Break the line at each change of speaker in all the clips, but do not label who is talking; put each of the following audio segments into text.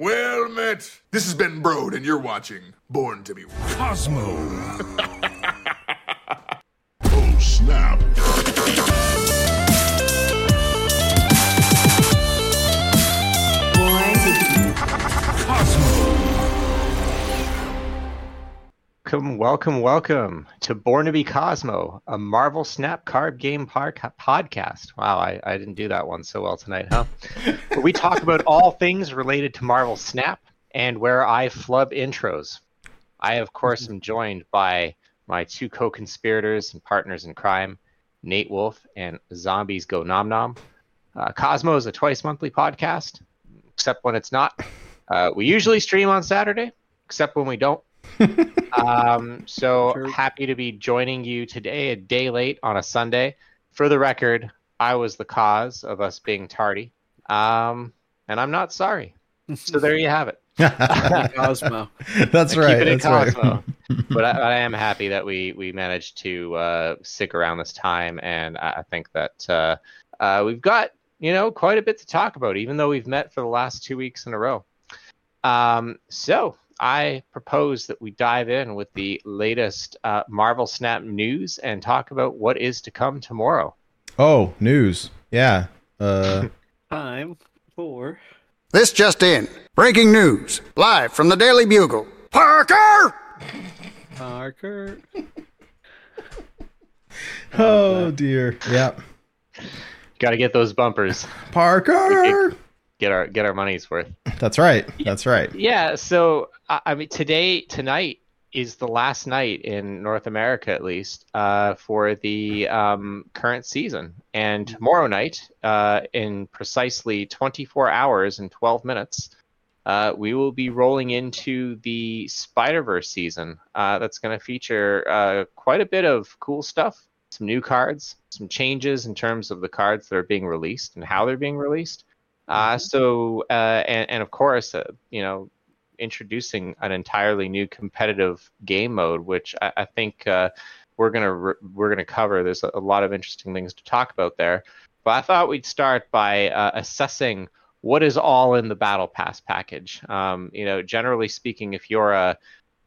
Well met. This has been Brode, and you're watching Born to be
Cosmo.
Welcome, welcome, welcome to Born to be Cosmo, a Marvel Snap card game par- podcast. Wow, I, I didn't do that one so well tonight, huh? We talk about all things related to Marvel Snap and where I flub intros. I, of course, am joined by my two co conspirators and partners in crime, Nate Wolfe and Zombies Go Nom Nom. Uh, Cosmo is a twice monthly podcast, except when it's not. Uh, we usually stream on Saturday, except when we don't. um, so
Sure.
happy to be joining you today, a day late on a Sunday. For the record, I was the cause of us being tardy, um, and I'm not sorry. So there you have it.
Cosmo.
That's
I
right.
keep it in
That's right.
Cosmo. but I, I am happy that we we managed to uh, stick around this time, and I, I think that uh, uh, we've got you know quite a bit to talk about, even though we've met for the last two weeks in a row. Um, so I propose that we dive in with the latest uh, Marvel Snap news and talk about what is to come tomorrow.
Oh, news. Yeah. Uh,
Time for
This just in. Breaking news. Live from the Daily Bugle. Parker!
Parker.
oh dear. Yep.
Got to get those bumpers,
Parker.
Get our get our money's worth.
That's right. That's right.
Yeah, so I I mean, today, tonight is the last night in North America, at least, uh, for the um, current season. And tomorrow night, uh, in precisely 24 hours and 12 minutes, uh, we will be rolling into the Spider Verse season. Uh, that's going to feature uh, quite a bit of cool stuff, some new cards, some changes in terms of the cards that are being released and how they're being released. Uh, so, uh, and, and of course, uh, you know, introducing an entirely new competitive game mode, which I, I think uh, we're gonna re- we're gonna cover. There's a, a lot of interesting things to talk about there. But I thought we'd start by uh, assessing what is all in the Battle Pass package. Um, you know, generally speaking, if you're a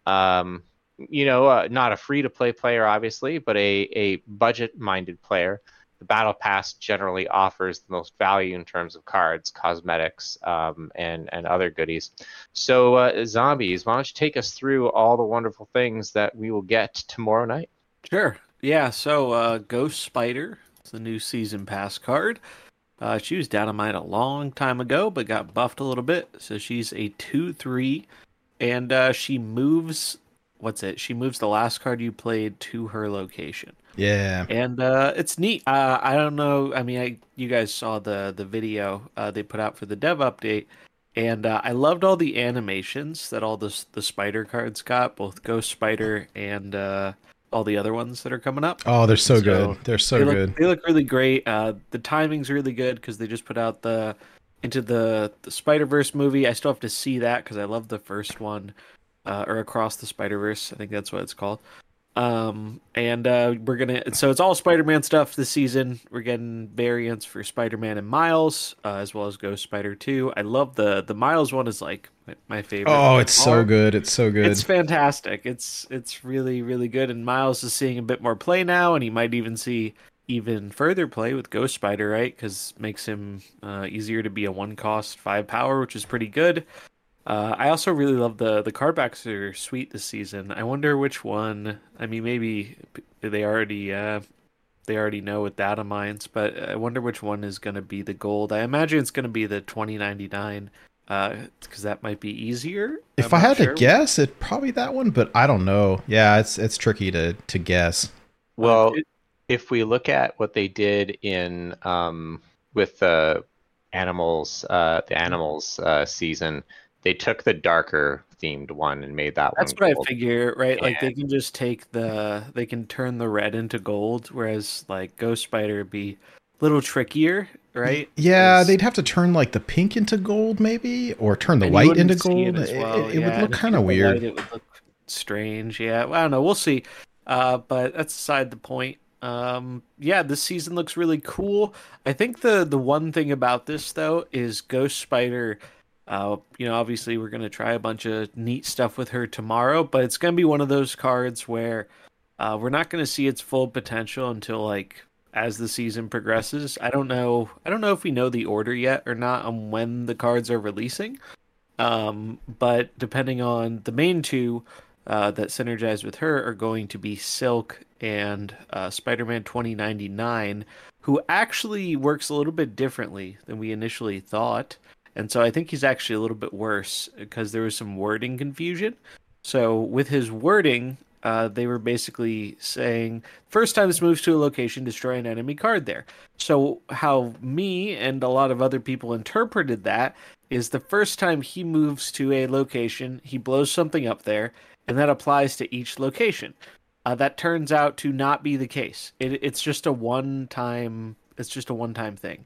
um, you know, uh, not a free to play player, obviously, but a, a budget minded player, the Battle Pass generally offers the most value in terms of cards, cosmetics, um, and, and other goodies. So, uh, Zombies, why don't you take us through all the wonderful things that we will get tomorrow night?
Sure. Yeah, so uh, Ghost Spider is the new season pass card. Uh, she was dynamite a long time ago, but got buffed a little bit. So she's a 2 3, and uh, she moves. What's it? She moves the last card you played to her location.
Yeah.
and uh, it's neat. Uh, I don't know. I mean, I you guys saw the the video uh, they put out for the dev update, and uh, I loved all the animations that all the the spider cards got, both Ghost Spider and uh, all the other ones that are coming up.
Oh, they're so,
So,
good. They're so
they look,
good.
They look really great. Uh, the timing's really good because they just put out the into the the Spider Verse movie. I still have to see that because I love the first one, uh, or Across the Spider Verse. I think that's what it's called. Um, and uh, we're gonna so it's all Spider-Man stuff this season. We're getting variants for Spider-Man and Miles, uh, as well as Ghost Spider Two. I love the the Miles one is like my, favorite.
Oh, it's so
far.
good. It's so good.
It's fantastic. It's it's really really good. And Miles is seeing a bit more play now, and he might even see even further play with Ghost Spider, right? Because makes him uh, easier to be a one cost five power, which is pretty good. Uh, I also really love the the card backs are sweet this season. I wonder which one. I mean, maybe they already uh, they already know with data mines, but I wonder which one is going to be the gold. I imagine it's going to be the twenty ninety nine because that might be easier.
if
I'm
I had
sure.
to guess, it probably that one, but I don't know. Yeah, it's it's tricky to to guess.
Well,
it-
if we look at what they did in um, with the animals, uh, the animals uh, season, they took the darker themed one and made that
That's
one.
what
gold.
I figure, right? Like they can just take the they can turn the red into gold, whereas like Ghost Spider would be a little trickier, right?
Yeah,
'Cause-
they'd have to turn like the pink into gold, maybe, or turn the
and
white into gold. It,
well,
it- it
yeah,
would look kind of weird.
white, it would look strange. Yeah, well, I don't know. We'll see. Uh, but that's aside the point. Um, yeah, this season looks really cool. I think the the one thing about this though is Ghost Spider Uh, you know, obviously we're gonna try a bunch of neat stuff with her tomorrow, but it's gonna be one of those cards where uh, we're not gonna see its full potential until like as the season progresses. I don't know. I don't know if we know the order yet or not on when the cards are releasing. Um, but depending on the main two uh, that synergize with her are going to be Silk and uh, Spider-Man 2099, who actually works a little bit differently than we initially thought. And so I think he's actually a little bit worse because there was some wording confusion. So with his wording, uh, they were basically saying first time this moves to a location, destroy an enemy card there. So how me and a lot of other people interpreted that is the first time he moves to a location, he blows something up there, and that applies to each location. Uh, that turns out to not be the case. It, it's just a one time. It's just a one time thing.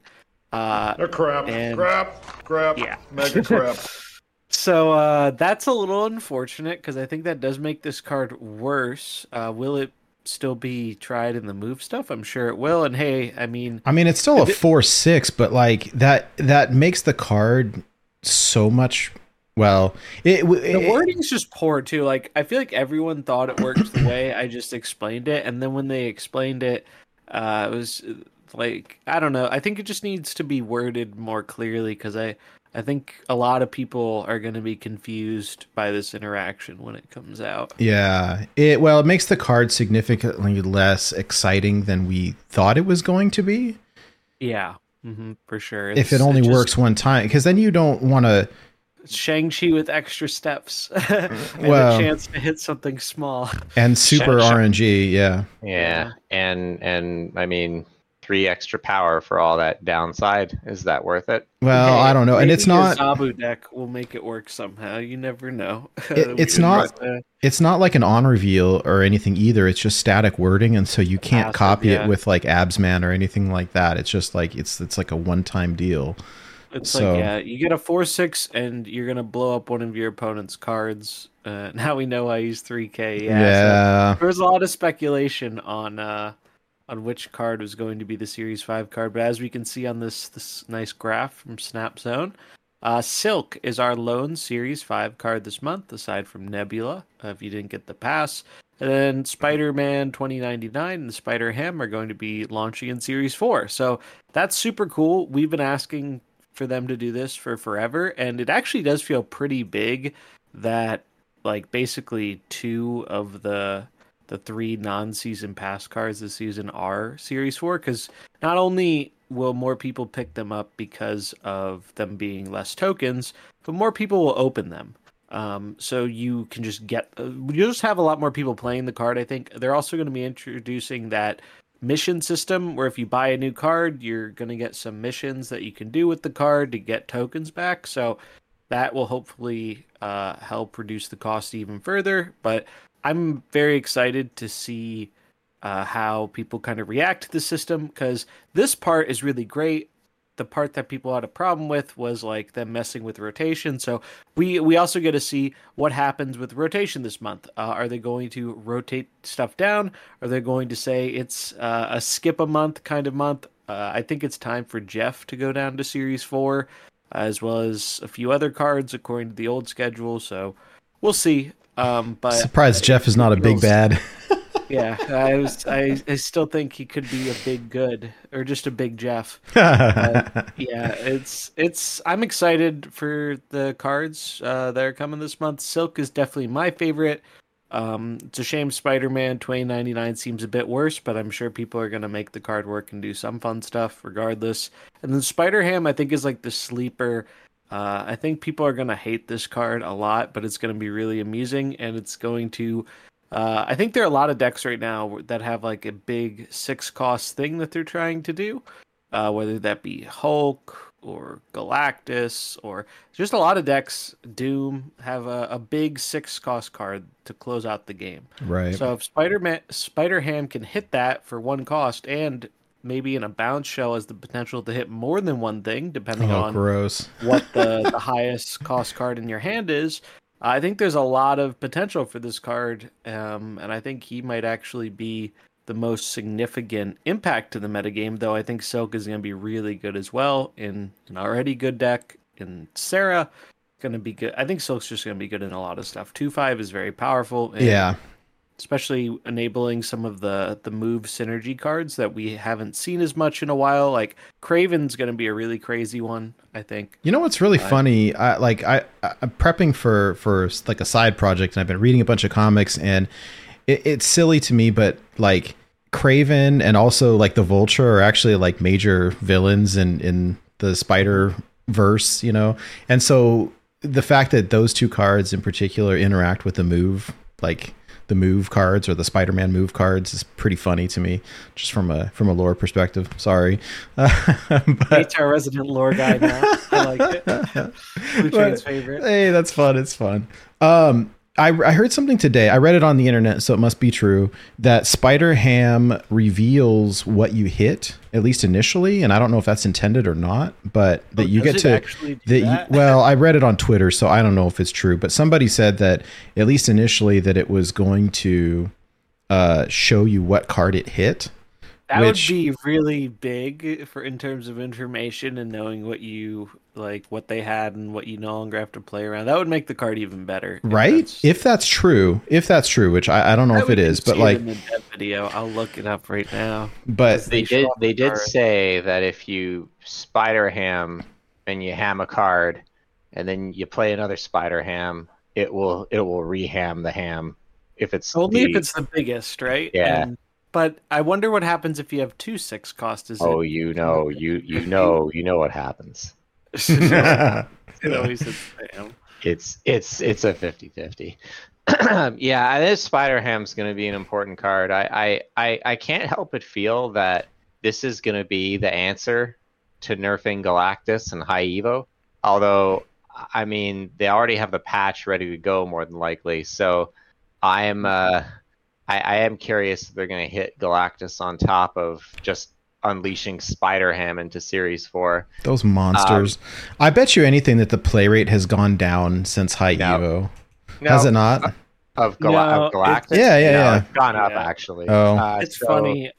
Uh,
Oh, crap.
And-
crap. Crap.
Yeah.
Mega crap.
so uh, that's a little unfortunate because I think that does make this card worse. Uh, will it still be tried in the move stuff? I'm sure it will. And hey, I mean,
I mean, it's still a four six, but like that that makes the card so much. Well, it,
the
it
wording's just poor too. Like I feel like everyone thought it worked the way I just explained it, and then when they explained it, uh, it was like I don't know. I think it just needs to be worded more clearly because I I think a lot of people are going to be confused by this interaction when it comes out.
yeah, it well, it makes the card significantly less exciting than we thought it was going to be.
Yeah, hmm for sure.
if it only
just-
works one time, because then you don't want to.
Shang Chi with extra steps and
Well-
a chance to hit something small.
And super
Sure, sure.
RNG, yeah.
Yeah, and and I mean, three extra power for all that downside. Is that worth it?
Well,
Hey,
I don't know, and
maybe
it's not.
Zabu deck will make it work somehow. You never know.
It- it's
We-
not-
uh,
It's not like an on reveal or anything either. It's just static wording, and so you can't
Passive,
copy
yeah.
it with like Absman or anything like that. It's just like it's it's like a one time deal.
It's
So-
like yeah, you get a four six, and you're gonna blow up one of your opponent's cards. Uh, now we know I use three K. Yeah,
Yeah,
so there was a lot of speculation on uh, on which card was going to be the Series Five card, but as we can see on this this nice graph from Snap Zone, uh, Silk is our lone Series Five card this month, aside from Nebula. Uh, if you didn't get the pass. And then Spider Man 2099 and Spider Ham are going to be launching in Series 4. So that's super cool. We've been asking for them to do this for forever, and it actually does feel pretty big that like basically two of the the three non-season pass cards this season are series 4 cuz not only will more people pick them up because of them being less tokens but more people will open them. Um, so you can just get uh, you'll just have a lot more people playing the card i think. They're also going to be introducing that mission system where if you buy a new card you're going to get some missions that you can do with the card to get tokens back. So that will hopefully uh, help reduce the cost even further but i'm very excited to see uh, how people kind of react to the system because this part is really great. The part that people had a problem with was like them messing with rotation. So we we also get to see what happens with rotation this month. Uh, are they going to rotate stuff down? Are they going to say it's uh, a skip a month kind of month? Uh, i think it's time for jeff to go down to series 4 as well as a few other cards according to the old schedule. So we'll see um but
surprised Jeff is not a big bad.
yeah i was I, I still think he could be a big good or just a big jeff yeah, it's it's. I'm excited for the cards uh, that are coming this month. Silk is definitely my favorite. Um, it's a shame Spider-Man 2099 seems a bit worse, but I'm sure people are gonna make the card work and do some fun stuff regardless. And then Spider-Ham, I think, is like the sleeper. Uh, I think people are gonna hate this card a lot, but it's gonna be really amusing, and it's going to. Uh, I think there are a lot of decks right now that have like a big six cost thing that they're trying to do uh, whether that be Hulk or Galactus or just a lot of decks. Doom have a, a big six cost card to close out the game.
right.
So if Spider Man Spider Ham can hit that for one cost and maybe in a bounce shell has the potential to hit more than one thing, depending
oh,
on
gross.
what the, the highest cost card in your hand is. I think there's a lot of potential for this card, um, and I think he might actually be the most significant impact to the metagame. Though I think Silk is going to be really good as well in an already good deck, in Sera. Going to be good. I think Silk's just going to be good in a lot of stuff. Two five is very powerful. and
Yeah.
Especially enabling some of the the move synergy cards that we haven't seen as much in a while. Like Kraven's going to be a really crazy one. I think.
You know what's really
I-
funny? I like I I- I'm prepping for for like a side project, and I've been reading a bunch of comics, and it, it's silly to me, but like Kraven and also like the Vulture are actually like major villains in in the Spider verse, you know, and so the fact that those two cards in particular interact with the move, like the move cards or the Spider-Man move cards, is pretty funny to me, just from a from a lore perspective. Sorry, but,
Nate's our resident lore guy now. I like it. Blutrane's favorite.
Hey, that's fun. It's fun. Um, I, I heard something today. I read it on the internet, so it must be true. That Spider Ham reveals what you hit, at least initially, and I don't know if that's intended or not. But that
Oh,
you get to
actually do
that. You, well, I read it on Twitter, so I don't know if it's true. But somebody said that at least initially that it was going to uh, show you what card it hit.
That
which-
would be really big for in terms of information and knowing what you like, what they had, and what you no longer have to play around. That would make the card even better, if
Right?
that's-
If that's true, if that's true, which I, I don't know
I
if it is, but like,
in the video, I'll look it up right now.
but
They
They
did.
off
They
the
did say that if you spider ham and you ham a card, and then you play another spider ham, it will it will reham the ham if it's
Only
the-
if it's the biggest, right?
Yeah.
And- but I wonder what happens if you have two six cost. Is
Oh,
it?
you know, you you know, you know what happens.
it always hits spam.
It's it's it's a 50-50. yeah, this Spider Ham's going to be an important card. I, I I I can't help but feel that this is going to be the answer to nerfing Galactus and High Evo. Although, I mean, they already have the patch ready to go more than likely. So, I am uh, I, I am curious if they're going to hit Galactus on top of just unleashing Spider Ham into Series Four.
Those monsters. I bet you anything that the play rate has gone down since High
No.
Evo.
No,
Has it not?
of, Gal-
No,
of Galactus?
Yeah, yeah,
No,
yeah.
It's gone up
Yeah.
actually.
Oh.
Uh,
It's
so-
funny.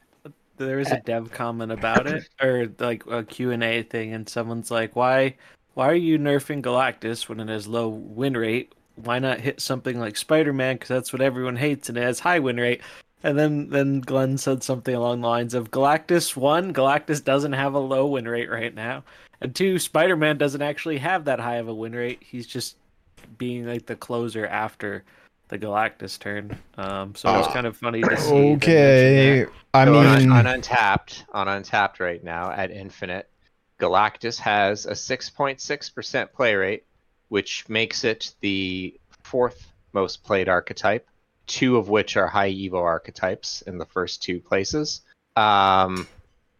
There was a dev comment about it, or like a Q and A thing, and someone's like, "Why, why are you nerfing Galactus when it has low win rate? Why not hit something like Spider Man? Because that's what everyone hates, and it has high win rate." And then then Glenn said something along the lines of Galactus one, Galactus doesn't have a low win rate right now, and two, Spider Man doesn't actually have that high of a win rate. He's just being like the closer after the Galactus turn. Um, so it was
Oh,
kind of funny to see.
Okay. I
So on,
mean,
on Untapped, on Untapped right now at Infinite, Galactus has a 6.6% play rate, which makes it the fourth most played archetype, two of which are high Evo archetypes in the first two places. Um,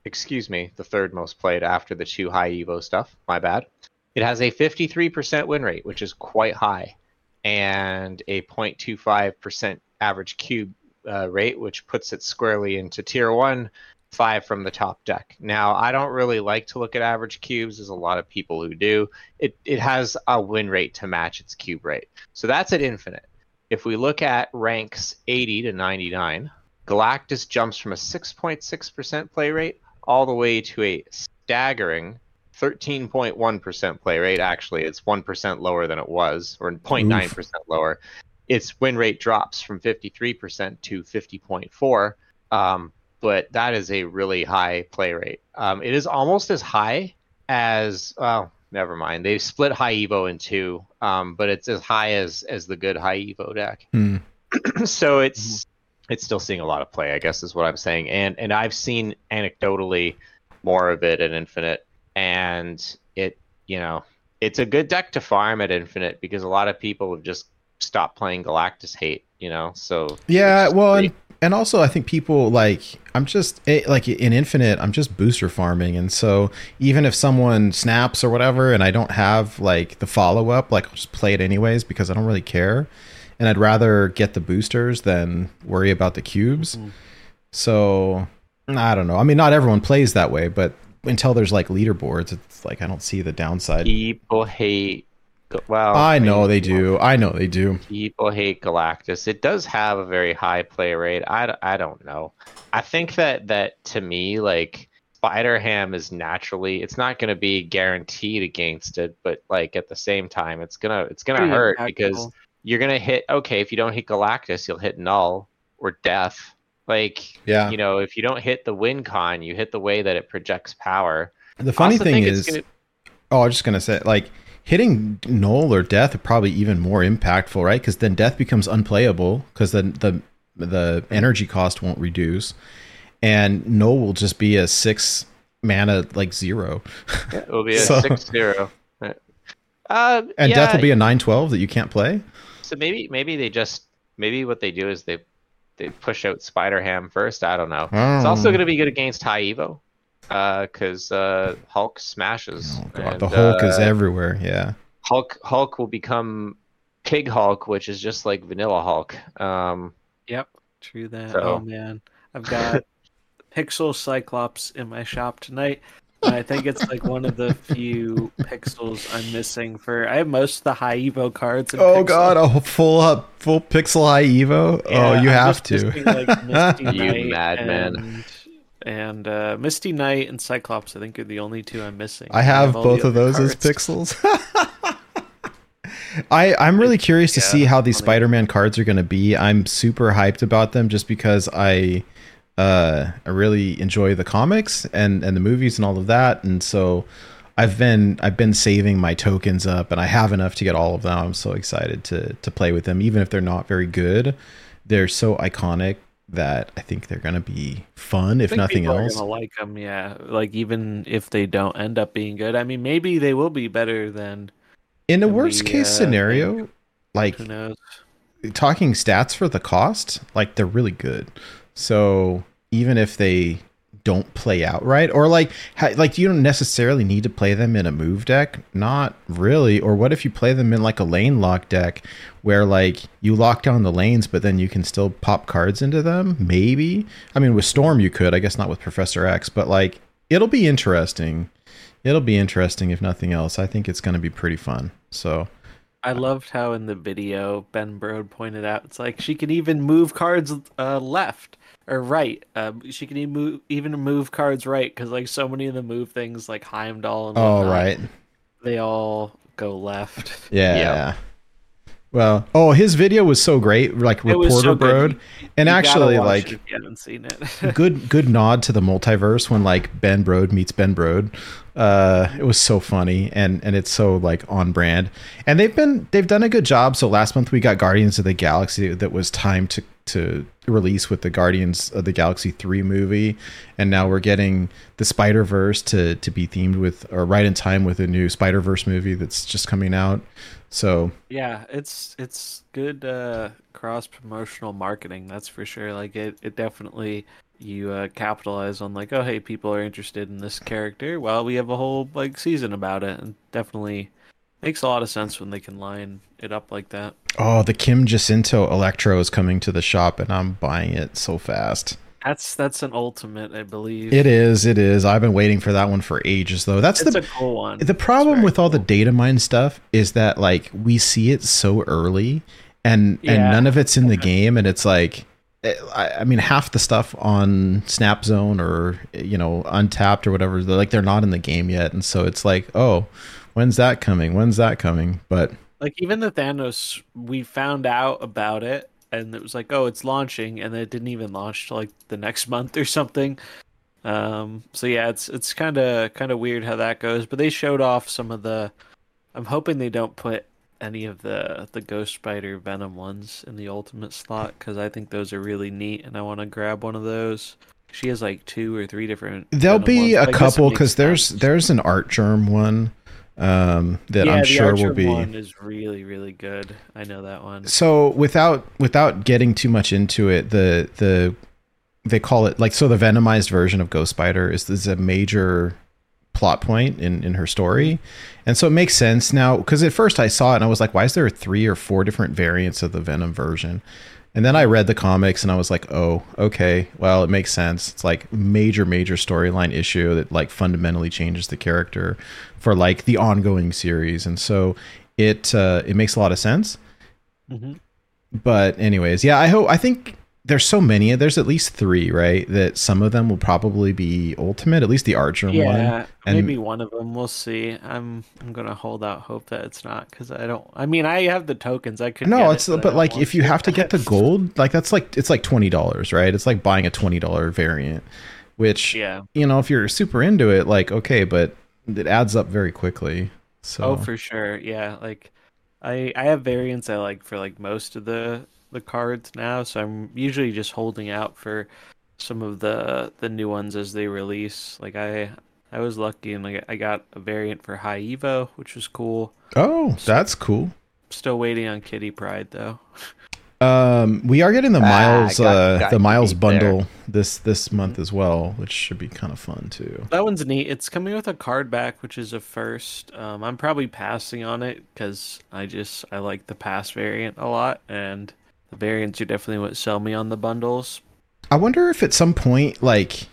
excuse me, the third most played after the two high Evo stuff. My bad. It has a 53% win rate, which is quite high, and a 0.25% average cube uh, rate, which puts it squarely into tier one, five from the top deck. Now, I don't really like to look at average cubes. There's a lot of people who do. It it has a win rate to match its cube rate, so that's at infinite. If we look at ranks 80 to 99, Galactus jumps from a 6.6% play rate all the way to a staggering 13.1% play rate. Actually, it's 1% lower than it was, or 0.9% lower. Its win rate drops from 53% to 50.4. Um, but that is a really high play rate. Um, it is almost as high as well. Never mind. They split high Evo in two, um, but it's as high as as the good high Evo deck.
hmm.
so it's it's still seeing a lot of play, I guess is what I'm saying. And and I've seen anecdotally more of it at Infinite, and it you know it's a good deck to farm at Infinite because a lot of people have just stopped playing Galactus hate, you know. So
yeah, well, and, and also I think people like I'm just eh, like in Infinite, I'm just booster farming, and so even if someone snaps or whatever, and I don't have like the follow up, like I'll just play it anyways because I don't really care, and I'd rather get the boosters than worry about the cubes.
Mhm.
So I don't know. I mean, not everyone plays that way, but until there's like leaderboards, it's like I don't see the downside.
people hate. Well,
I know they do. I know they do.
People hate Galactus. It does have a very high play rate. I, I don't know. I think that that to me like Spider Ham is naturally it's not going to be guaranteed against it, but like at the same time, it's gonna it's gonna
Pretty
hurt
impactful.
because you're gonna hit. Okay, if you don't hit Galactus, you'll hit Knull or Death. Like
Yeah.
you know, if you don't hit the win con, you hit the way that it projects power.
The funny thing is,
gonna-
oh, I was just gonna say, like hitting knull or death are probably even more impactful, right? Because then death becomes unplayable because then the the energy cost won't reduce, and knull will just be a six mana like zero,
it will be a
So-
six zero. Uh,
and
yeah,
death will be a nine twelve that you can't play.
So maybe maybe they just maybe what they do is they they push out Spider Ham first. I don't know. It's also
Oh.
going to be good against High Evo because uh, Hulk smashes.
Oh god,
and,
the Hulk is
uh,
everywhere. Yeah.
Hulk. Hulk will become Pig Hulk, which is just like Vanilla Hulk. Um,
Yep, true that.
So-
Oh man, I've got Pixel Cyclops in my shop tonight. And I think it's like one of the few pixels I'm missing for. I have most of the high Evo cards. In
Oh
Pixel.
god, a full up full pixel high Evo. oh, you
I'm
have
just
to.
like, Misty
You
Knight
madman.
And, uh, Misty Knight and Cyclops, I think, are the only two I'm missing.
I have
the
both of those as pixels. I I'm really curious to
Yeah,
see how these
funny.
Spider-Man cards are going to be. I'm super hyped about them just because I uh I really enjoy the comics and and the movies and all of that and so I've been I've been saving my tokens up and I have enough to get all of them. I'm so excited to to play with them even if they're not very good. They're so iconic that I think they're going to be fun if
think
nothing else.
Like them, yeah. Like even if they don't end up being good, I mean, maybe they will be better than
In a worst
we,
case
uh,
scenario, like
who knows.
talking stats for the cost, like they're really good. So even if they don't play out right, or like ha- like you don't necessarily need to play them in a move deck, not really. Or what if you play them in like a lane lock deck, where like you lock down the lanes, but then you can still pop cards into them? Maybe. I mean, with Storm you could, I guess not with Professor X, but like it'll be interesting. It'll be interesting if nothing else. I think it's going to be pretty fun. So.
I loved how in the video Ben Brode pointed out it's like she can even move cards uh, left or right. Um, she can even move, even move cards right because like so many of the move things like Heimdall and
Oh right.
they all go left.
Yeah.
Yeah.
Well, oh, his video was so great, like
It
reporter
so
and
You
actually, like
you haven't seen it.
good, good nod to the multiverse when like Ben Brode meets Ben Brode. Uh, it was so funny, and and it's so like on brand, and they've been they've done a good job. So last month we got Guardians of the Galaxy that was timed to to release with the Guardians of the Galaxy three movie, and now we're getting the Spider Verse to to be themed with or right in time with a new Spider Verse movie that's just coming out. So
Yeah, it's it's good uh, cross promotional marketing. That's for sure. Like it, it definitely you uh, capitalize on like, oh hey, people are interested in this character. Well, we have a whole like season about it, and definitely makes a lot of sense when they can line it up like that.
Oh, the Kim Jacinto Electro is coming to the shop, and I'm buying it so fast.
That's that's an ultimate, I believe.
It is, it is. I've been waiting for that one for ages, though. That's
It's
the
a cool one.
the problem with all the data mine stuff is that like we see it so early, and and none of it's in the game, and it's like. eh, I I mean, half the stuff on Snapzone or you know Untapped or whatever, they're like they're not in the game yet, and so it's like, oh, when's that coming? When's that coming? But
Like even the Thanos, we found out about it, and it was like, oh, it's launching, and it didn't even launch till like the next month or something. Um, so yeah, it's it's kind of kind of weird how that goes. But they showed off some of the. I'm hoping they don't put any of the the Ghost Spider Venom ones in the Ultimate slot because I think those are really neat, and I want to grab one of those. She has like two or three different.
There'll
Venom
be
ones,
a
but I guess it
couple because there's there's an Artgerm one um, that
yeah,
I'm sure
Archer
will be.
one is really really good. I know that one.
So without without getting too much into it, the the they call it like so the venomized version of Ghost Spider is is a major plot point in in her story, and so it makes sense now because at first I saw it and I was like, why is there three or four different variants of the Venom version? And then I read the comics and I was like, oh, okay, well, it makes sense. It's like major, major storyline issue that like fundamentally changes the character for like the ongoing series, and so it uh, it makes a lot of sense.
hmm
But anyways, yeah, I hope I think there's so many. There's at least three, right? That some of them will probably be ultimate. At least the Archer
Yeah,
one. And
maybe one of them. We'll see. I'm I'm gonna hold out hope that it's not because I don't. I mean, I have the tokens. I could.
no,
get
it's
it,
but like if you have to get the gold, like that's like it's like twenty dollars, right? It's like buying a twenty dollar variant, which
Yeah.
you know if you're super into it, like okay, but it adds up very quickly. So
Oh, for sure. Yeah, like I I have variants I like for like most of the the cards now, so I'm usually just holding out for some of the the new ones as they release. Like I I was lucky and like I got a variant for High Evo, which was cool.
oh, that's cool.
Still waiting on Kitty Pryde though.
Um, we are getting the
Ah,
Miles,
got-
uh,
got
the Miles
beat there.
bundle this this month as well, which should be kind of fun too.
That one's neat. It's coming with a card back, which is a first. Um, I'm probably passing on it because I just I like the pass variant a lot, and the variants are definitely what sell me on the bundles.
I wonder if at some point, like,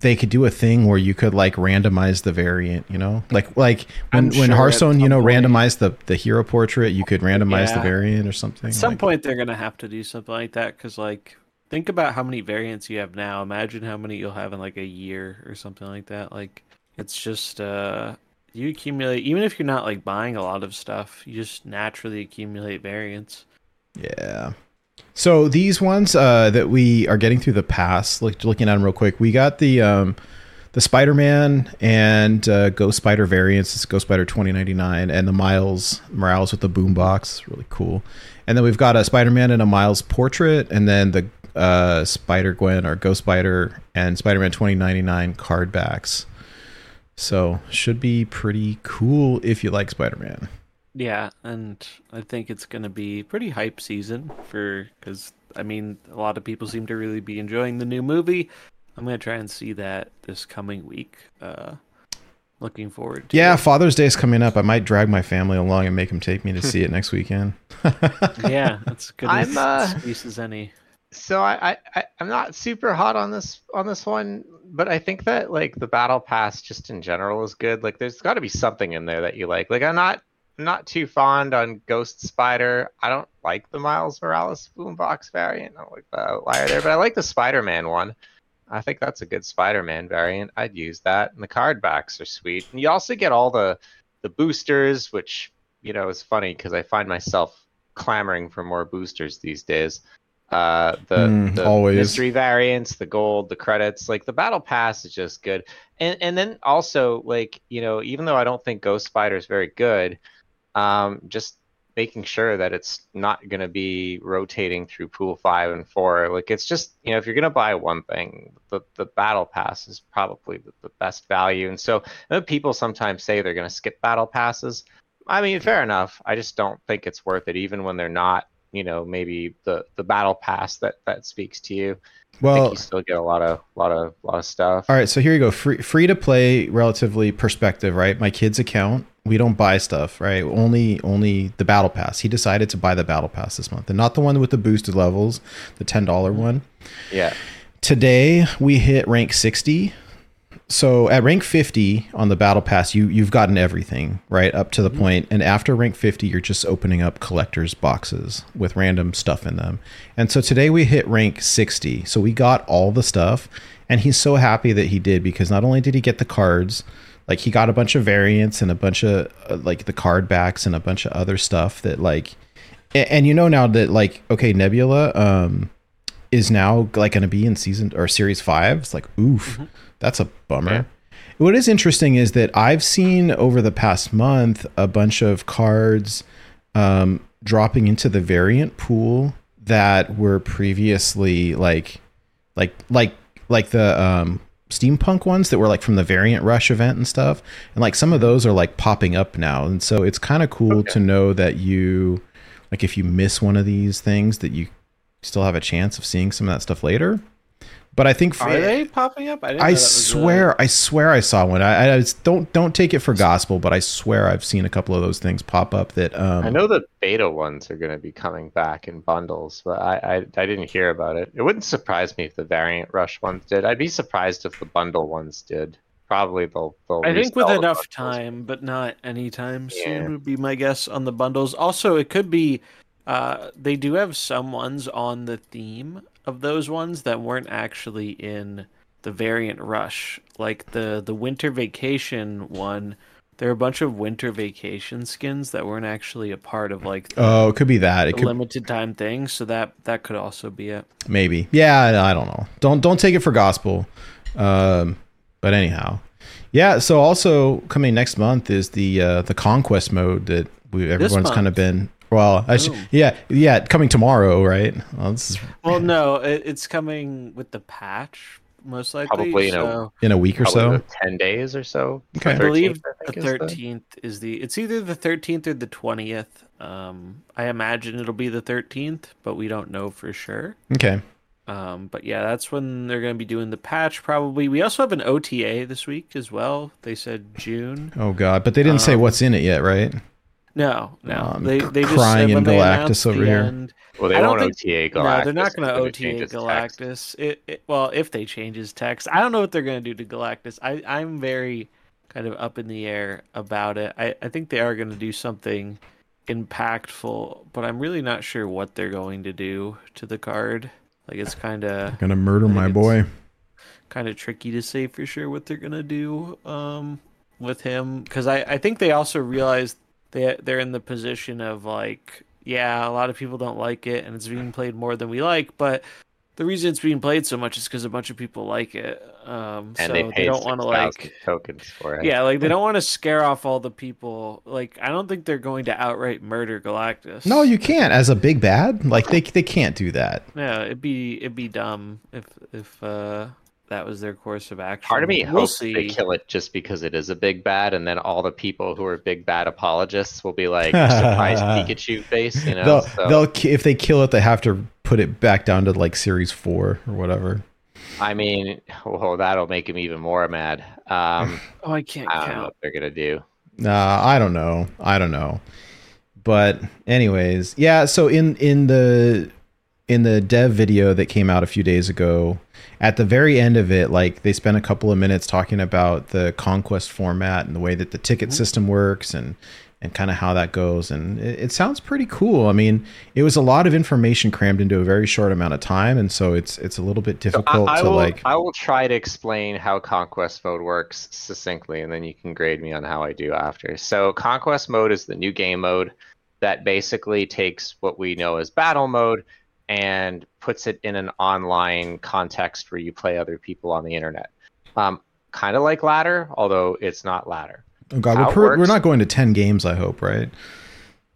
they could do a thing where you could like randomize the variant. You know, like like when when Hearthstone, you know,
point-
randomized the the hero portrait, you could randomize the variant or something.
At some
like-
point, they're gonna have to do something like that because, like, think about how many variants you have now. Imagine how many you'll have in like a year or something like that. Like, it's just uh, you accumulate. Even if you're not like buying a lot of stuff, you just naturally accumulate variants.
Yeah. So these ones uh, that we are getting through the pass, like looking at them real quick, we got the um, the Spider Man and uh, Ghost Spider variants. It's Ghost Spider twenty ninety nine, and the Miles Morales with the boombox, really cool. And then we've got a Spider Man and a Miles portrait, and then the uh, Spider Gwen or Ghost Spider and Spider Man twenty ninety nine card backs. So should be pretty cool if you like Spider Man.
Yeah, and I think it's gonna be pretty hype season for because I mean a lot of people seem to really be enjoying the new movie. I'm gonna try and see that this coming week. Uh, looking forward. to
Yeah,
it.
Father's Day is coming up. I might drag my family along and make them take me to see it next weekend.
yeah, that's good.
I'm,
as
uh,
excuse as any.
So I, I, I I'm not super hot on this on this one, but I think that like the battle pass just in general is good. Like there's got to be something in there that you like. Like I'm not I'm not too fond on Ghost Spider. I don't like the Miles Morales boombox variant. I don't like the outlier there, but I like the Spider-Man one. I think that's a good Spider-Man variant. I'd use that. And the card backs are sweet. And you also get all the the boosters, which you know is funny because I find myself clamoring for more boosters these days. Uh, the,
Mm,
the
always.
mystery variants, the gold, the credits, like the battle pass is just good. And and then also like you know even though I don't think Ghost Spider is very good, um, just making sure that it's not going to be rotating through pool five and four. Like it's just you know if you're going to buy one thing, the the battle pass is probably the, the best value. And so people sometimes say they're going to skip battle passes. I mean, fair enough. I just don't think it's worth it, even when they're not. You know, maybe the the battle pass that that speaks to you. I think
Well,
you still get a lot of lot of lot of stuff.
all right. So here you go. Free free to play, relatively perspective, right? My kid's account. We don't buy stuff, right? Only only the battle pass. He decided to buy the battle pass this month, and not the one with the boosted levels, the ten dollar one.
Yeah.
Today we hit rank sixty. So at rank 50 on the battle pass, you you've gotten everything right up to the mm-hmm. point, and after rank 50, you're just opening up collectors boxes with random stuff in them. And so today we hit rank 60, so we got all the stuff, and he's so happy that he did because not only did he get the cards, like he got a bunch of variants and a bunch of uh, like the card backs and a bunch of other stuff that like, and, and you know now that like okay Nebula um is now like going to be in season or series five. It's like, oof, that's a bummer.
Yeah.
What is interesting is that I've seen over the past month a bunch of cards um, dropping into the variant pool that were previously like, like, like, like the um, steampunk ones that were like from the variant rush event and stuff. And like some of those are like popping up now. And so it's kind of cool
Okay.
to know that you, like, if you miss one of these things, that you still have a chance of seeing some of that stuff later. But I think
Are they popping up? I, didn't
I
that was
swear, I swear, I saw one. I, I don't don't take it for gospel, but I swear I've seen a couple of those things pop up. That um,
I know the beta ones are going to be coming back in bundles, but I, I I didn't hear about it. It wouldn't surprise me if the variant rush ones did. I'd be surprised if the bundle ones did. Probably they'll they'll.
I think with enough
bundles.
time, but not anytime
Yeah.
soon would be my guess on the bundles. Also, it could be uh, they do have some ones on the theme of those ones that weren't actually in the variant rush. Like the the winter vacation one, there are a bunch of winter vacation skins that weren't actually a part of like the,
Oh, it could be that. It could
limited time thing. So that that could also be it.
maybe. Yeah, I don't know. Don't don't take it for gospel. Um, but anyhow, yeah. So also coming next month is the uh, the conquest mode that we everyone's kind of been. Well, I sh- yeah, yeah, coming tomorrow, right? Well, this is
Well, no, it, it's coming with the patch most likely.
Probably, you know,
so
in a week or so.
ten days or so.
Okay.
I believe
13th, I
the
think, is the-
thirteenth is the. It's either the thirteenth or the twentieth. Um, I imagine it'll be the thirteenth, but we don't know for sure.
Okay.
Um, but yeah, that's when they're going to be doing the patch. Probably. We also have an OTA this week as well. They said June.
Oh God, but they didn't say
Um,
what's in it yet, right?
No, no.
I'm
they
c-
they just
crying in Galactus over here.
end-
Well, they
I don't
won't
think-
OTA Galactus.
No, they're not going to OTA
change its text.
Galactus. It, it, well, if they change his text, I don't know what they're going to do to Galactus. I, I'm very kind of up in the air about it. I, I think they are going to do something impactful, but I'm really not sure what they're going to do to the card. Like it's kind of
Gonna murder my boy.
kind of tricky to say for sure what they're gonna do um, with him because I, I think they also realized they they're in the position of like yeah a lot of people don't like it and it's being played more than we like but the reason it's being played so much is because a bunch of people like it um,
And
so
they
they, don't want to like
tokens for it.
yeah like they don't want to scare off all the people like I don't think they're going to outright murder Galactus
No, you can't. As a big bad, like they they can't do that.
yeah it'd be it'd be dumb if if uh that was their course of action
Part of me
we'll
hopes
see
they kill it just because it is a big bad, and then all the people who are big bad apologists will be like surprised Pikachu face, you know.
they'll
so,
they'll if they kill it, they have to put it back down to like series four or whatever.
I mean, well, that'll make him even more mad. Um,
oh I can't
I don't know
count
what they're gonna do.
Uh, I don't know. I don't know. But anyways, yeah. So in in the in the dev video that came out a few days ago, at the very end of it, like they spent a couple of minutes talking about the conquest format and the way that the ticket mm-hmm. system works and and kind of how that goes. And it, it sounds pretty cool. I mean, it was a lot of information crammed into a very short amount of time, and so it's it's a little bit
So
difficult
I, I
to
will,
like.
I will try to explain how Conquest mode works succinctly, and then you can grade me on how I do after. So, Conquest mode is the new game mode that basically takes what we know as battle mode and puts it in an online context where you play other people on the internet. Um, kind of like ladder, although it's not ladder.
oh God,
how
we're,
it
per- we're not going to ten games. I hope, right?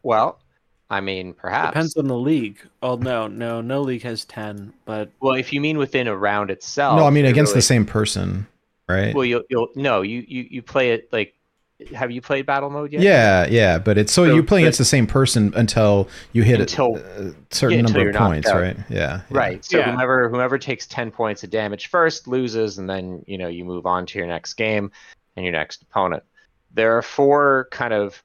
Well, I mean, perhaps.
Depends on the league. Oh no, no, no league has ten. But
Well, if you mean within a round itself.
no, I mean against
really-
the same person, right?
Well, you'll you'll no, you you you play it like. Have you played battle mode yet?
Yeah, yeah, but it's so,
So-
you
play
against the same person until you hit
Until-
a, a certain
yeah,
number of points, right? Yeah, yeah.
Right. So
Yeah.
whomever whomever takes ten points of damage first loses, and then you know you move on to your next game and your next opponent. There are four kind of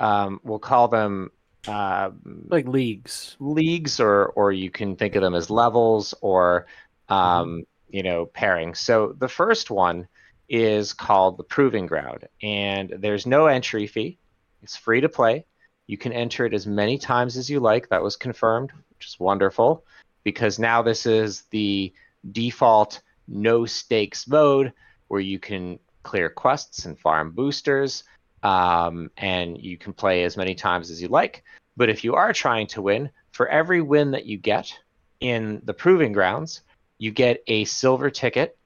um, we'll call them uh,
like leagues.
leagues, or or you can think of them as levels or um, you know pairings. So the first one is called the Proving Ground, and there's no entry fee. It's free to play. You can enter it as many times as you like. That was confirmed, which is wonderful because now this is the default no stakes mode where you can clear quests and farm boosters um, and you can play as many times as you like. But if you are trying to win, for every win that you get in the proving grounds, you get a silver ticket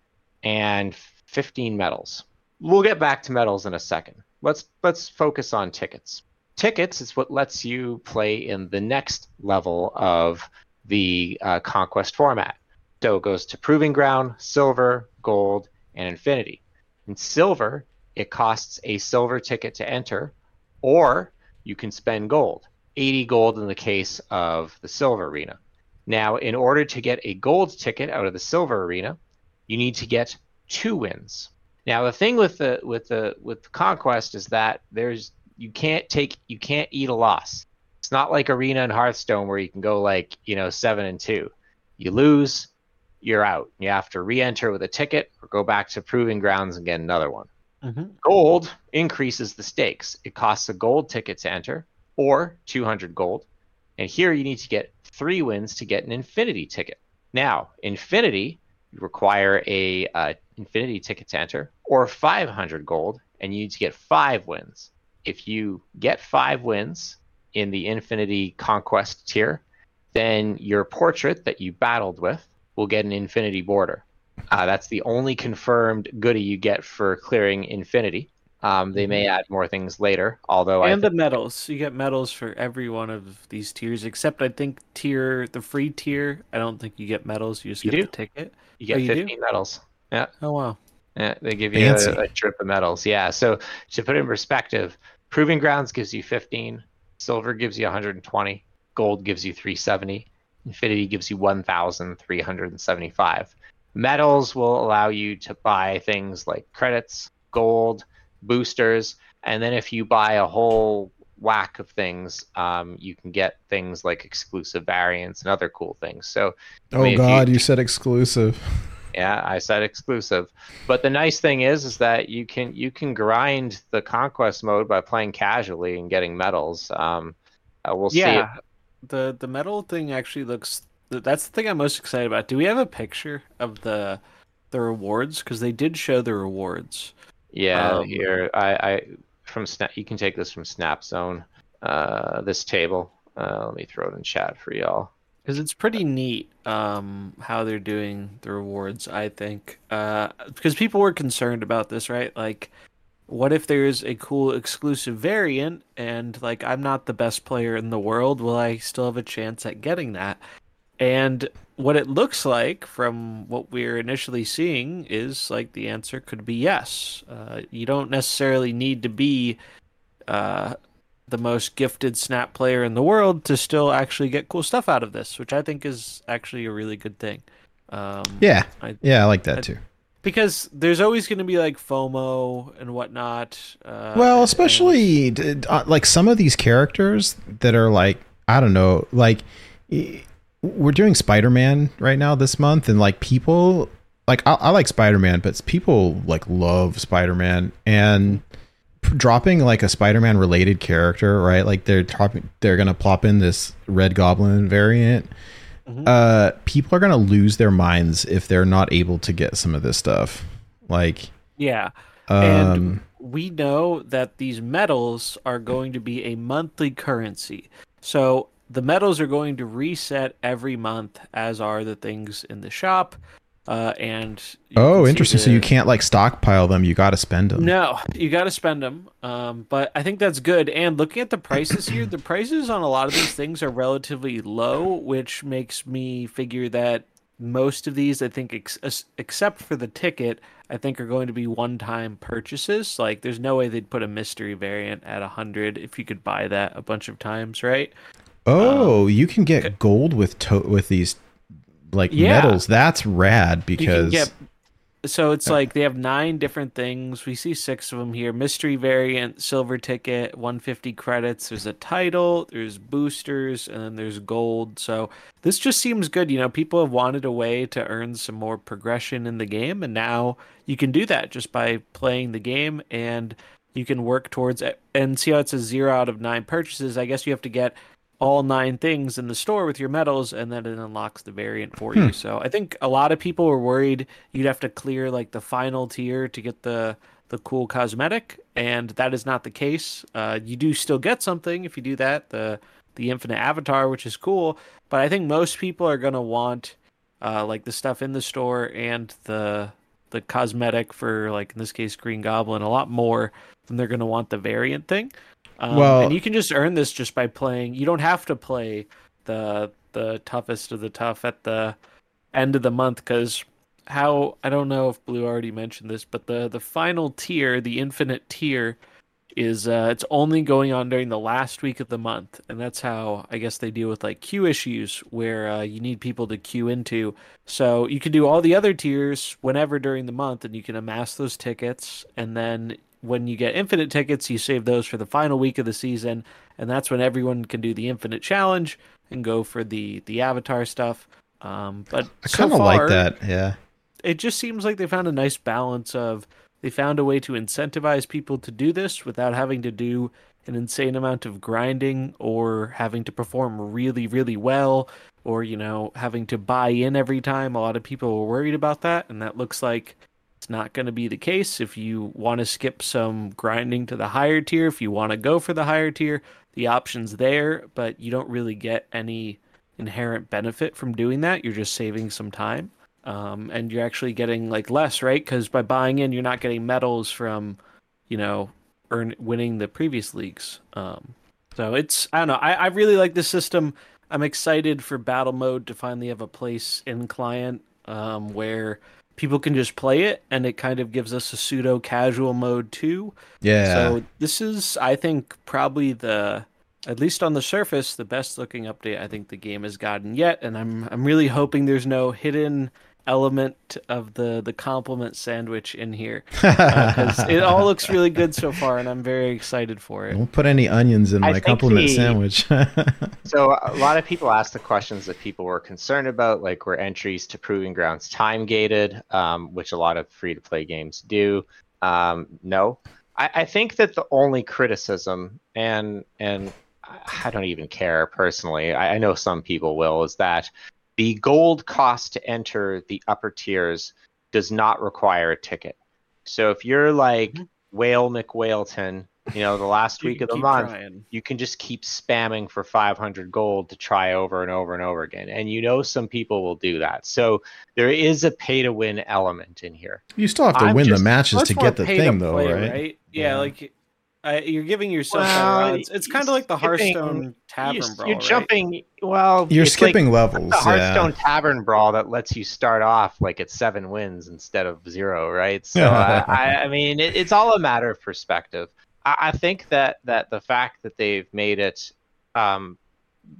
and 15 medals. We'll get back to medals in a second. Let's let's focus on tickets. Tickets is what lets you play in the next level of the uh, conquest format. So it goes to proving ground, silver, gold, and infinity. In silver, it costs a silver ticket to enter, or you can spend gold. 80 gold in the case of the silver arena. Now, in order to get a gold ticket out of the silver arena, you need to get two wins. Now, the thing with the with the with the conquest is that there's you can't take you can't eat a loss. It's not like arena and Hearthstone where you can go like you know seven and two. You lose, you're out. You have to re-enter with a ticket or go back to proving grounds and get another one. Gold increases the stakes. It costs a gold ticket to enter or 200 gold. And here you need to get three wins to get an infinity ticket. Now, Infinity, you require a uh, Infinity ticket to enter or 500 gold, and you need to get five wins. If you get five wins in the Infinity Conquest tier, then your portrait that you battled with will get an Infinity border. Uh, that's the only confirmed goodie you get for clearing Infinity. Um, they may add more things later, although I
and the medals. You get medals for every one of these tiers, except I think tier the free tier. I don't think you get medals. You just
You
get
do.
the ticket.
you get
Oh, you do?
15 medals. Yeah.
Oh wow.
Yeah, they give you a,
Fancy.
a drip of medals. Yeah. So to put it in perspective, Proving Grounds gives you 15, Silver gives you 120, Gold gives you 370, Infinity gives you 1,375. Medals will allow you to buy things like credits, gold, boosters, and then if you buy a whole whack of things, um, you can get things like exclusive variants and other cool things. So I
Oh
mean, if you-
God, you said exclusive.
yeah, I said exclusive. But the nice thing is, is that you can you can grind the conquest mode by playing casually and getting medals. Um, uh, we'll see.
yeah. The the medal thing actually looks. That's the thing I'm most excited about. Do we have a picture of the the rewards? Because they did show the rewards.
Yeah,
Um,
here I, I from Snap. You can take this from Snap Zone. Uh, this table. Uh, let me throw it in chat for y'all.
Because it's pretty neat um, how they're doing the rewards, I think. Uh, because people were concerned about this, right? Like, what if there's a cool exclusive variant and, like, I'm not the best player in the world? Will I still have a chance at getting that? And what it looks like from what we're initially seeing is like the answer could be yes. Uh, you don't necessarily need to be uh, the most gifted snap player in the world to still actually get cool stuff out of this, which I think is actually a really good thing. Um,
Yeah,
I-
yeah, I like that
I-
too.
because there's always going to be like FOMO and whatnot. Uh,
Well, especially d- uh, like some of these characters that are like I don't know, like we're doing Spider-Man right now this month, and like people like I, I like Spider-Man, but people like love Spider-Man and dropping like a Spider-Man related character, right? Like they're dropping, they're gonna plop in this Red Goblin variant.
Mhm.
Uh, people are gonna lose their minds if they're not able to get some of this stuff. Like,
yeah,
um,
and we know that these medals are going to be a monthly currency. So the medals are going to reset every month, as are the things in the shop. Uh, and
Oh, interesting. So you can't like stockpile them. You got to spend them.
No, you got to spend them. Um, but I think that's good. And looking at the prices here, the prices on a lot of these things are relatively low, which makes me figure that most of these, I think, ex- ex- except for the ticket, I think are going to be one-time purchases. Like, there's no way they'd put a mystery variant at a hundred if you could buy that a bunch of times, right?
Oh, you can get gold with to- with these like
Yeah.
medals. That's rad because
get so it's like they have nine different things. We see six of them here: mystery variant, silver ticket, 150 credits. There's a title, there's boosters, and then there's gold. So this just seems good. You know, people have wanted a way to earn some more progression in the game, and now you can do that just by playing the game, and you can work towards it. And see how it says zero out of nine purchases. I guess you have to get all nine things in the store with your medals and then it unlocks the variant for you. So I think a lot of people were worried you'd have to clear like the final tier to get the the cool cosmetic and that is not the case. Uh, you do still get something if you do that, the the infinite avatar which is cool, but I think most people are going to want uh, like the stuff in the store and the the cosmetic for like in this case Green Goblin a lot more than they're going to want the variant thing. Um,
Well-
and you can just earn this just by playing. You don't have to play the the toughest of the tough at the end of the month because how I don't know if Blue already mentioned this, but the the final tier, the infinite tier, is uh, it's only going on during the last week of the month, and that's how I guess they deal with like queue issues where uh, you need people to queue into. So you can do all the other tiers whenever during the month, and you can amass those tickets, and then when you get infinite tickets, you save those for the final week of the season, and that's when everyone can do the infinite challenge and go for the the avatar stuff. Um, but
I kind of like that. Yeah.
it just seems like they found a nice balance of they found a way to incentivize people to do this without having to do an insane amount of grinding or having to perform really, really well or, you know, having to buy in every time. A lot of people were worried about that, and that looks like it's not going to be the case. If you want to skip some grinding to the higher tier, if you want to go for the higher tier, the option's there, but you don't really get any inherent benefit from doing that. You're just saving some time. Um, and you're actually getting like less, right? Because by buying in, you're not getting medals from, you know, earn winning the previous leagues. Um, so it's I don't know. I, I really like this system. I'm excited for battle mode to finally have a place in client um, where people can just play it, and it kind of gives us a pseudo casual mode too.
Yeah.
So this is, I think, probably the at least on the surface, the best looking update I think the game has gotten yet, and I'm I'm really hoping there's no hidden element of the the compliment sandwich in here because it all looks really good so far, and I'm very excited for it.
Don't put any onions in
I
my compliment
the-
sandwich.
So a lot of people asked the questions that people were concerned about, like were entries to Proving Grounds time gated, um, which a lot of free to play games do. Um, no, I, I think that the only criticism, and and I- I don't even care personally. I, I know some people will, is that the gold cost to enter the upper tiers does not require a ticket. So if you're like
Mhm.
Whale McWhaleton, you know, the last week of the month,
trying.
you can just keep spamming for 500 gold to try over and over and over again. And you know some people will do that. So there is a pay to win element in here.
you still have to
I'm
win the matches to get the thing, though,
play,
right?
Yeah,
Yeah.
like uh, you're giving yourself
Well,
better odds. It's kind of like the
skipping-
Hearthstone Tavern
you're,
Brawl.
you're
right?
jumping, well,
You're
it's like
skipping levels.
the
yeah.
Hearthstone Tavern Brawl that lets you start off like at seven wins instead of zero, right? So uh, I, I mean, it, it's all a matter of perspective. I, I think that that the fact that they've made it, um,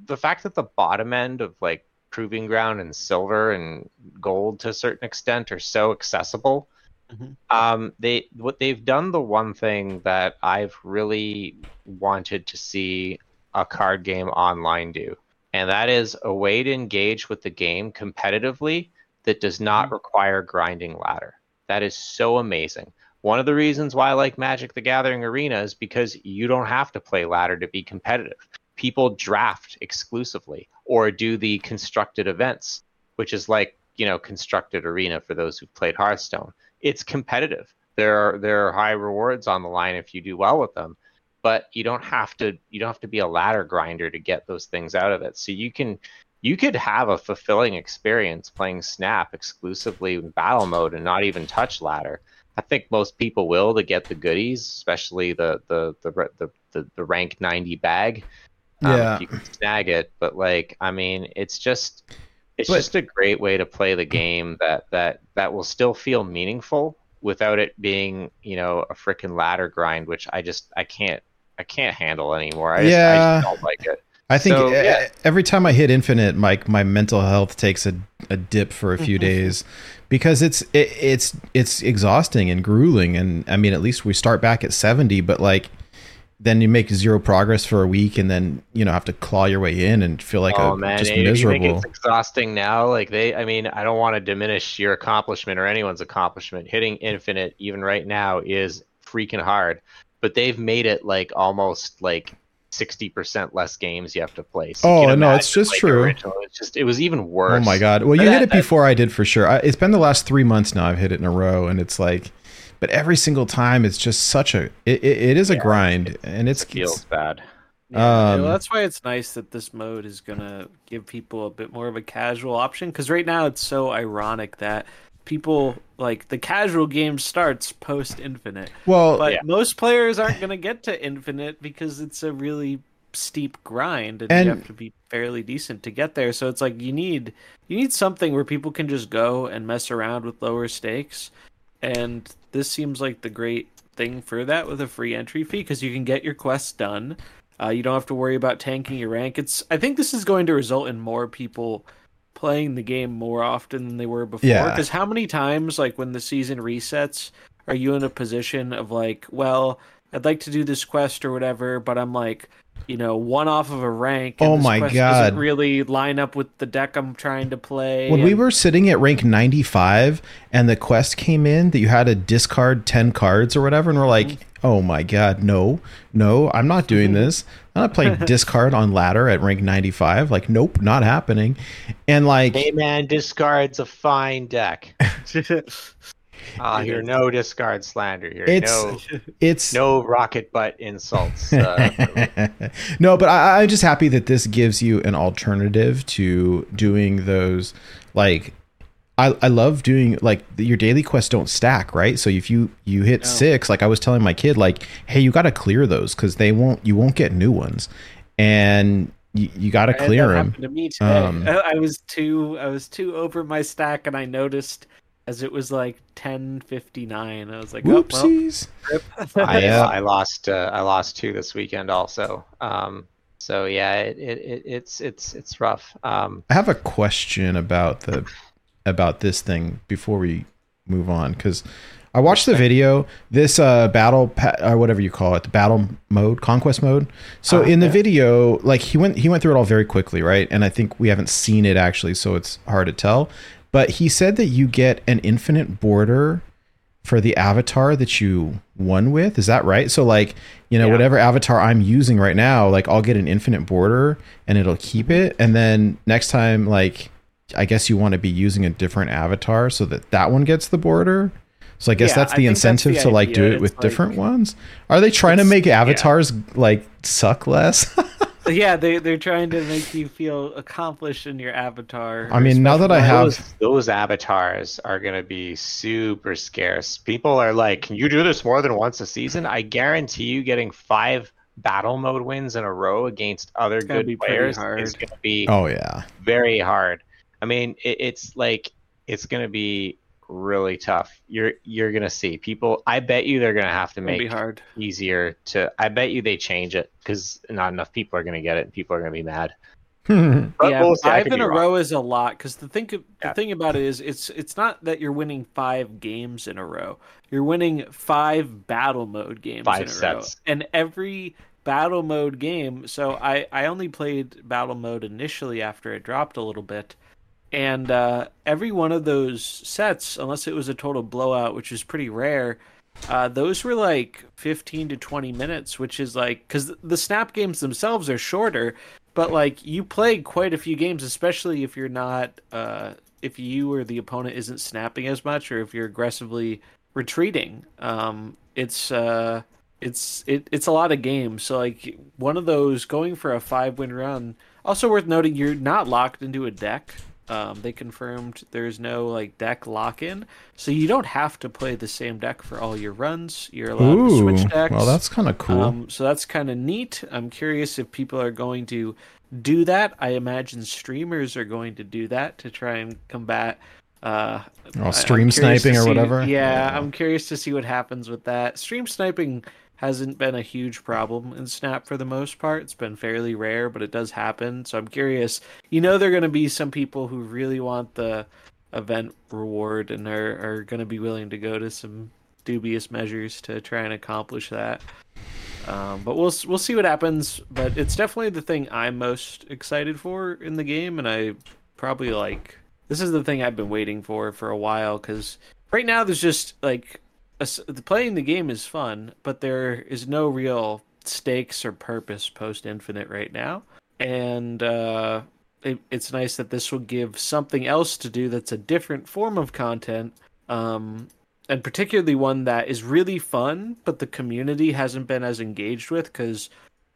the fact that the bottom end of like Proving Ground and Silver and Gold to a certain extent are so accessible.
Mhm.
Um, they what they've done the one thing that I've really wanted to see a card game online do and that is a way to engage with the game competitively that does not require grinding ladder. That is so amazing. One of the reasons why I like Magic the Gathering Arena is because you don't have to play ladder to be competitive. People draft exclusively or do the constructed events, which is like, you know, constructed arena for those who've played Hearthstone. It's competitive. There are there are high rewards on the line if you do well with them but you don't have to you don't have to be a ladder grinder to get those things out of it so you can you could have a fulfilling experience playing snap exclusively in battle mode and not even touch ladder i think most people will to get the goodies especially the the the the, the, the rank 90 bag um,
Yeah.
if you can snag it but like i mean it's just it's
But-
just a great way to play the game that that that will still feel meaningful without it being you know a freaking ladder grind which i just i can't i can't handle anymore i just, I just don't like it
I think
So, yeah.
every time I hit infinite, my my mental health takes a, a dip for a few mm-hmm. days because it's it, it's it's exhausting and grueling. And I mean, at least we start back at seventy, but like then you make zero progress for a week, and then you know have to claw your way in and feel like
oh
a,
man
just
if you
miserable.
think it's exhausting now like they i mean i don't want to diminish your accomplishment or anyone's accomplishment hitting infinite even right now is freaking hard but they've made it like almost like 60% less games you have to play So
Oh, no, it's just true.
original- it's just it was even worse
Oh my god! Well, you hit it before I did for sure. I, it's been the last three months now. I've hit it in a row, and it's like, but every single time, it's just such a. It, it, it is a
Yeah,
grind, and it's,
feels
it's
bad
Yeah,
Um,
well, that's why it's nice that this mode is gonna give people a bit more of a casual option. Because right now it's so ironic that people like the casual game starts post infinite,
well.
but
Yeah.
most players aren't gonna get to infinite because it's a really steep grind, and,
And-
you have to be fairly decent to get there. So it's like you need you need something where people can just go and mess around with lower stakes, and this seems like the great thing for that with a free entry fee because you can get your quests done. Uh, you don't have to worry about tanking your rank. It's I think this is going to result in more people playing the game more often than they were before.
Yeah.
Because how many times, like when the season resets, are you in a position of like, well, I'd like to do this quest or whatever, but I'm like, you know, one off of a rank. And
Oh
this
my
quest
God.
Doesn't really line up with the deck I'm trying to play.
when we were sitting at rank 95 and the quest came in that you had to discard 10 cards or whatever and we're like mm-hmm. oh my god, no, no, I'm not doing this. I'm not playing discard on ladder at rank 95. Like, nope, not happening. And like,
Hey man, discard's a fine deck. I hear no discard slander here.
It's-
no,
it's
no rocket butt insults. Uh,
no, but I, I'm just happy that this gives you an alternative to doing those. Like, I, I love doing like your daily quests don't stack, right? So if you you hit
No.
six, like I was telling my kid, like, hey, you got to clear those because they won't you won't get new ones, and you, you got to clear them.
happen To me today.
Um,
I I was too I was too over my stack, and I noticed as it was like ten fifty nine. I was like, oh, well,
Whoopsies.
I,
Yeah.
I lost uh, I lost two this weekend also. Um, so yeah, it, it, it it's it's it's rough. Um,
I have a question about the about this thing before we move on because I watched the video. This uh, battle pa- or whatever you call it, the battle mode, conquest mode. So
Uh,
in the
yeah.
video, like he went he went through it all very quickly, right? And I think we haven't seen it actually, so it's hard to tell. But he said that you get an infinite border for the avatar that you won with. Is that right? So like, you know,
Yeah.
whatever avatar I'm using right now, like I'll get an infinite border and it'll keep it. And then next time, like, I guess you want to be using a different avatar so that that one gets the border. So I guess
Yeah,
that's the
think that's
incentive
the
to like do it with
It's
different ones. Are they trying to
It's-
make
yeah.
avatars like suck less?
yeah, they they're trying to make you feel accomplished in your avatar.
I mean, now that I have-
those those avatars are gonna be super scarce. People are like, "Can you do this more than once a season?" I guarantee you, getting five battle mode wins in a row against other good players is gonna be
oh yeah.
very hard. I mean, it, it's like it's gonna be really tough. You're you're gonna see people. I bet you they're gonna have to
It'll be
make
hard.
easier to. I bet you they change it because not enough people are gonna get it. and People are gonna be mad. But
yeah,
we'll. I
five
could
in a
wrong.
row is a lot because the thing the
Yeah.
thing about it is it's it's not that you're winning five games in a row. You're winning five battle mode games
Five
in a row,
sets.
and every battle mode game. So I I only played battle mode initially after it dropped a little bit, and uh, every one of those sets, unless it was a total blowout, which is pretty rare. Uh, those were like 15 to 20 minutes, which is like because the snap games themselves are shorter, but like you play quite a few games, especially if you're not, uh, if you or the opponent isn't snapping as much, or if you're aggressively retreating. Um, it's uh, it's it, it's a lot of games. So like one of those going for a five win run. Also worth noting, you're not locked into a deck. Um, they confirmed there's no like deck lock in, so you don't have to play the same deck for all your runs. You're allowed to
Ooh.
switch decks.
Well, that's kind of cool.
Um, so that's kind of neat. I'm curious if people are going to do that. I imagine streamers are going to do that to try and combat. Uh,
oh, stream
to
sniping or whatever.
Yeah, I'm curious to see what happens with that. Stream sniping hasn't been a huge problem in Snap for the most part. It's been fairly rare, but it does happen. So I'm curious. You know, there are going to be some people who really want the event reward and are, are going to be willing to go to some dubious measures to try and accomplish that. Um, but we'll we'll see what happens. But it's definitely the thing I'm most excited for in the game, and I probably like this is the thing I've been waiting for for a while because right now there's just like playing the game is fun, but there is no real stakes or purpose post Infinite right now, and uh, it, it's nice that this will give something else to do that's a different form of content. Um, and particularly one that is really fun, but the community hasn't been as engaged with because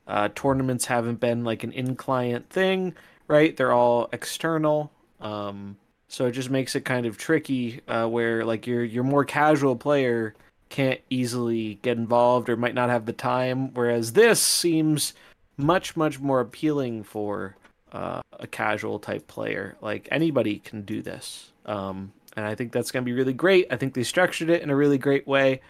uh, tournaments haven't been like an in-client thing, right? They're all external, um, so it just makes it kind of tricky uh, where like your your more casual player can't easily get involved or might not have the time, whereas this seems much much more appealing for uh, a casual type player. Like anybody can do this. Um, and I think that's going to be really great. I think they structured it in a really great way,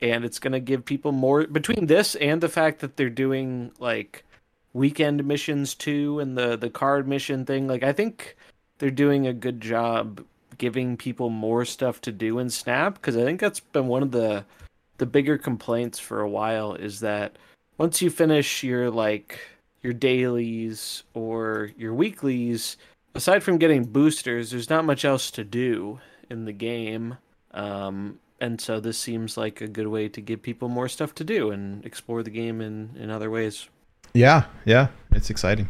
and it's going to give people more between this and the fact that they're doing like weekend missions too, and the the card mission thing. Like I think they're doing a good job giving people more stuff to do in Snap because I think that's been one of the the bigger complaints for a while is that once you finish your like your dailies or your weeklies aside from getting boosters, there's not much else to do in the game. Um, and so this seems like a good way to give people more stuff to do and explore the game in in other ways.
Yeah, yeah, it's exciting.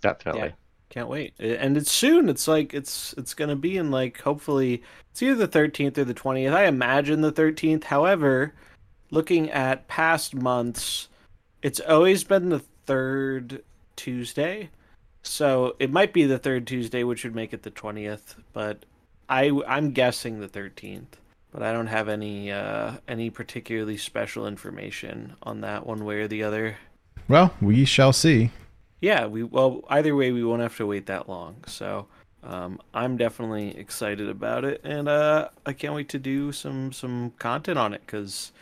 Definitely.
Yeah. Can't wait. And it's soon. It's like it's it's gonna be in like hopefully it's either the thirteenth or the twentieth. I imagine the thirteenth. However, looking at past months, it's always been the third Tuesday. So it might be the third Tuesday, which would make it the twentieth. But I I'm guessing the thirteenth. But I don't have any uh, any particularly special information on that one way or the other.
Well, we shall see.
Yeah, we well either way we won't have to wait that long. So um, I'm definitely excited about it, and uh, I can't wait to do some some content on it because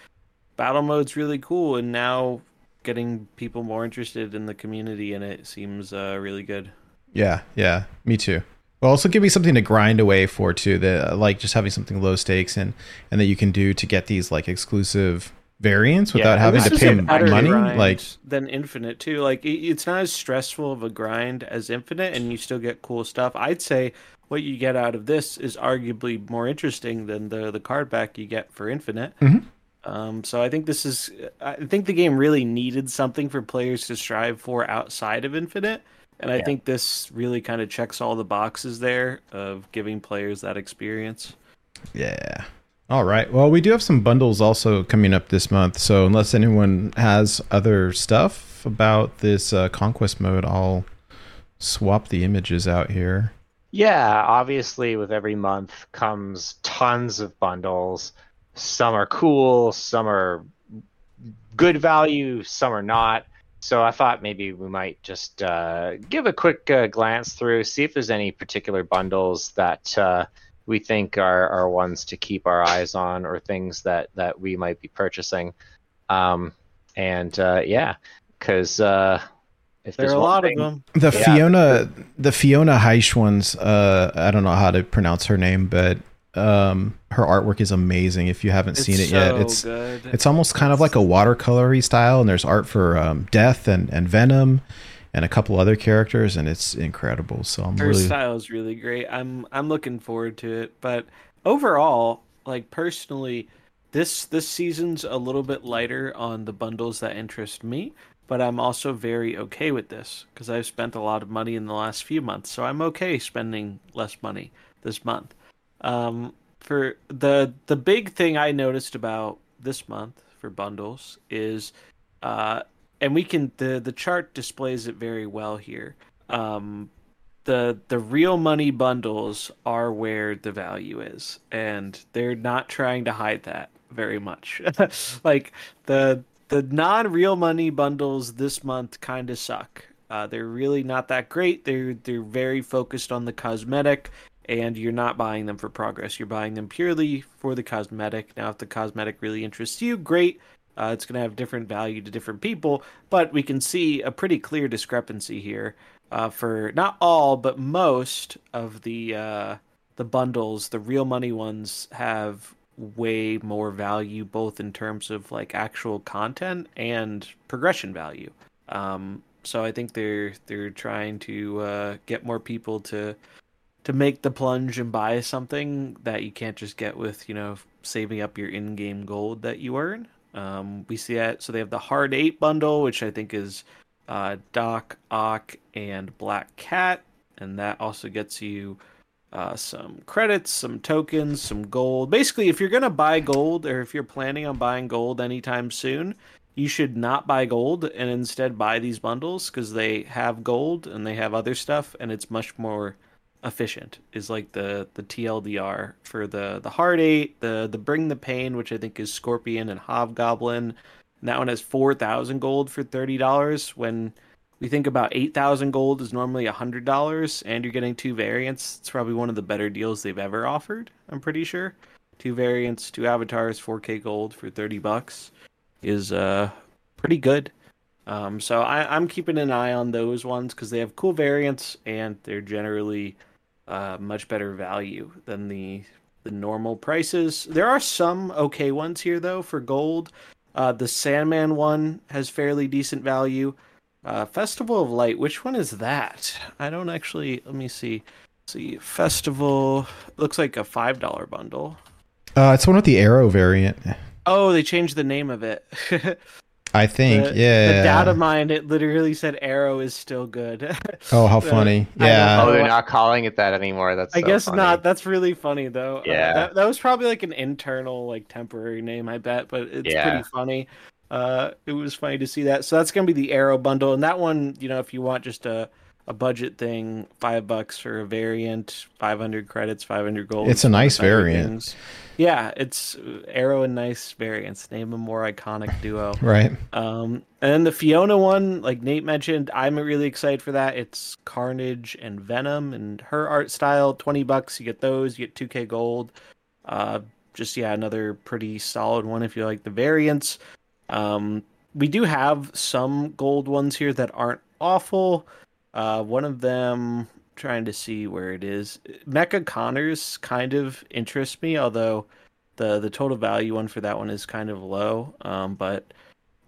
battle mode's really cool, and now getting people more interested in the community in it seems uh, really good.
Yeah, yeah, me too. Well, also give me something to grind away for too. That like just having something low stakes and and that you can do to get these like exclusive variants without
Yeah,
having to pay money. Like
than Infinite too. Like it's not as stressful of a grind as Infinite, and you still get cool stuff. I'd say what you get out of this is arguably more interesting than the the card back you get for Infinite.
Mhm.
Um, so I think this is. I think the game really needed something for players to strive for outside of Infinite, and I think this really kind of checks all the boxes there of giving players that experience.
Yeah. All right. Well, we do have some bundles also coming up this month. So unless anyone has other stuff about this uh, conquest mode, I'll swap the images out here.
Yeah, obviously, with every month comes tons of bundles. Some are cool, some are good value, some are not. So I thought maybe we might just uh, give a quick uh, glance through, see if there's any particular bundles that uh, we think are, are ones to keep our eyes on, or things that that we might be purchasing. Um, and uh, yeah, because uh, if
There
there's
are a lot
thing-
of them.
The
Yeah.
Fiona, the Fiona Hsieh ones. Uh, I don't know how to pronounce her name, but um, her artwork is amazing. If you haven't seen it yet, it's
good.
it's almost kind of like a watercolory style, and there's art for um, Death and and Venom, and a couple other characters, and it's incredible. So I'm
her
really
style is really great. I'm I'm looking forward to it. But overall, like personally, this this season's a little bit lighter on the bundles that interest me. But I'm also very okay with this because I've spent a lot of money in the last few months, so I'm okay spending less money this month. Um, for the the big thing I noticed about this month for bundles is, uh, and we can the the chart displays it very well here. Um, the the real money bundles are where the value is and they're not trying to hide that very much. Like the the non-real money bundles this month kind of suck. Uh, they're really not that great. They're they're very focused on the cosmetic and you're not buying them for progress. You're buying them purely for the cosmetic. Now if the cosmetic really interests you great uh, it's going to have different value to different people but we can see a pretty clear discrepancy here uh, for not all but most of the uh, the bundles, the real money ones have way more value, both in terms of like actual content and progression value. Um, so I think they're they're trying to uh, get more people to to make the plunge and buy something that you can't just get with you know saving up your in-game gold that you earn. Um, we see that so they have the hard eight bundle, which I think is uh, Doc, Ock, and Black Cat, and that also gets you uh, some credits, some tokens, some gold. Basically, if you're gonna buy gold, or if you're planning on buying gold anytime soon, you should not buy gold and instead buy these bundles because they have gold and they have other stuff, and it's much more efficient. Is like the the TLDR for the the Hard Eight, the the Bring the Pain, which I think is Scorpion and Hobgoblin. And that one has 4,000 gold for $30 when we think about 8,000 gold is normally $100 and you're getting two variants. It's probably one of the better deals they've ever offered, I'm pretty sure. Two variants, two avatars, 4k gold for 30 bucks is uh pretty good. Um, so I, I'm keeping an eye on those ones because they have cool variants and they're generally uh, much better value than the the normal prices. There are some okay ones here though for gold. Uh, the Sandman one has fairly decent value. Uh, Festival of Light, which one is that? I don't actually. Let me see. see, Festival looks like a five dollar bundle.
Uh, it's one with the arrow variant.
Oh, they changed the name of it.
I think.
the,
yeah.
The data mine it literally said arrow is still good.
Oh, how
So,
funny! Yeah.
Oh, they're not calling it that anymore. That's
I
so
guess
funny.
not. That's really funny though. Uh,
Yeah.
that, that was probably like an internal, like temporary name, I bet, but it's
Yeah.
pretty funny. Uh, it was funny to see that. So that's gonna be the Arrow bundle, and that one, you know, if you want just a a budget thing, five bucks for a variant, five hundred credits, five hundred gold.
It's a nice variant.
things. Yeah, it's uh, Arrow and nice variants. Name a more iconic duo.
Right.
Um, and then the Fiona one, like Nate mentioned, I'm really excited for that. It's Carnage and Venom and her art style. Twenty bucks, you get those. You get 2K gold. Uh, just yeah, another pretty solid one if you like the variants. Um, we do have some gold ones here that aren't awful. Uh, one of them, trying to see where it is. Mecha Connors kind of interests me, although the the total value one for that one is kind of low. Um, but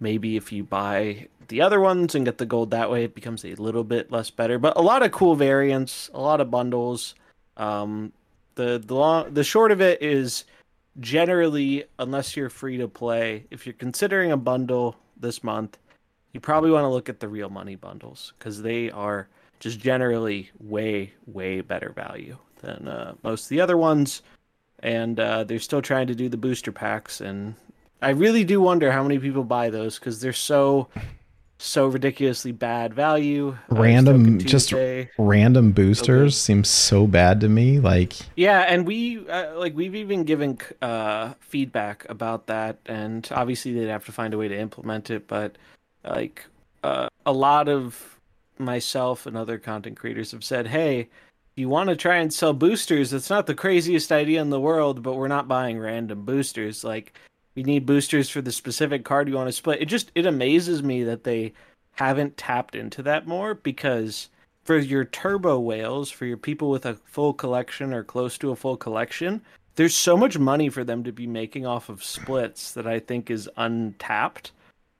maybe if you buy the other ones and get the gold that way, it becomes a little bit less better. But a lot of cool variants, a lot of bundles. Um, the the long the short of it is generally, unless you're free to play, if you're considering a bundle this month, you probably want to look at the real money bundles because they are just generally way way better value than uh, most of the other ones. And uh, they're still trying to do the booster packs, and I really do wonder how many people buy those because they're so so ridiculously bad value.
Random- just- Random boosters seems so bad to me. Like,
Yeah, and we uh, like we've even given uh, feedback about that, and obviously they'd have to find a way to implement it. But like uh, a lot of myself and other content creators have said, "Hey, if you want to try and sell boosters, it's not the craziest idea in the world, but we're not buying random boosters. Like we need boosters for the specific card you want to split." It just it amazes me that they haven't tapped into that more because for your turbo whales, for your people with a full collection or close to a full collection, there's so much money for them to be making off of splits that I think is untapped.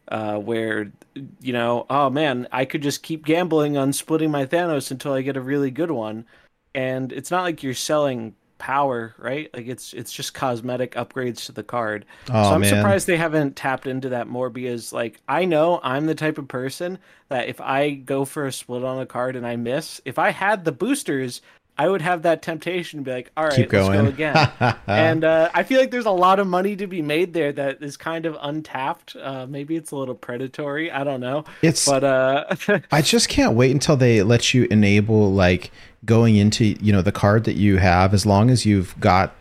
Uh, where you know, oh man, I could just keep gambling on splitting my Thanos until I get a really good one, and it's not like you're selling power, right? Like it's it's just cosmetic upgrades to the card.
oh
so I'm
man,
surprised they haven't tapped into that more because, like, I know I'm the type of person that if I go for a split on a card and I miss, if I had the boosters, I would have that temptation to be like, all right,
keep
let's
going
go again. and uh, I feel like there's a lot of money to be made there that is kind of untapped. Uh, maybe it's a little predatory. I don't know.
it's
But uh,
I just can't wait until they let you enable like going into you know the card that you have as long as you've got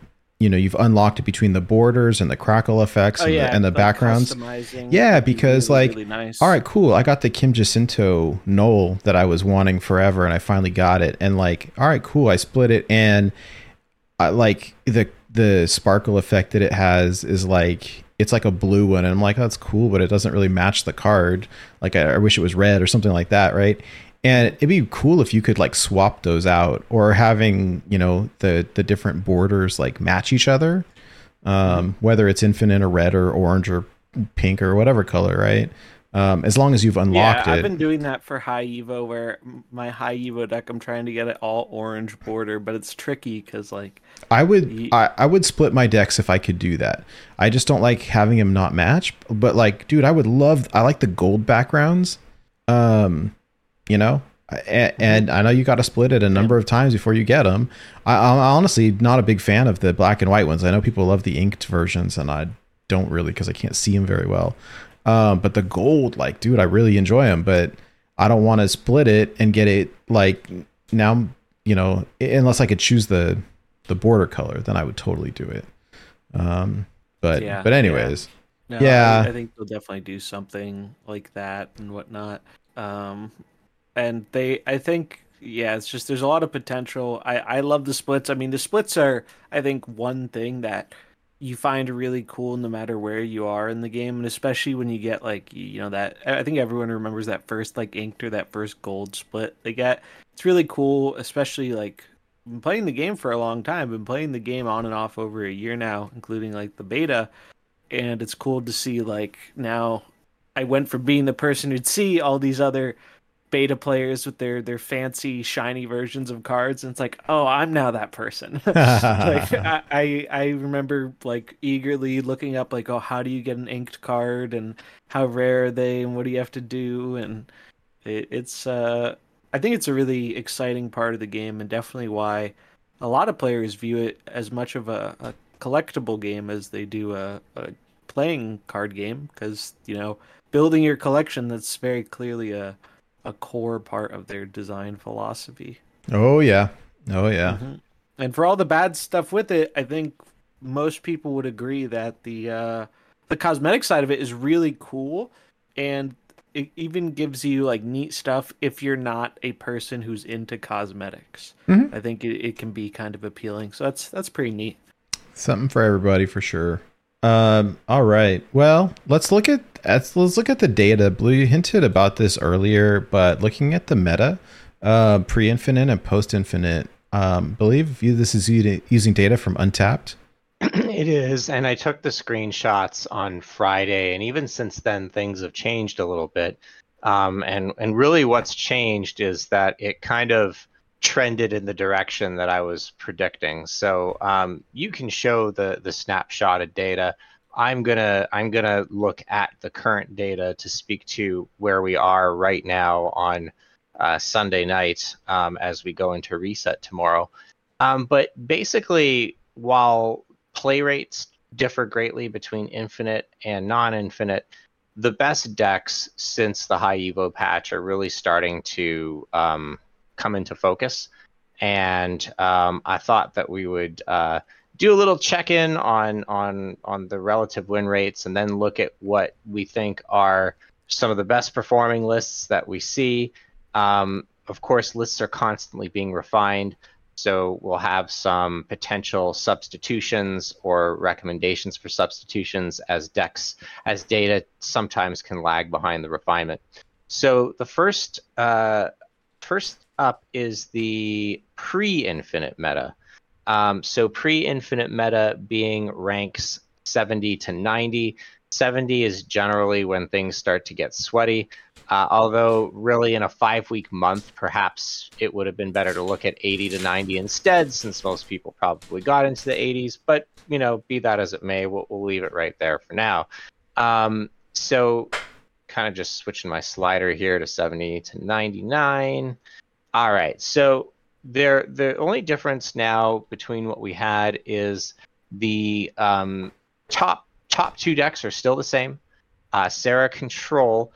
you know you've unlocked it between the borders and the crackle effects
oh
and,
yeah,
the, and the
like
backgrounds. Yeah, because,
really,
like,
really nice.
All right, cool. I got the Kim Jacinto Knull that I was wanting forever, and I finally got it. And like, all right, cool. I split it, and I like the the sparkle effect that it has is like it's like a blue one, and I'm like, oh, that's cool, but it doesn't really match the card. Like, I, I wish it was red or something like that, right? And it'd be cool if you could like swap those out, or having you know the the different borders like match each other, um, whether it's infinite or red or orange or pink or whatever color, right? Um, as long as you've unlocked
yeah,
it.
I've been doing that for high Evo, where my high Evo deck, I'm trying to get it all orange border, but it's tricky because like
I would I, I would split my decks if I could do that. I just don't like having them not match. But like, dude, I would love. I like the gold backgrounds. Um, you know, and, and I know you got to split it a number of times before you get them. I, I'm honestly not a big fan of the black and white ones. I know people love the inked versions, and I don't really because I can't see them very well. Um, but the gold, like, dude, I really enjoy them. But I don't want to split it and get it like now. You know, unless I could choose the the border color, then I would totally do it. Um, but
Yeah,
but anyways,
No,
Yeah.
I, I think they'll definitely do something like that and whatnot. Um, and they, I think, yeah, it's just there's a lot of potential. I I love the splits. I mean, the splits are, I think, one thing that you find really cool no matter where you are in the game, and especially when you get like you know that. I think everyone remembers that first like inked or that first gold split they get. It's really cool, especially like been playing the game for a long time. Been playing the game on and off over a year now, including like the beta and it's cool to see like now I went from being the person who'd see all these other beta players with their their fancy shiny versions of cards, and it's like, oh, I'm now that person. like I, I I remember like eagerly looking up like, oh, how do you get an inked card, and how rare are they, and what do you have to do, and it, it's uh, I think it's a really exciting part of the game, and definitely why a lot of players view it as much of a, a collectible game as they do a, a playing card game because you know building your collection that's very clearly a a core part of their design philosophy.
Oh yeah. Oh yeah.
Mm-hmm. And for all the bad stuff with it, I think most people would agree that the uh, the cosmetic side of it is really cool, and it even gives you like neat stuff if you're not a person who's into cosmetics.
Mhm.
I think it, it can be kind of appealing. So that's that's pretty neat.
Something for everybody for sure. Um, all right. Well, let's look at let's, let's look at the data. Blue you hinted about this earlier, but looking at the meta, uh, pre-infinite and post-infinite, um, believe you this is using data from Untapped.
it is, and I took the screenshots on Friday, and even since then, things have changed a little bit. Um, and and really, what's changed is that it kind of trended in the direction that I was predicting. So um, you can show the the snapshot of data. I'm gonna I'm gonna look at the current data to speak to where we are right now on uh, Sunday night um, as we go into reset tomorrow. Um, but basically, while play rates differ greatly between infinite and non-infinite, the best decks since the high Evo patch are really starting to um, come into focus. And um, I thought that we would uh, do a little check-in on on on the relative win rates, and then look at what we think are some of the best performing lists that we see. Um, of course, lists are constantly being refined, so we'll have some potential substitutions or recommendations for substitutions as decks as data sometimes can lag behind the refinement. So the first uh, first up is the pre-infinite meta. Um, so pre-infinite meta being ranks 70 to 90. 70 is generally when things start to get sweaty. Uh, although, really, in a five week month, perhaps it would have been better to look at 80 to 90 instead, since most people probably got into the 80s. But, you know, be that as it may, we'll, we'll leave it right there for now. Um, so, kind of just switching my slider here to 70 to 99. All right. So, there, the only difference now between what we had is the um, top top two decks are still the same. Uh, Sera Control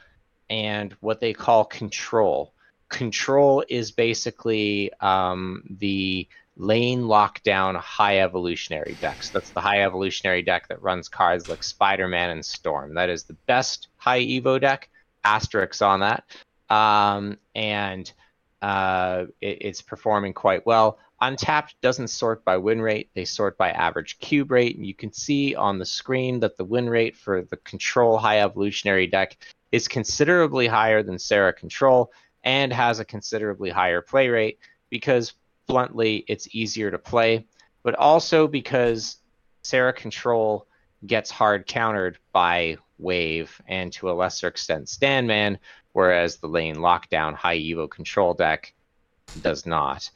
and what they call Control. Control is basically um, the lane lockdown high evolutionary decks. That's the high evolutionary deck that runs cards like Spider Man and Storm. That is the best high Evo deck. Asterisks on that. Um, and uh, it, it's performing quite well. Untapped doesn't sort by win rate, they sort by average cube rate. And you can see on the screen that the win rate for the Control High Evolutionary deck is considerably higher than Sera Control and has a considerably higher play rate because, bluntly, it's easier to play, but also because Sera Control gets hard countered by Wave and to a lesser extent Sandman, whereas the lane lockdown high Evo control deck does not.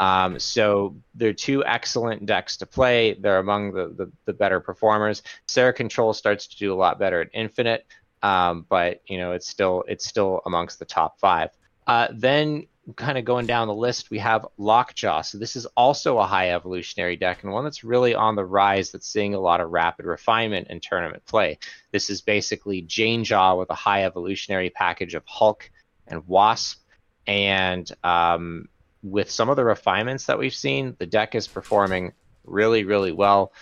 Um, so they're two excellent decks to play. They're among the, the, the, better performers. Sera Control starts to do a lot better at Infinite, um, but you know it's still it's still amongst the top five. Uh, then kind of going down the list, we have Lockjaw. So this is also a high evolutionary deck and one that's really on the rise. That's seeing a lot of rapid refinement in tournament play. This is basically Jane Jaw with a high evolutionary package of Hulk and Wasp, and um, with some of the refinements that we've seen, the deck is performing really, really well.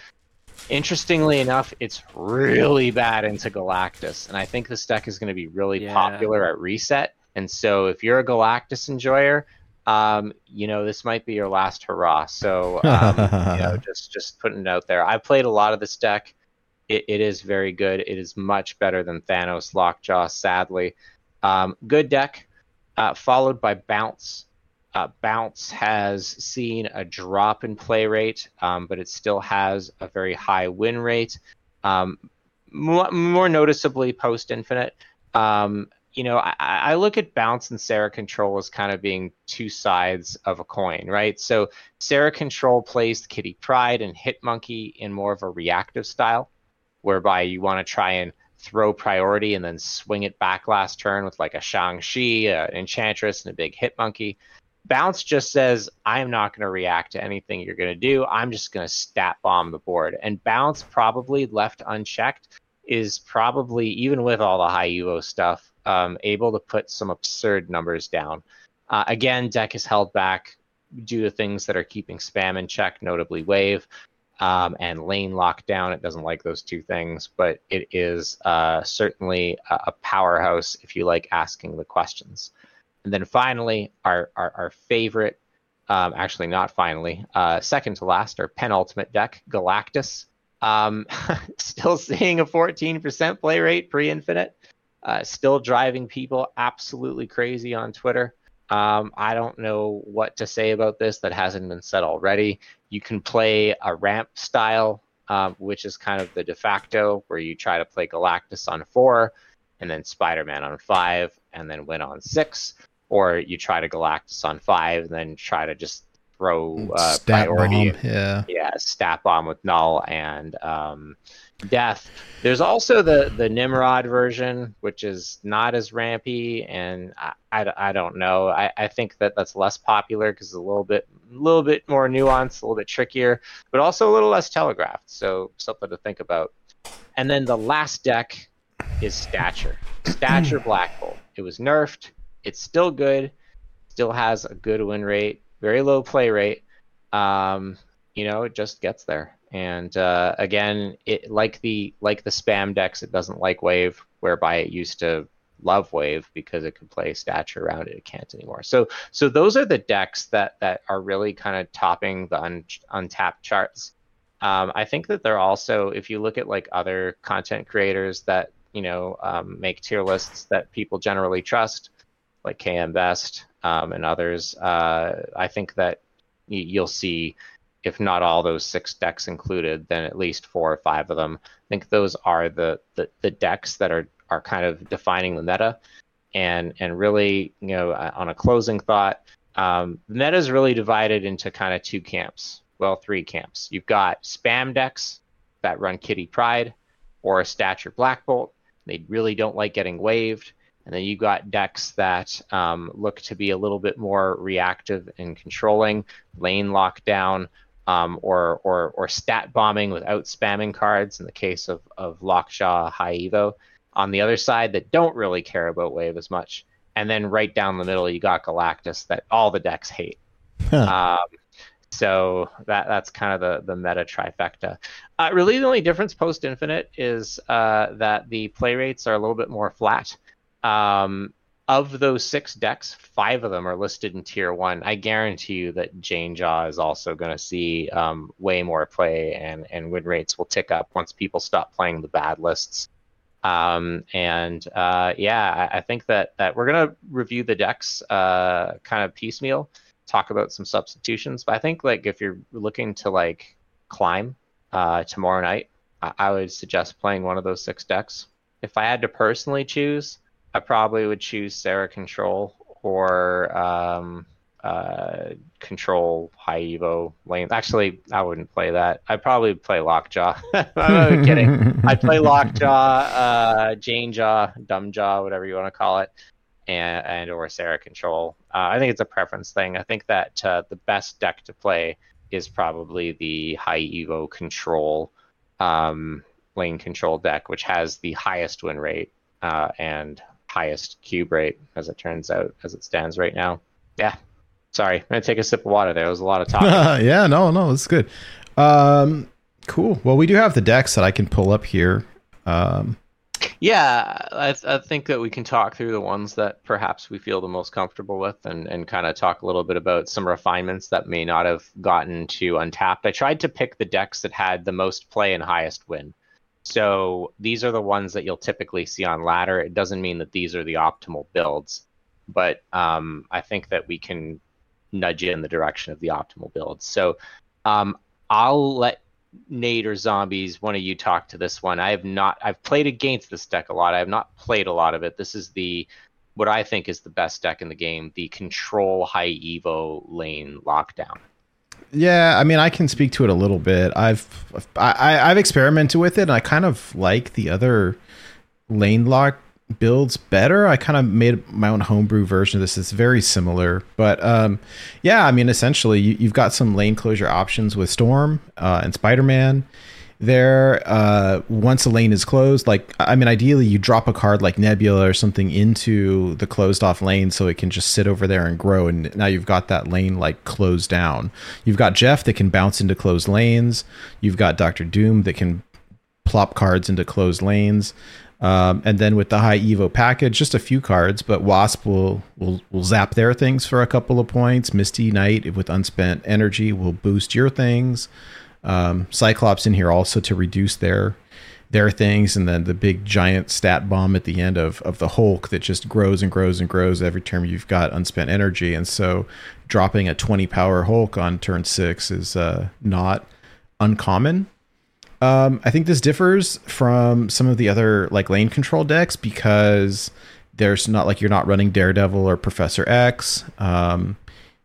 Interestingly enough, it's really bad into Galactus, and I think this deck is going to be really
Yeah.
popular at reset. And so, if you're a Galactus enjoyer, um, you know this might be your last hurrah. So, um, you know, just just putting it out there. I played a lot of this deck. It, it is very good. It is much better than Thanos Lockjaw, sadly. Um, good deck, uh, followed by Bounce. Uh, Bounce has seen a drop in play rate, um, but it still has a very high win rate. Um, more, more noticeably, post Infinite, um, you know, I, I look at bounce and Sera control as kind of being two sides of a coin, right? So Sera control plays Kitty Pryde and Hit Monkey in more of a reactive style, whereby you want to try and throw priority and then swing it back last turn with like a Shang-Chi, an Enchantress, and a big Hit Monkey. Bounce just says, I'm not going to react to anything you're going to do. I'm just going to stat bomb the board. And Bounce, probably left unchecked, is probably, even with all the high Evo stuff, um, able to put some absurd numbers down. Uh, again, deck is held back due to things that are keeping spam in check, notably wave um, and lane lockdown. It doesn't like those two things, but it is uh, certainly a, a, powerhouse if you like asking the questions. And then finally, our, our, our favorite, um, actually not finally, uh, second to last, our penultimate deck, Galactus. Um, still seeing a 14% play rate pre infinite uh, still driving people absolutely crazy on Twitter. Um, I don't know what to say about this that hasn't been said already. You can play a ramp style, um, which is kind of the de facto, where you try to play Galactus on four, and then Spider Man on five, and then win on six. Or you try to Galactus on five, and then try to just throw uh,
stat
priority.
Bomb, yeah,
yeah, stat bomb with Knull and um, death. There's also the the Nimrod version, which is not as rampy, and I, I, I don't know. I, I think that that's less popular because it's a little bit a little bit more nuanced, a little bit trickier, but also a little less telegraphed. So something to think about. And then the last deck is Stature. Stature Black Bolt. It was nerfed. It's still good. Still has a good win rate. Very low play rate. Um, you know, it just gets there. And uh, again, it like the like the spam decks, it doesn't like wave, whereby it used to love wave because it could play stature around it. It can't anymore. So so those are the decks that that are really kind of topping the un, untapped charts. Um, I think that they're also, if you look at like other content creators that you know um, make tier lists that people generally trust, like KM Best um, and others, uh, I think that you'll see if not all those six decks included, then at least four or five of them. I think those are the, the, the decks that are, are kind of defining the meta. And, and really, you know, uh, on a closing thought, um, the meta is really divided into kind of two camps. Well, three camps. You've got spam decks that run Kitty Pryde or a Stature Black Bolt. They really don't like getting waved. And then you've got decks that um, look to be a little bit more reactive and controlling, lane lockdown, um, or, or, or stat bombing without spamming cards in the case of, of Lockjaw High Evo. On the other side, that don't really care about Wave as much. And then right down the middle, you got Galactus that all the decks hate. Huh. Um, so that that's kind of the, the meta trifecta. Uh, really, the only difference post Infinite is uh, that the play rates are a little bit more flat. Um, of those six decks, five of them are listed in tier one. I guarantee you that Jane Jaw is also going to see um, way more play, and and win rates will tick up once people stop playing the bad lists. Um, and uh, yeah, I, I, think that that we're going to review the decks uh, kind of piecemeal, talk about some substitutions. But I think like if you're looking to like climb uh, tomorrow night, I, I would suggest playing one of those six decks. If I had to personally choose. I probably would choose Sera Control or um, uh, Control High Evo lane. Actually, I wouldn't play that. I'd probably play Lockjaw. I'm kidding. I'd play Lockjaw, uh, Jane Jaw, Dumb Jaw, whatever you want to call it, and, and or Sera Control. Uh, I think it's a preference thing. I think that uh, the best deck to play is probably the High Evo Control um, lane control deck, which has the highest win rate uh, and highest cube rate, as it turns out, as it stands right now. Yeah. Sorry, I'm gonna take a sip of water. There was a lot of talk.
yeah, no, no, it's good. Um, cool. Well, we do have the decks that I can pull up here. Um,
yeah, I, th- I, think that we can talk through the ones that perhaps we feel the most comfortable with and, and kind of talk a little bit about some refinements that may not have gotten to untapped. I tried to pick the decks that had the most play and highest win. So these are the ones that you'll typically see on ladder. It doesn't mean that these are the optimal builds, but um, I think that we can nudge you in the direction of the optimal builds. So um, I'll let Nate or Zombies, one of you talk to this one. I have not. I've played against this deck a lot. I have not played a lot of it. This is the what I think is the best deck in the game, the Control High Evo Lane Lockdown.
Yeah, I mean, I can speak to it a little bit. I've I, I've experimented with it, and I kind of like the other lane lock builds better. I kind of made my own homebrew version of this. It's very similar, but um, yeah, I mean, essentially, you, have got some lane closure options with Storm uh, and Spider Man. There, uh, once a lane is closed, like I mean, ideally, you drop a card like Nebula or something into the closed off lane so it can just sit over there and grow. And now you've got that lane like closed down. You've got Jeff that can bounce into closed lanes. You've got Doctor Doom that can plop cards into closed lanes. Um, and then with the high Evo package, just a few cards, but Wasp will, will will zap their things for a couple of points. Misty Knight with unspent energy will boost your things. Um, Cyclops in here also to reduce their their things, and then the big giant stat bomb at the end of of the Hulk that just grows and grows and grows every turn you've got unspent energy. And so, dropping a twenty power Hulk on turn six is uh, not uncommon. Um, I think this differs from some of the other like lane control decks because there's not like you're not running Daredevil or Professor X. Um,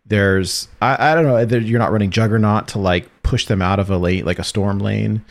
there's I, I don't know you're not running Juggernaut to like push them out of a lane like a storm lane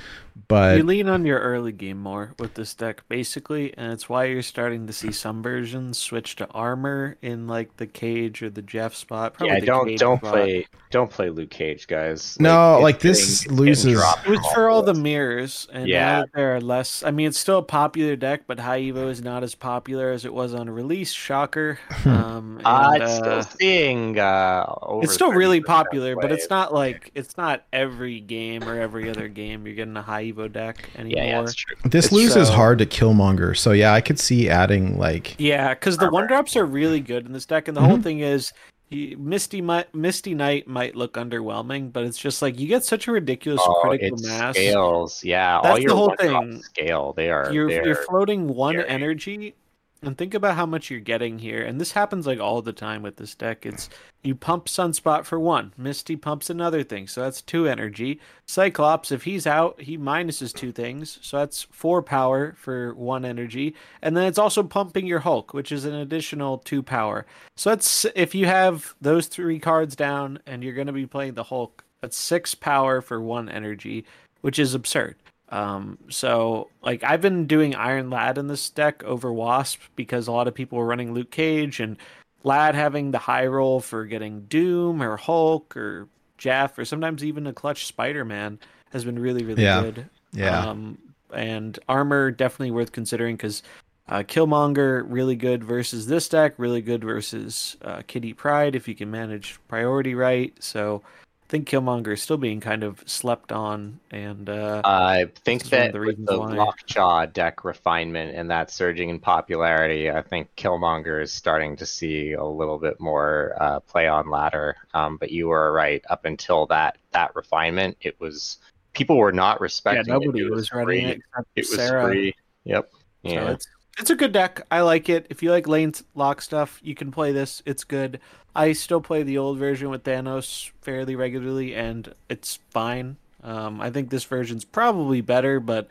but
you lean on your early game more with this deck, basically, and it's why you're starting to see some versions switch to armor in like the cage or the Jeff spot.
Probably yeah, don't don't spot. play don't play Luke Cage, guys.
No, like, like this getting, loses.
It was for all the mirrors, and yeah, there are less. I mean, it's still a popular deck, but High Evo is not as popular as it was on release. Shocker.
Um, and, uh, it's still seeing. Uh,
it's still really popular, but it's not like it's not every game or every other game you're getting a High Evo Evo deck anymore. Yeah, yeah that's
true. This it's loses so... hard to Killmonger, so yeah, I could see adding like
yeah, because the one drops are really good in this deck, and the mm-hmm. whole thing is he, Misty might, Misty Knight might look underwhelming, but it's just like you get such a ridiculous oh, critical mass.
Scales, yeah.
That's the whole thing.
Scale, they are.
You're
they're
you're floating one scary. energy and think about how much you're getting here. And this happens like all the time with this deck. It's you pump Sunspot for one. Misty pumps another thing, so that's two energy. Cyclops, if he's out, he minuses two things, so that's four power for one energy. And then it's also pumping your Hulk, which is an additional two power. So that's if you have those three cards down and you're gonna be playing the Hulk, that's six power for one energy, which is absurd. Um, so like I've been doing Iron Lad in this deck over Wasp because a lot of people were running Luke Cage and Lad having the high roll for getting Doom or Hulk or Jeff or sometimes even a clutch Spider Man has been really really
yeah.
good.
Yeah.
Um, and armor definitely worth considering because uh, Killmonger really good versus this deck, really good versus uh, Kitty Pryde if you can manage priority right. So think Killmonger is still being kind of slept on, and uh,
I think that the, with the Lockjaw deck refinement and that surging in popularity, I think Killmonger is starting to see a little bit more uh, play on ladder. Um, but you were right up until that that refinement, it was people were not respecting.
Yeah, nobody
it.
It was, was running it.
It was
Sera.
free. Yep. Yeah.
So it's it's a good deck. I like it. If you like lane lock stuff, you can play this. It's good. I still play the old version with Thanos fairly regularly, and it's fine. Um, I think this version's probably better, but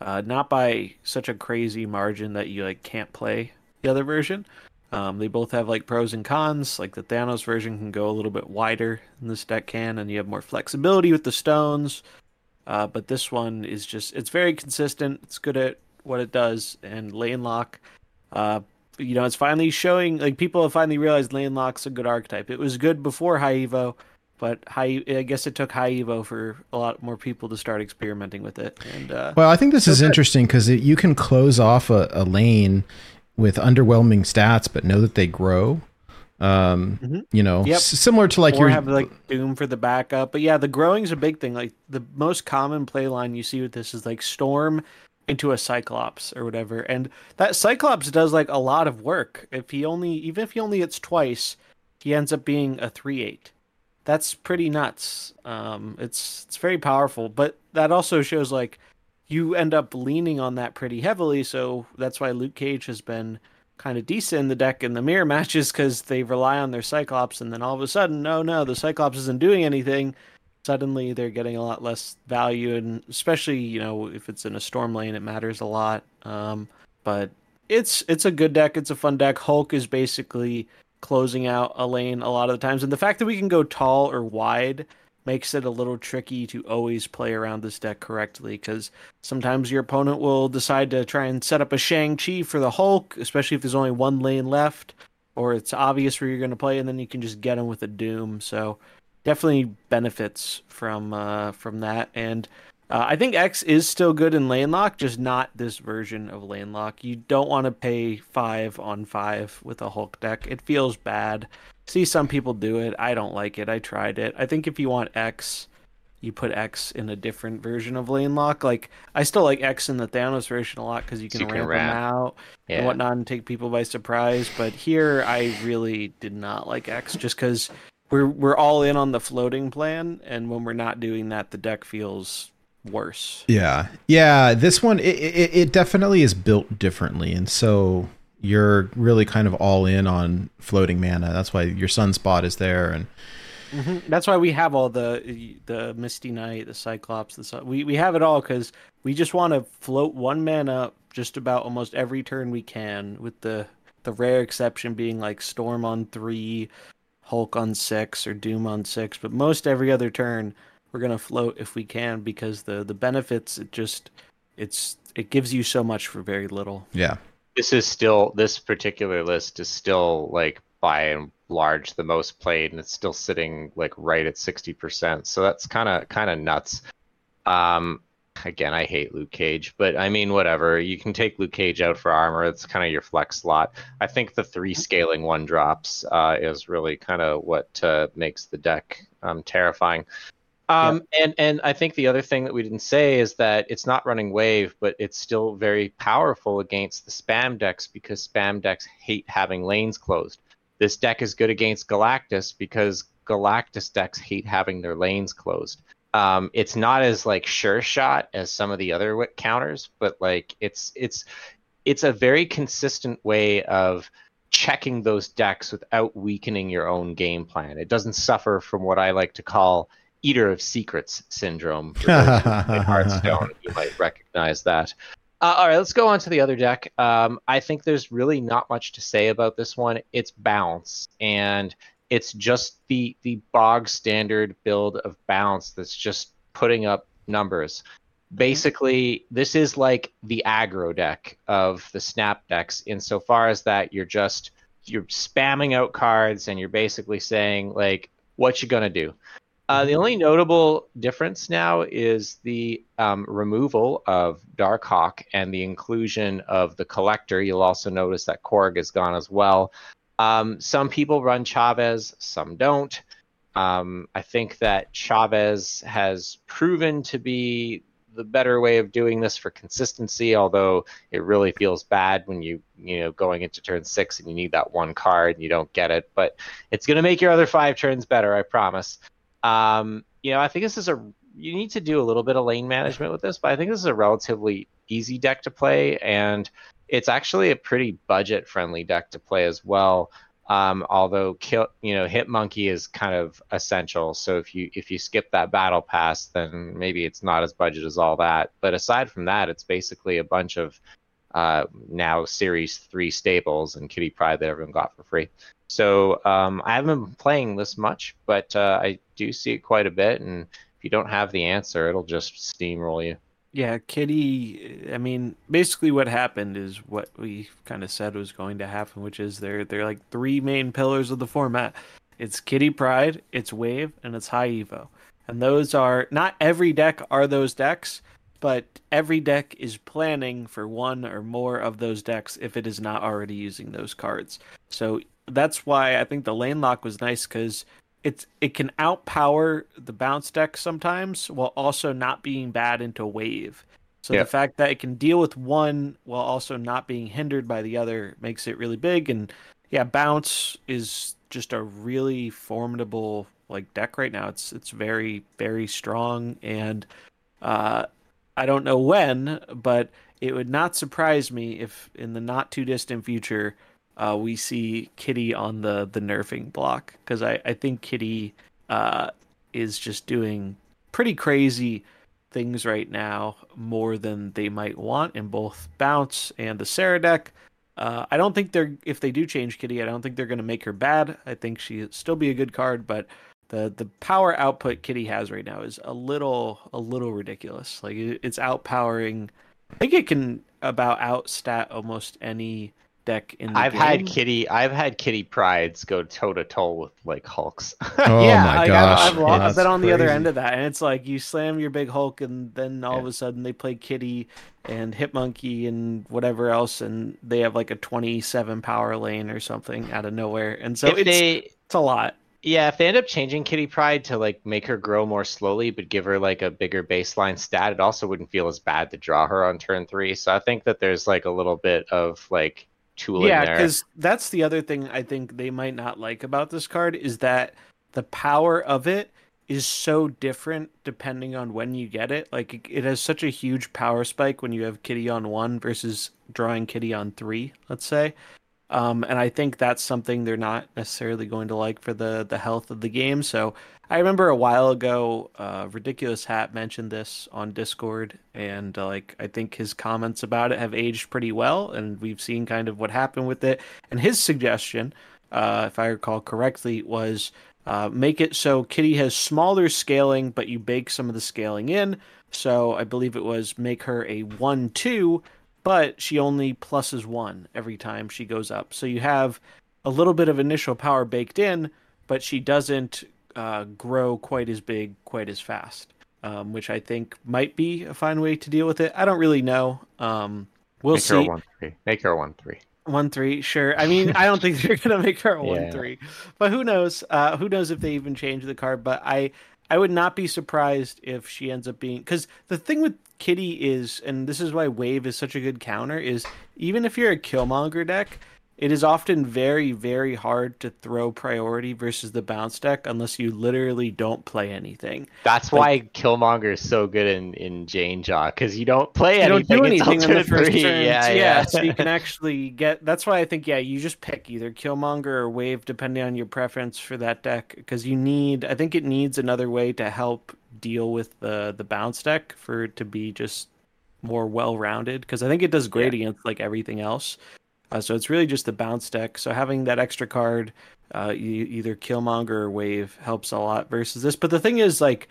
uh, not by such a crazy margin that you like can't play the other version. Um, they both have like pros and cons. Like the Thanos version can go a little bit wider than this deck can, and you have more flexibility with the stones. Uh, but this one is just it's very consistent. It's good at what it does, and lane lock. Uh, you know, it's finally showing. Like people have finally realized lane lock's a good archetype. It was good before High Evo, but high. I guess it took High Evo for a lot more people to start experimenting with it. And uh,
well, I think this is good. interesting because you can close off a, a, lane with underwhelming stats, but know that they grow. Um, mm-hmm. you know, yep. similar to like
your
have
like Doom for the backup, but yeah, the growing is a big thing. Like the most common play line you see with this is like Storm into a Cyclops or whatever. And that Cyclops does like a lot of work. If he only even if he only hits twice, he ends up being a three eight. That's pretty nuts. Um, it's it's very powerful, but that also shows like you end up leaning on that pretty heavily. So that's why Luke Cage has been kind of decent in the deck in the mirror matches because they rely on their Cyclops, and then all of a sudden, no, no, the Cyclops isn't doing anything. Suddenly they're getting a lot less value, and especially you know if it's in a storm lane, it matters a lot. Um, but it's it's a good deck. It's a fun deck. Hulk is basically closing out a lane a lot of the times, and the fact that we can go tall or wide makes it a little tricky to always play around this deck correctly because sometimes your opponent will decide to try and set up a Shang-Chi for the Hulk, especially if there's only one lane left or it's obvious where you're going to play and then you can just get them with a Doom. So definitely benefits from uh, from that. And uh, I think X is still good in lane lock, just not this version of lane lock. You don't want to pay five on five with a Hulk deck. It feels bad see some people do it. I don't like it. I tried it. I think if you want X, you put X in a different version of lane lock. Like I still like X in the Thanos version a lot because you can you ramp, ramp them out yeah. and whatnot and take people by surprise. But here, I really did not like X just because we're we're all in on the floating plan, and when we're not doing that, the deck feels worse.
Yeah, yeah. This one, it, it, it definitely is built differently, and so you're really kind of all in on floating mana. That's why your sunspot is there, and
mm-hmm. that's why we have all the the Misty Knight, the Cyclops, the sun. we we have it all because we just want to float one mana just about almost every turn we can, with the the rare exception being like Storm on three, Hulk on six, or Doom on six. But most every other turn we're gonna float if we can because the the benefits it just it's it gives you so much for very little.
Yeah
this is still this particular list is still like by and large the most played and it's still sitting like right at 60% so that's kind of kind of nuts um again i hate luke cage but i mean whatever you can take luke cage out for armor it's kind of your flex slot i think the three scaling one drops uh, is really kind of what uh, makes the deck um, terrifying um, yeah. and and I think the other thing that we didn't say is that it's not running wave, but it's still very powerful against the spam decks because spam decks hate having lanes closed. This deck is good against Galactus because Galactus decks hate having their lanes closed. Um, it's not as like sure shot as some of the other counters, but like it's it's it's a very consistent way of checking those decks without weakening your own game plan. It doesn't suffer from what I like to call Eater of Secrets syndrome. in Hearthstone, you might recognize that. Uh, all right, let's go on to the other deck. Um, I think there's really not much to say about this one. It's bounce, and it's just the the bog standard build of bounce that's just putting up numbers. Basically, this is like the aggro deck of the snap decks, insofar as that you're just you're spamming out cards and you're basically saying like what you gonna do uh, the only notable difference now is the um, removal of Darkhawk and the inclusion of the Collector. You'll also notice that Korg is gone as well. Um, some people run Chavez, some don't. Um, I think that Chavez has proven to be the better way of doing this for consistency, although it really feels bad when you you know going into turn six and you need that one card and you don't get it. But it's going to make your other five turns better, I promise. Um, you know, I think this is a you need to do a little bit of lane management with this, but I think this is a relatively easy deck to play, and it's actually a pretty budget friendly deck to play as well. Um, although kill, you know, Hit Monkey is kind of essential. So if you if you skip that battle pass, then maybe it's not as budget as all that. But aside from that, it's basically a bunch of uh, now Series Three staples and Kitty Pryde that everyone got for free. So um, I haven't been playing this much, but uh, I do see it quite a bit. And you don't have the answer, it'll just steamroll you.
Yeah, Kitty. I mean, basically, what happened is what we kind of said was going to happen, which is there they're like three main pillars of the format. It's Kitty Pryde, it's Wave, and it's High Evo. And those are not every deck are those decks, but every deck is planning for one or more of those decks if it is not already using those cards. So that's why I think the lane lock was nice because it's it can outpower the bounce deck sometimes while also not being bad into wave. So the fact that it can deal with one while also not being hindered by the other makes it really big. And yeah, bounce is just a really formidable like deck right now. It's it's very very strong, and uh, I don't know when, but it would not surprise me if in the not too distant future uh, we see Kitty on the the nerfing block because I I think Kitty uh, is just doing pretty crazy things right now, more than they might want in both bounce and the Sera deck. Uh, I don't think they're if they do change Kitty, I don't think they're going to make her bad. I think she still be a good card, but the the power output Kitty has right now is a little a little ridiculous. Like it, it's outpowering. I think it can about outstat almost any deck in the
I've
game.
had Kitty. I've had Kitty Prydes go toe to toe with like Hulks.
Oh
yeah,
my
like,
gosh.
I've, I've, lo- I've been on the other end of that, and it's like you slam your big Hulk, and then all of a sudden they play Kitty and Hitmonkey and whatever else, and they have like a twenty-seven power lane or something out of nowhere, and so
if
it's
they,
it's a lot.
yeah, if they end up changing Kitty Pryde to like make her grow more slowly, but give her like a bigger baseline stat, it also wouldn't feel as bad to draw her on turn three. So I think that there's like a little bit of like tooling
yeah, because that's the other thing I think they might not like about this card is that the power of it is so different depending on when you get it. Like it- it has such a huge power spike when you have Kitty on one versus drawing Kitty on three, let's say. Um, and I think that's something they're not necessarily going to like for the the health of the game. So I remember a while ago, uh, Ridiculous Hat mentioned this on Discord, and uh, like I think his comments about it have aged pretty well, and we've seen kind of what happened with it. And his suggestion, uh, if I recall correctly, was uh, make it so Kitty has smaller scaling, but you bake some of the scaling in. So I believe it was make her a one-two, but she only pluses one every time she goes up. So you have a little bit of initial power baked in, but she doesn't uh, grow quite as big, quite as fast, um, which I think might be a fine way to deal with it. I don't really know. Um, we'll
Make her a one three. Make her a one three.
One three, sure. I mean, I don't think they're gonna make her a one
Yeah.
three, but who knows? Uh, who knows if they even change the card? But I, I would not be surprised if she ends up being because the thing with Kitty is, and this is why Wave is such a good counter, is even if you're a Killmonger deck, it is often very, very hard to throw priority versus the bounce deck unless you literally don't play anything.
That's why Killmonger is so good in in Jane Jaw because you don't play
you don't
anything.
do anything in the first
three.
turns.
Yeah,
Yeah,
yeah.
so you can actually get. That's why I think yeah, you just pick either Killmonger or Wave depending on your preference for that deck because you need. I think it needs another way to help deal with the the bounce deck for it to be just more well rounded because I think it does great against like everything else. Uh, so it's really just the bounce deck. So having that extra card, uh, you, either Killmonger or Wave helps a lot versus this. But the thing is, like,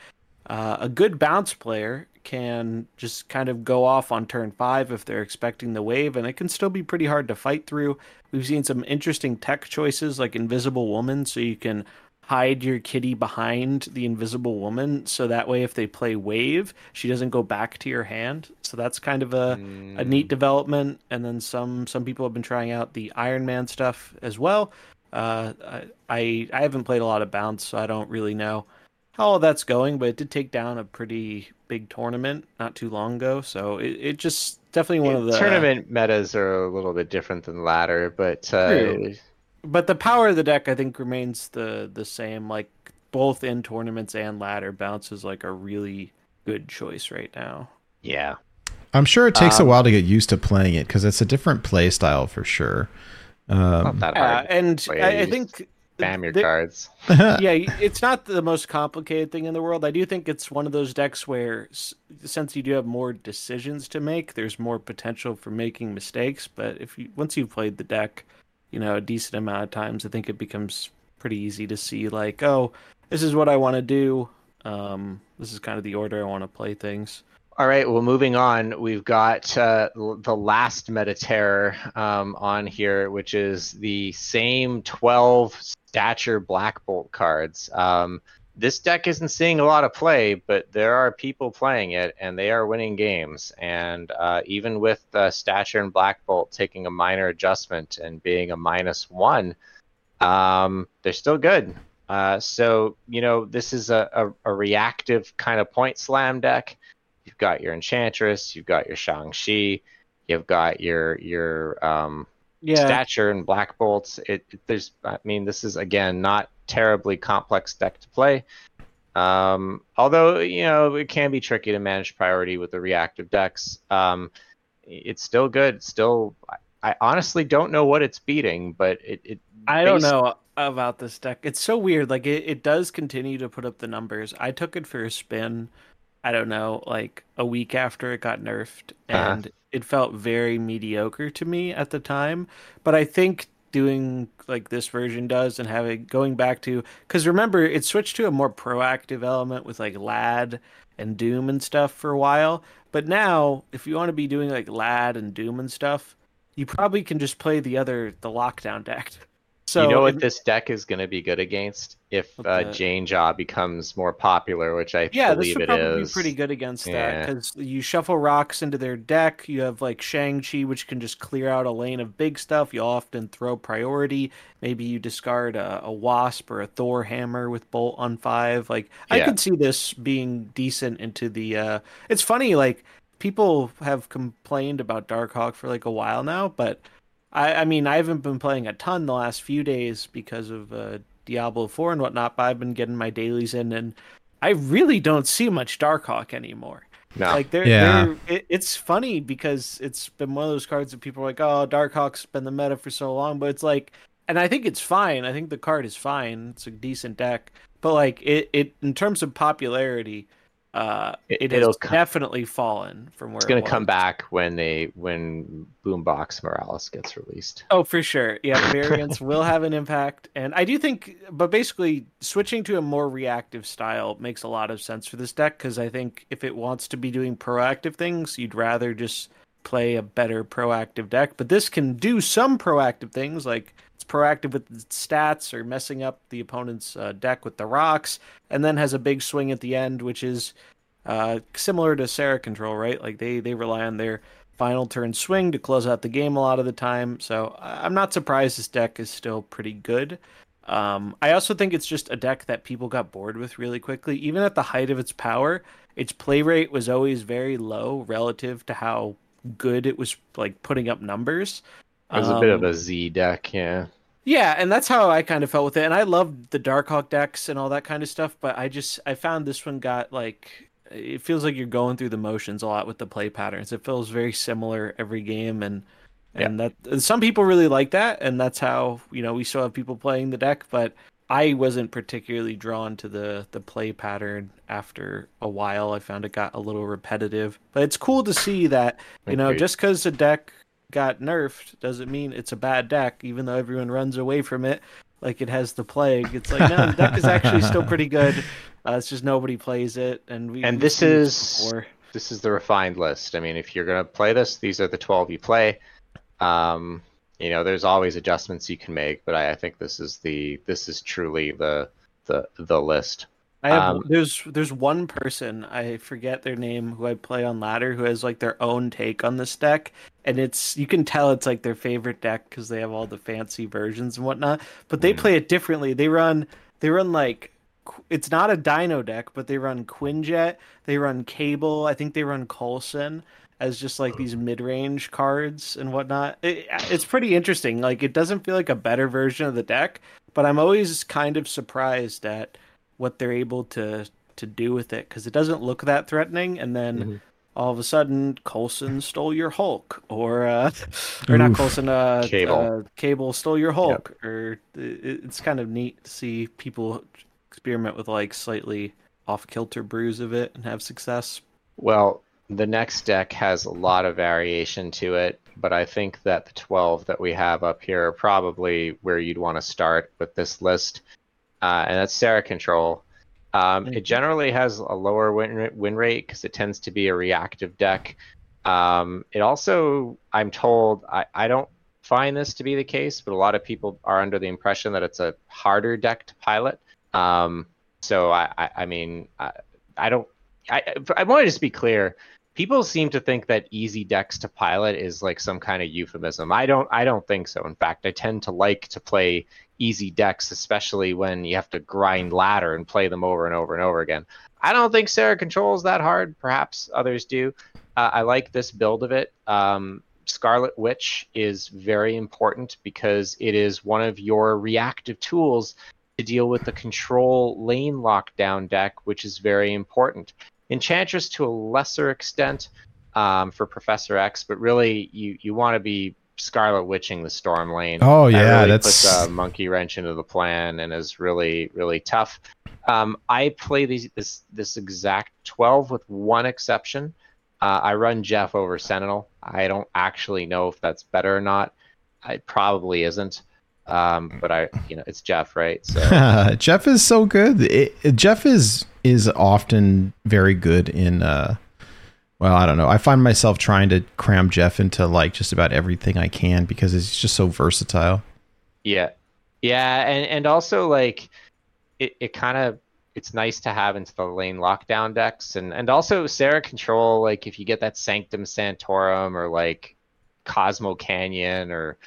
uh, a good bounce player can just kind of go off on turn five if they're expecting the wave, and it can still be pretty hard to fight through. We've seen some interesting tech choices like Invisible Woman, so you can hide your kitty behind the invisible woman so that way if they play wave she doesn't go back to your hand so that's kind of a, a neat development and then some some people have been trying out the iron man stuff as well uh, I I haven't played a lot of bounce, so I don't really know how all that's going. But it did take down a pretty big tournament not too long ago, so it, it just definitely one of the
tournament metas are a little bit different than ladder, but uh.
But the power of the deck, I think, remains the the same. Like both in tournaments and ladder, bounce is like a really good choice right now.
yeah,
I'm sure it takes a
Um,
while to get used to playing it because it's a different play style for sure.
not
Um,
that
Uh,
hard.
and. I, I think
Spam your
the-
cards.
yeah, it's not the most complicated thing in the world. I do think it's one of those decks where, since you do have more decisions to make, there's more potential for making mistakes. But if you once you've played the deck, you know, a decent amount of times, I think it becomes pretty easy to see like, oh, this is what I want to do. Um, this is kind of the order I want to play things.
All right, well, moving on, we've got uh, the last Meta Terror um, on here, which is the same 12 stature Black Bolt cards. Um, this deck isn't seeing a lot of play, but there are people playing it, and they are winning games. And uh, even with uh, stature and Black Bolt taking a minor adjustment and being a minus one, um, they're still good. Uh, so, you know, this is a, a, a reactive kind of point slam deck you've got your enchantress you've got your shang-chi you've got your your um
Yeah,
stature and black bolts it, it- there's i mean this is again not terribly complex deck to play um although you know it can be tricky to manage priority with the reactive decks um it's still good It's still I- honestly don't know what it's beating, but it. it
I don't know about this deck. It's so weird. Like it, it does continue to put up the numbers. I took it for a spin. I don't know, like a week after it got nerfed,
Uh-huh.
It felt very mediocre to me at the time. But I think doing like this version does and having going back to because remember it switched to a more proactive element with like lad and doom and stuff for a while but now if you want to be doing like lad and doom and stuff you probably can just play the other the lockdown deck so
you know what this deck is going to be good against if uh, Jane Jaw becomes more popular, which I
yeah, this would
it
probably
is.
be pretty good against that because you shuffle rocks into their deck. You have like Shang Chi, which can just clear out a lane of big stuff. You'll often throw priority. Maybe you discard a, a Wasp or a Thor hammer with Bolt on five. Like I could see this being decent into the. uh It's funny, like people have complained about Darkhawk for like a while now, but I, I mean I haven't been playing a ton the last few days because of uh, Diablo four and whatnot. But I've been getting my dailies in and. I really don't see much Darkhawk anymore.
No,
Like they're,
Yeah.
they're it, it's funny because it's been one of those cards that people are like, "Oh, Darkhawk's been the meta for so long," but it's like, and I think it's fine. I think the card is fine. It's a decent deck, but like it, it in terms of popularity, uh,
It-
it,
it'll
has definitely fallen from where
it's going
it
to come back when they when Boombox Morales gets released.
Oh, for sure. Yeah, variants will have an impact. And I do think, but basically, switching to a more reactive style makes a lot of sense for this deck because I think if it wants to be doing proactive things, you'd rather just play a better proactive deck. But this can do some proactive things, like proactive with stats or messing up the opponent's uh, deck with the rocks, and then has a big swing at the end, which is uh, similar to Sera Control, right? Like they, they rely on their final turn swing to close out the game a lot of the time. So I'm not surprised this deck is still pretty good. Um, I also think it's just a deck that people got bored with really quickly. Even at the height of its power, its play rate was always very low relative to how good it was like putting up numbers.
It was a bit of
Um,
a Z deck, yeah.
yeah, and that's how I kind of felt with it. And I loved the Darkhawk decks and all that kind of stuff, but I just I found this one got like it feels like you're going through the motions a lot with the play patterns. It feels very similar every game and and that and some people really like that and that's how, you know, we still have people playing the deck, but I wasn't particularly drawn to the the play pattern after a while. I found it got a little repetitive. But it's cool to see that, you know,
Agreed.
just cuz a deck got nerfed doesn't mean it's a bad deck, even though everyone runs away from it like it has the plague. It's like no, the deck is actually still pretty good. Uh, it's just nobody plays it, and we.
And this is-
before.
This is the refined list. I mean, if you're going to play this, these are the 12 you play. Um, you know, there's always adjustments you can make, but I, I think this is the this is truly the the the list.
I have
um,
there's there's one person I forget their name who I play on ladder who has like their own take on this deck, and it's you can tell it's like their favorite deck because they have all the fancy versions and whatnot. But they
Mhm.
play it differently. They run they run like it's not a Dino deck, but they run Quinjet, they run Cable, I think they run Coulson as just like these mid-range cards and whatnot. It, it's pretty interesting. Like it doesn't feel like a better version of the deck, but I'm always kind of surprised at what they're able to to do with it because it doesn't look that threatening, and then.
Mhm.
All of a sudden, Coulson stole your Hulk, or uh, or not
Oof.
Coulson, uh,
Cable.
uh, Cable stole your Hulk, or it, it's kind of neat to see people experiment with like slightly off kilter brews of it and have success.
Well, the next deck has a lot of variation to it, but I think that the 12 that we have up here are probably where you'd want to start with this list. Uh, and that's Sera Control. Um, it
Mhm.
generally has a lower win, win rate because it tends to be a reactive deck. Um, it also, I'm told, I, I don't find this to be the case, but a lot of people are under the impression that it's a harder deck to pilot. Um, so I, I, I mean, I, I don't. I, I want to just be clear. People seem to think that easy decks to pilot is like some kind of euphemism. I don't. I don't think so. In fact, I tend to like to play easy decks, especially when you have to grind ladder and play them over and over and over again. I don't think Sera controls that hard. Perhaps others do. Uh, I like this build of it. Um, Scarlet Witch is very important because it is one of your reactive tools to deal with the control lane lockdown deck, which is very important. Enchantress to a lesser extent um, for Professor X, but really you, you want to be Scarlet Witching the Storm lane.
Oh
That
yeah,
really
that's
puts a monkey wrench into the plan and is really really tough. Um, I play these this this exact twelve with one exception. Uh, I run Jeff over Sentinel. I don't actually know if that's better or not. It probably isn't. Um, but I, you know, it's Jeff, right? So
Jeff is so good. It, Jeff is is often very good in. uh Well, I don't know. I find myself trying to cram Jeff into like just about everything I can because he's just so versatile.
Yeah, yeah, and and also like it, it kind of it's nice to have into the lane lockdown decks, and and also Sera control like if you get that Sanctum Santorum or like Cosmo Canyon or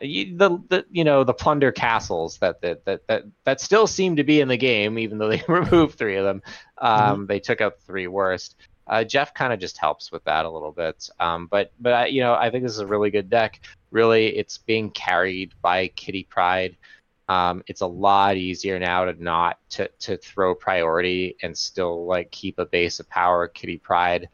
the the you know the plunder castles that that that that that still seem to be in the game even though they removed three of them. Um, They took out the three worst. Uh, Jeff kind of just helps with that a little bit. Um, but but I, you know I think this is a really good deck. Really, it's being carried by Kitty Pryde. Um, it's a lot easier now to not to to throw priority and still like keep a base of power. Kitty Pryde,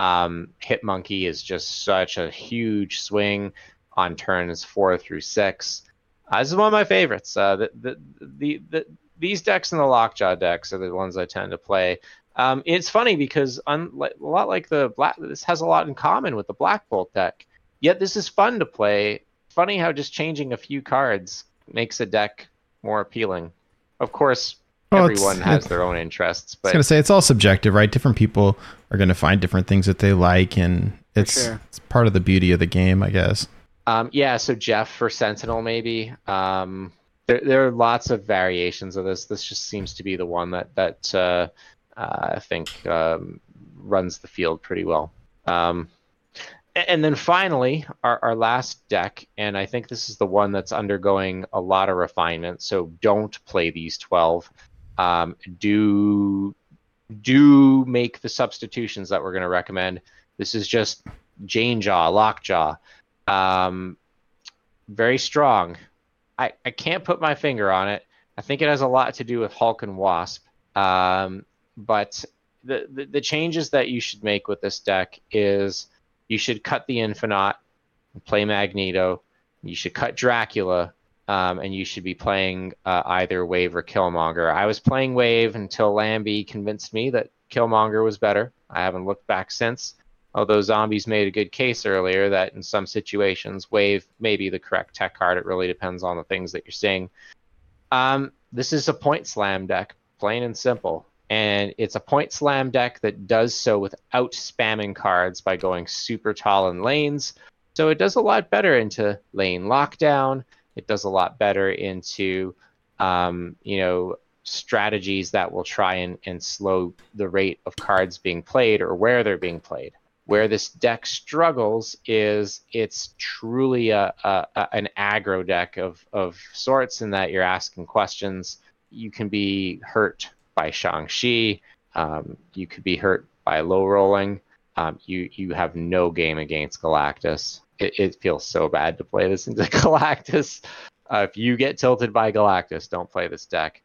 um, Hit Monkey is just such a huge swing on turns four through six. Uh, this is one of my favorites. Uh, the, the, the, the, these decks and the Lockjaw decks are the ones I tend to play. Um, it's funny because unlike, a lot like the black, this has a lot in common with the Black Bolt deck. Yet this is fun to play. Funny how just changing a few cards makes a deck more appealing. Of course,
Well, it's-
everyone has
it's-
their own interests, But
I was gonna say it's all subjective, right? Different people are gonna find different things that they like, and it's
sure.
it's part of the beauty of the game, I guess.
Um, yeah, so Jeff for Sentinel maybe. Um, there, there are lots of variations of this. This just seems to be the one that that uh, uh, I think um, runs the field pretty well. Um, and then finally, our, our last deck, and I think this is the one that's undergoing a lot of refinement. So don't play these twelve. Um, do do make the substitutions that we're going to recommend. This is just Jane Jaw, Lockjaw um, very strong. I, I can't put my finger on it. I think it has a lot to do with Hulk and Wasp. Um, but the, the the changes that you should make with this deck is you should cut the Infinite play Magneto. You should cut Dracula, um, and you should be playing uh, either Wave or Killmonger. I was playing Wave until Lambie convinced me that Killmonger was better. I haven't looked back since although zombies made a good case earlier that in some situations wave may be the correct tech card. It really depends on the things that you're seeing. Um, this is a point slam deck plain and simple. And it's a point slam deck that does so without spamming cards by going super tall in lanes. So it does a lot better into lane lockdown. It does a lot better into um, you know strategies that will try and, and slow the rate of cards being played or where they're being played where this deck struggles is it's truly a, a, a an aggro deck of, of sorts in that you're asking questions. You can be hurt by Shang-Chi. Um, you could be hurt by low rolling. Um, you you have no game against Galactus. It, it feels so bad to play this into Galactus. Uh, if you get tilted by Galactus, don't play this deck.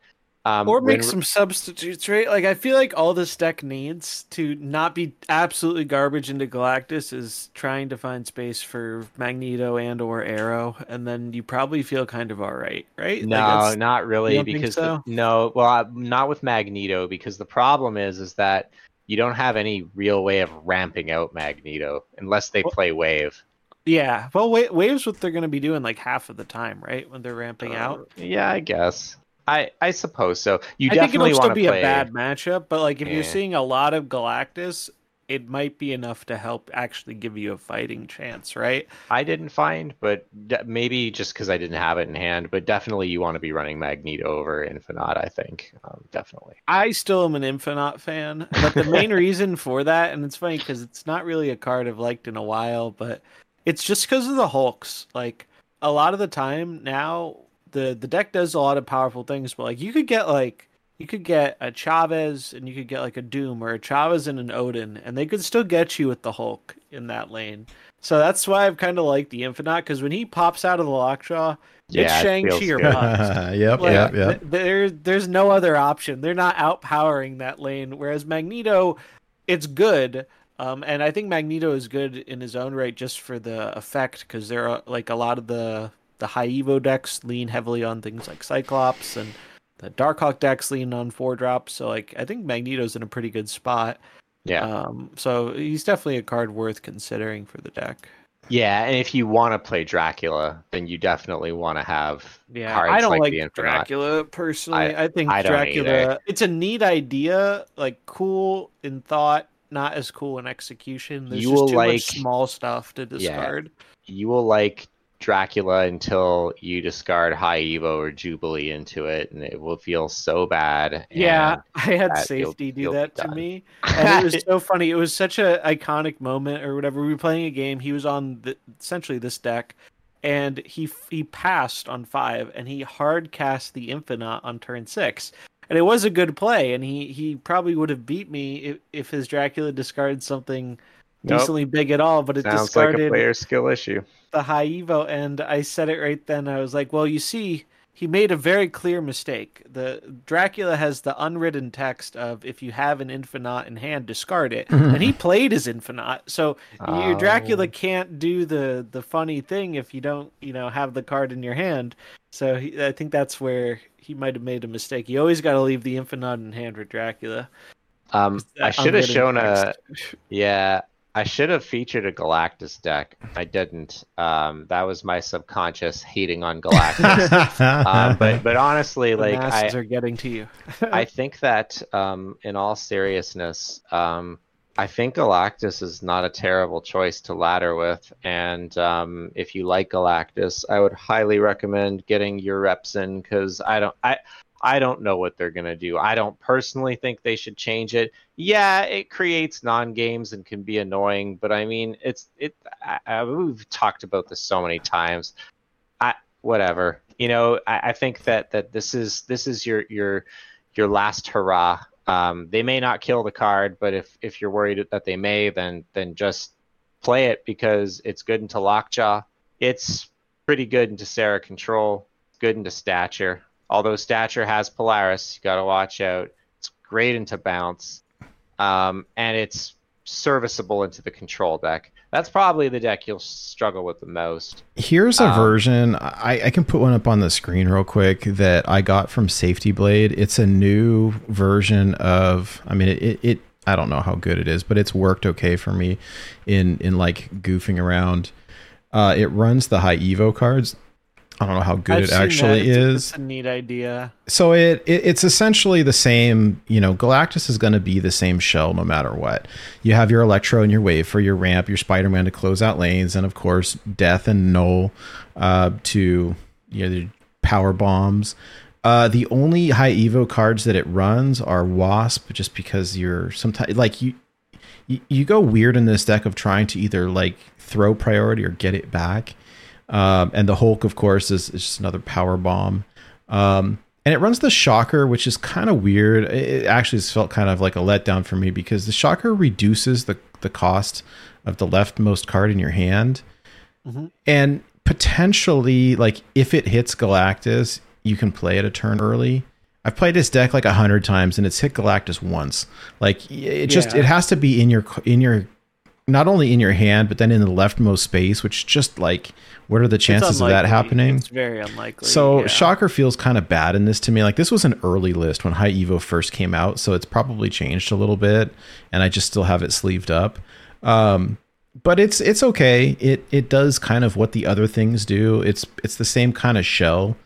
Um,
or make
when-
some substitutes, right? Like I feel like all this deck needs to not be absolutely garbage into Galactus is trying to find space for Magneto and or Arrow, and then you probably feel kind of all right, right?
No,
that's-
not really, because the- no, well, uh, not with Magneto, because the problem is, is that you don't have any real way of ramping out Magneto unless they
Well-
play Wave.
yeah. Well, wa- waves what they're going to be doing like half of the time, right? When they're ramping out.
Uh, yeah, I guess. I I suppose so. You
I think
definitely
it'll
want
still
to
be
play.
a bad matchup, but like if you're seeing a lot of Galactus, it might be enough to help actually give you a fighting chance, right?
I didn't find, but de- maybe just because I didn't have it in hand. But definitely, you want to be running Magneto over Infinite. I think um, definitely.
I still am an Infinite fan, but the main reason for that, and it's funny because it's not really a card I've liked in a while, but it's just because of the Hulks. Like a lot of the time now, the the deck does a lot of powerful things, but like you could get like you could get a Chavez and you could get like a Doom or a Chavez and an Odin, and they could still get you with the Hulk in that lane. So that's why I've kind of liked the Infinite because when he pops out of the Lockjaw, it's
Yeah, it
Shang Chi or
good.
bust.
yep,
Like,
yep, yep.
th- there, there's no other option. They're not outpowering that lane. Whereas Magneto, it's good, Um, and I think Magneto is good in his own right just for the effect because there are like a lot of the the high Evo decks lean heavily on things like Cyclops and the Darkhawk decks lean on four drops. So like I think Magneto's in a pretty good spot.
Yeah.
Um, so he's definitely a card worth considering for the deck.
Yeah, and if you want to play Dracula, then you definitely want to have
Yeah,
cards
I don't
like,
like,
the.
Dracula personally. I, think
I
Dracula.
either.
It's a neat idea, like cool in thought, not as cool in execution. There's
You
just
will
too
like-
much small stuff to discard.
You will like Dracula until you discard High Evo or Jubilee into it, and it will feel so bad.
Yeah, I had
that you'll-
safety do
you'll
that to me, and it was so funny. It was such a iconic moment or whatever. We were playing a game. He was on the, essentially this deck, and he he passed on five, and he hard cast the Infinite on turn six, and it was a good play. And he he probably would have beat me if, if his Dracula discarded something
Nope.
decently big at all, but it
Sounds like a
discarded
player skill issue.
the high Evo, and I said it right then. I was like, "Well, you see, he made a very clear mistake. The Dracula has the unwritten text of if you have an Infinite in hand, discard it, and he played his Infinite. So your Dracula
Oh.
can't do the the funny thing if you don't, you know, have the card in your hand. So he, I think that's where he might have made a mistake. You always got to leave the Infinite in hand with Dracula.
Um, I should have shown a. Yeah, I should have featured a Galactus deck. I didn't. Um, that was my subconscious hating on Galactus. uh, but but honestly,
The
like I,
are getting to you.
I think that um, in all seriousness, um, I think Galactus is not a terrible choice to ladder with. And um, if you like Galactus, I would highly recommend getting your reps in because I don't I I don't know what they're gonna do. I don't personally think they should change it. Yeah, it creates non games and can be annoying, but I mean it's it. I, I, we've talked about this so many times. I whatever. You know, I, I think that that this is this is your your your last hurrah. Um, they may not kill the card, but if if you're worried that they may, then then just play it because it's good into Lockjaw. It's pretty good into Sera Control. Good into Stature. Although Stature has Polaris, you got to watch out. It's great into Bounce, um, and it's serviceable into the Control deck. That's probably the deck you'll struggle with the most.
Here's a
Um,
version. I, I can put one up on the screen real quick that I got from Safety Blade. It's a new version of. I mean, it, it, it. I don't know how good it is, but it's worked okay for me in in like goofing around. Uh, it runs the high Evo cards. I don't know how good
I've
it actually
It's
is.
it's a neat idea.
so it, it it's essentially the same you know galactus is going to be the same shell no matter what you have your electro and your wave for your ramp your spider-man to close out lanes and of course death and Knull uh, to you know the power bombs uh, the only high evo cards that it runs are wasp just because you're sometimes like you you, you go weird in this deck of trying to either like throw priority or get it back um, and the hulk of course is, is just another power bomb um, and it runs the shocker, which is kind of weird. It actually has felt kind of like a letdown for me because the shocker reduces the the cost of the leftmost card in your hand,
Mhm.
and potentially, like if it hits Galactus, you can play it a turn early. I've played this deck like a hundred times, and it's hit Galactus once. Like it just
Yeah.
it has to be in your in your not only in your hand, but then in the leftmost space, which just like what are the chances of that happening?
It's very unlikely.
So
yeah.
Shocker feels kind of bad in this to me. Like this was an early list when High Evo first came out, so it's probably changed a little bit, and I just still have it sleeved up. Um, but it's it's okay. It it does kind of what the other things do. It's it's the same kind of shell.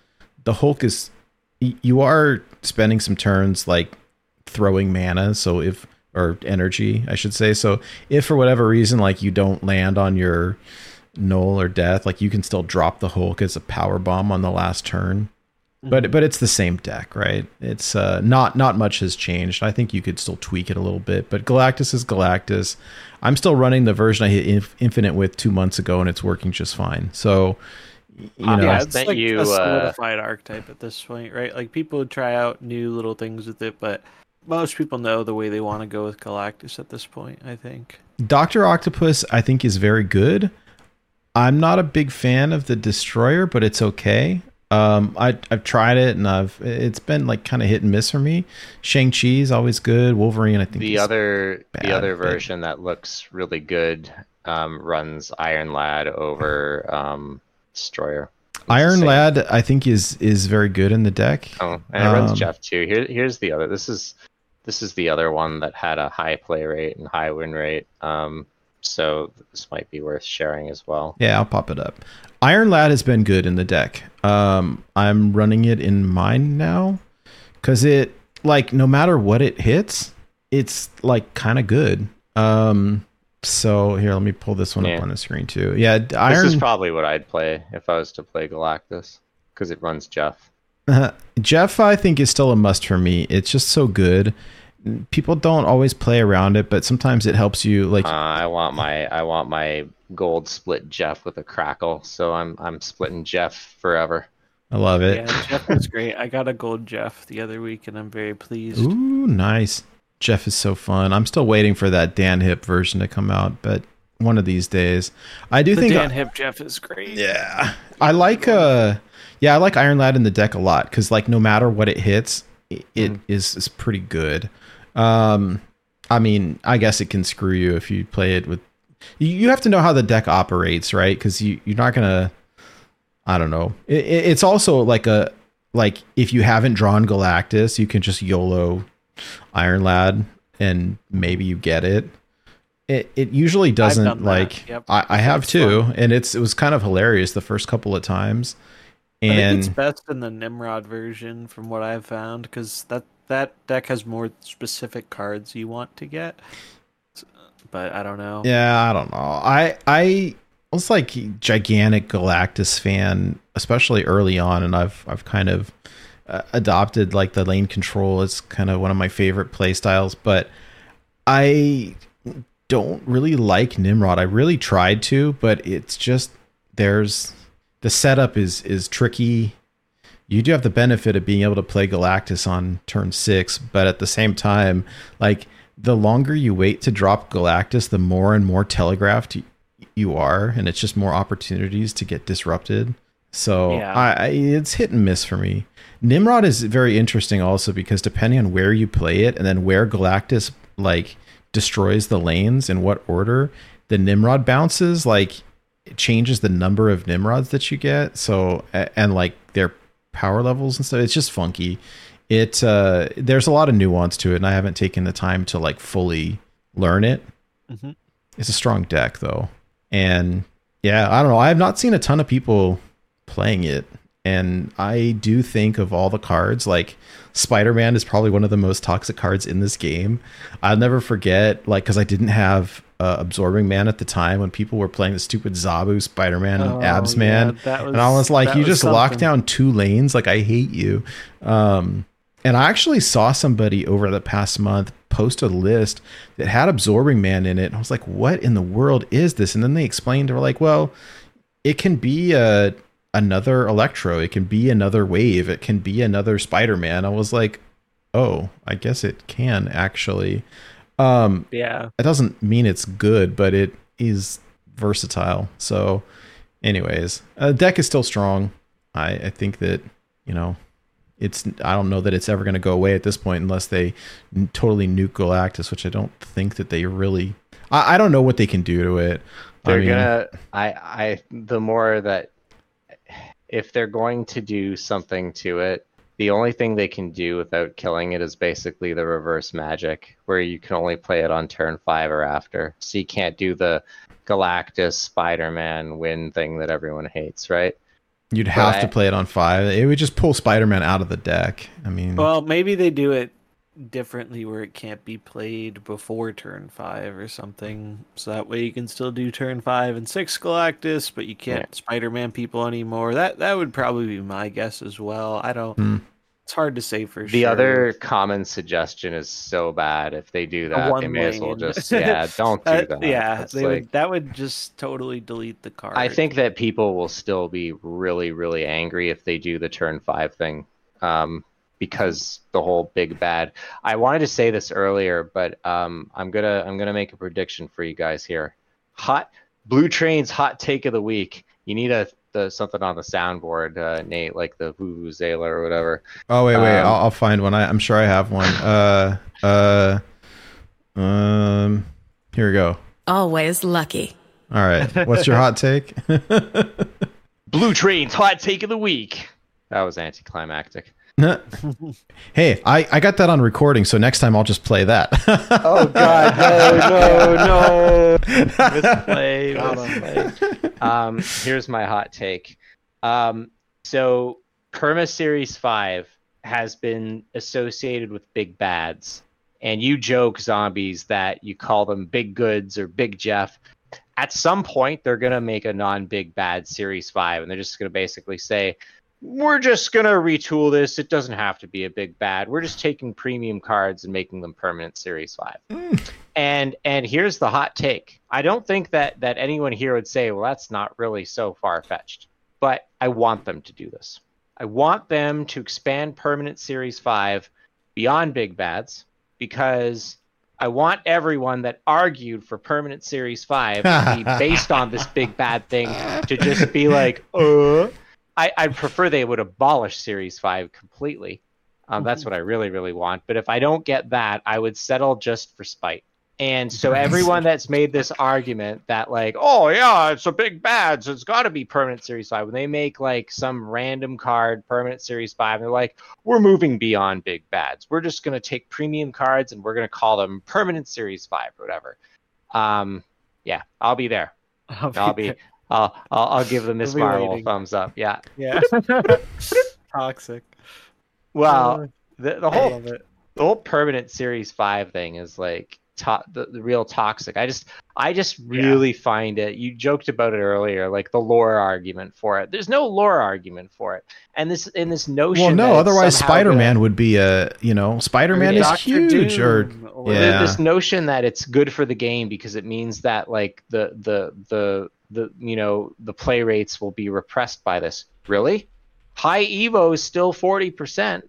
The Hulk is you are spending some turns like throwing mana. So if or energy, I should say. So if for whatever reason like you don't land on your Knull or death, like you can still drop the Hulk as a power bomb on the last turn. But but it's the same deck, right? It's uh, not not much has changed. I think you could still tweak it a little bit, but Galactus is Galactus. I'm still running the version I hit Inf- Infinite with two months ago, and it's working just fine. So you
Uh,
know,
yeah,
I
it's like
you,
a
uh,
archetype at this point, right? Like people would try out new little things with it, but most people know the way they want to go with Galactus at this point. I think.
Doctor Octopus, I think, is very good. I'm not a big fan of the Destroyer, but it's okay. Um, I I've tried it and I've it's been like kind of hit and miss for me. Shang Chi is always good. Wolverine, I think
The
is-
other
bad,
the other
but-
version that looks really good um, runs Iron Lad over um, Destroyer. It's
Iron
same.
Lad, I think is is very good in the deck.
Oh, and it runs
Um,
Jeff too. Here, here's the other. This is this is the other one that had a high play rate and high win rate. Um, so this might be worth sharing as well.
Yeah, I'll pop it up. Iron Lad has been good in the deck. Um, I'm running it in mine now because it like no matter what it hits, it's like kind of good. Um, so here, let me pull this one
Yeah.
up on the screen too. Yeah, d-
This
Iron
is probably what I'd play if I was to play Galactus because it runs Jeff.
Jeff, I think is still a must for me. It's just so good. People don't always play around it, but sometimes it helps you. Like
Uh, I want my I want my gold split Jeff with a crackle. So I'm I'm splitting Jeff forever.
I love it.
Yeah, Jeff is great. I got a gold Jeff the other week, and I'm very pleased.
Ooh, nice. Jeff is so fun. I'm still waiting for that Dan Hipp version to come out, but one of these days. I do
The
think
Dan Hipp Jeff is great.
Yeah. I like uh yeah, I like Iron Lad in the deck a lot cuz like no matter what it hits, it, it is is pretty good. Um I mean, I guess it can screw you if you play it with you, have to know how the deck operates, right? Cuz you you're not to I don't know. It, it- it's also like a like if you haven't drawn Galactus, you can just YOLO Iron Lad and maybe you get it. It it usually doesn't like
yep.
I, I have too, and it's it was kind of hilarious the first couple of times.
I think
And
it's best in the Nimrod version, from what I've found, because that that deck has more specific cards you want to get. But I don't know.
yeah, I don't know. I I was like a gigantic Galactus fan, especially early on, and I've I've kind of uh, adopted like the lane control as kind of one of my favorite play styles, but I don't really like Nimrod. I really tried to, but it's just there's the setup is is tricky. You do have the benefit of being able to play Galactus on turn 6, but at the same time, like the longer you wait to drop Galactus, the more and more telegraphed you are and it's just more opportunities to get disrupted. So
Yeah.
I, I it's hit and miss for me. Nimrod is very interesting also because depending on where you play it and then where Galactus like destroys the lanes in what order the Nimrod bounces like it changes the number of Nimrods that you get. So and like their power levels and stuff. It's just funky. It uh there's a lot of nuance to it and I haven't taken the time to like fully learn it.
Mhm.
It's a strong deck though. And yeah, I don't know. I have not seen a ton of people playing it. And I do think of all the cards, like Spider Man is probably one of the most toxic cards in this game. I'll never forget, like, because I didn't have uh, Absorbing Man at the time when people were playing the stupid Zabu Spider Man
Oh,
and Abs
yeah,
Man.
that
and I was like, you
was
just locked down two lanes. Like, I hate you. Um, and I actually saw somebody over the past month post a list that had Absorbing Man in it. And I was like, what in the world is this? And then they explained, they were like, well, it can be a another Electro. It can be another Wave. It can be another Spider Man. I was like, oh, I guess it can actually. Um,
Yeah.
it doesn't mean it's good, but it is versatile. So, anyways, uh, deck is still strong. I, I think that you know, it's. I don't know that it's ever going to go away at this point unless they n- totally nuke Galactus, which I don't think that they really. I, I don't know what they can do to it.
They're
mean,
gonna. I. I. The more that, if they're going to do something to it, the only thing they can do without killing it is basically the reverse magic, where you can only play it on turn five or after. So you can't do the Galactus Spider-Man win thing that everyone hates, right?
You'd have to play it on five. It would just pull Spider Man out of the deck. I mean,
Well, maybe they do it differently where it can't be played before turn five or something. So that way you can still do turn five and six Galactus, but you can't Spider-Man people anymore. That that would probably be my guess as well. I don't.
Hmm.
It's hard to say for
The
sure.
The other common suggestion is so bad. If they do that, they may as well just yeah, don't do
Uh,
that.
yeah, they
like-
would, that would just totally delete the card.
I think that people will still be really, really angry if they do the turn five thing, um, because the whole big bad. I wanted to say this earlier, but um, I'm gonna I'm gonna make a prediction for you guys here. Hot Blutrane's hot take of the week. You need a the something on the soundboard, uh, Nate, like the Vuvuzela or whatever.
Oh wait, wait.
Um,
I'll, I'll find one. I, I'm sure I have one. Uh, uh, um. Here we go.
Always lucky.
All right. What's your hot take?
Blutrane's hot take of the week. That was anticlimactic.
hey, I, I got that on recording, so next time I'll just play that.
Oh God, no, no, no! Misplay, misplay. Um, here's my hot take. Um, so Perma Series Five has been associated with big bads, and you joke zombies that you call them Big Goods or Big Jeff. At some point, they're gonna make a non-big bad Series Five, and they're just gonna basically say, we're just gonna retool this. It doesn't have to be a big bad. We're just taking premium cards and making them permanent Series Five. And and here's the hot take. I don't think that that anyone here would say, well, that's not really so far fetched. But I want them to do this. I want them to expand permanent Series Five beyond big bads because I want everyone that argued for permanent Series 5 to be based on this big bad thing to just be like, uh. I, I'd prefer they would abolish Series 5 completely. Um, that's what I really, really want. But if I don't get that, I would settle just for spite. And so everyone that's made this argument that like, oh yeah, it's a big bad, so it's got to be permanent series five. When they make like some random card permanent series five, they're like, we're moving beyond big bads. We're just gonna take premium cards and we're gonna call them permanent series five or whatever. Um, yeah, I'll be there. I'll be. I'll, I'll I'll give the Miss
I'll be
Marvel
waiting.
thumbs up. Yeah.
Yeah. Toxic.
Well, uh, the
the
whole
it.
the whole permanent series five thing is like to- the, the real toxic i just i just really find it you joked about it earlier like the lore argument for it there's no lore argument for it and this in this notion
well, no.
that
Otherwise, Spider Man would be a you know Spider Man is
Doctor
huge. Or
Doom
th-
Yeah.
this notion that it's good for the game because it means that like the the the the you know the play rates will be repressed by this. Really? High evo is still 40%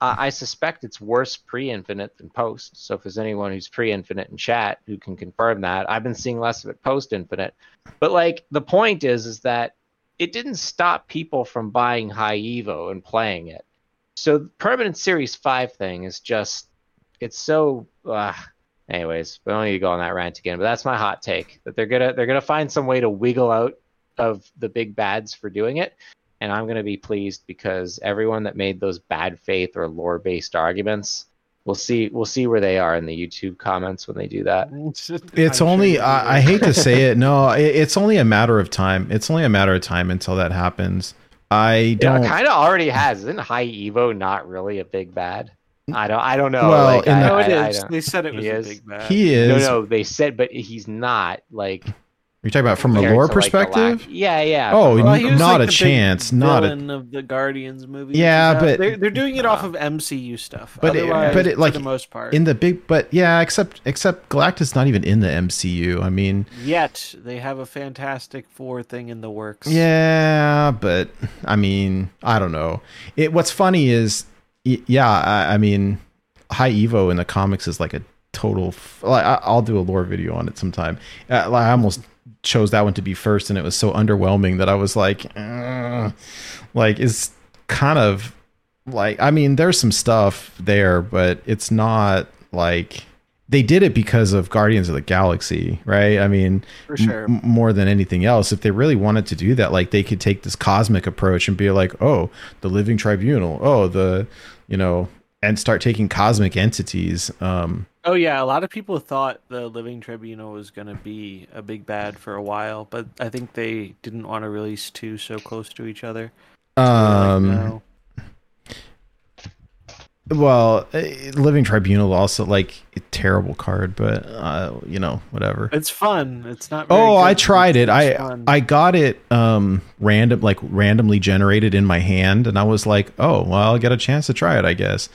uh, i suspect it's worse pre-infinite than post. So if there's anyone who's pre-infinite in chat who can confirm that i've been seeing less of it post-infinite. But like the point is is that it didn't stop people from buying high evo and playing it. So the permanent series 5 thing is just it's so uh, anyways we don't need to go on that rant again but that's my hot take that they're gonna they're gonna find some way to wiggle out of the big bads for doing it and i'm gonna be pleased because everyone that made those bad faith or lore based arguments we'll see we'll see where they are in the youtube comments when they do that
it's
I'm
only
sure
I, I hate to say it. No, it, it's only a matter of time. It's only a matter of time until that happens. I don't.
it kind of already has isn't high evo not really a big bad i don't i don't know
Well,
like,
in
I,
No,
I-
it
I
is.
don't-
They said it was
He
a
is.
big bad.
he is.
no no they said but he's not like
You're talking about from a lore
to, like,
perspective.
yeah yeah
Oh,
Well,
a-
not
like
a
the big
chance, not a-
villain of the Guardians movie.
Yeah, but-
they're, they're doing it off uh, of MCU stuff.
But it- but it, like,
for the most part,
in the big, but yeah, except except Galactus not even in the MCU. I mean,
yet they have a Fantastic Four thing in the works.
yeah, but I mean, I don't know. It. What's funny is, y- yeah, I, I mean, High Evo in the comics is like a total. I'll do a lore video on it sometime. Uh, I almost chose that one to be first, and it was so underwhelming that I was like, "Ugh." like, it's kind of like I mean, there's some stuff there, but it's not like they did it because of Guardians of the Galaxy, right? I mean,
For sure.
m- more than anything else, if they really wanted to do that, like they could take this cosmic approach and be like, oh, the Living Tribunal, oh, the, you know, and start taking cosmic entities. Um,
Oh yeah, a lot of people thought the Living Tribunal was going to be a big bad for a while, but I think they didn't want to release two so close to each other. They're like,
um,
no.
Well, eh, Living Tribunal also like a terrible card, but uh, you know, whatever.
It's fun. It's not. Very
Oh,
good,
I tried it. I
fun.
I got it um random like randomly generated in my hand and I was like, "Oh, well, I'll get a chance to try it, I guess."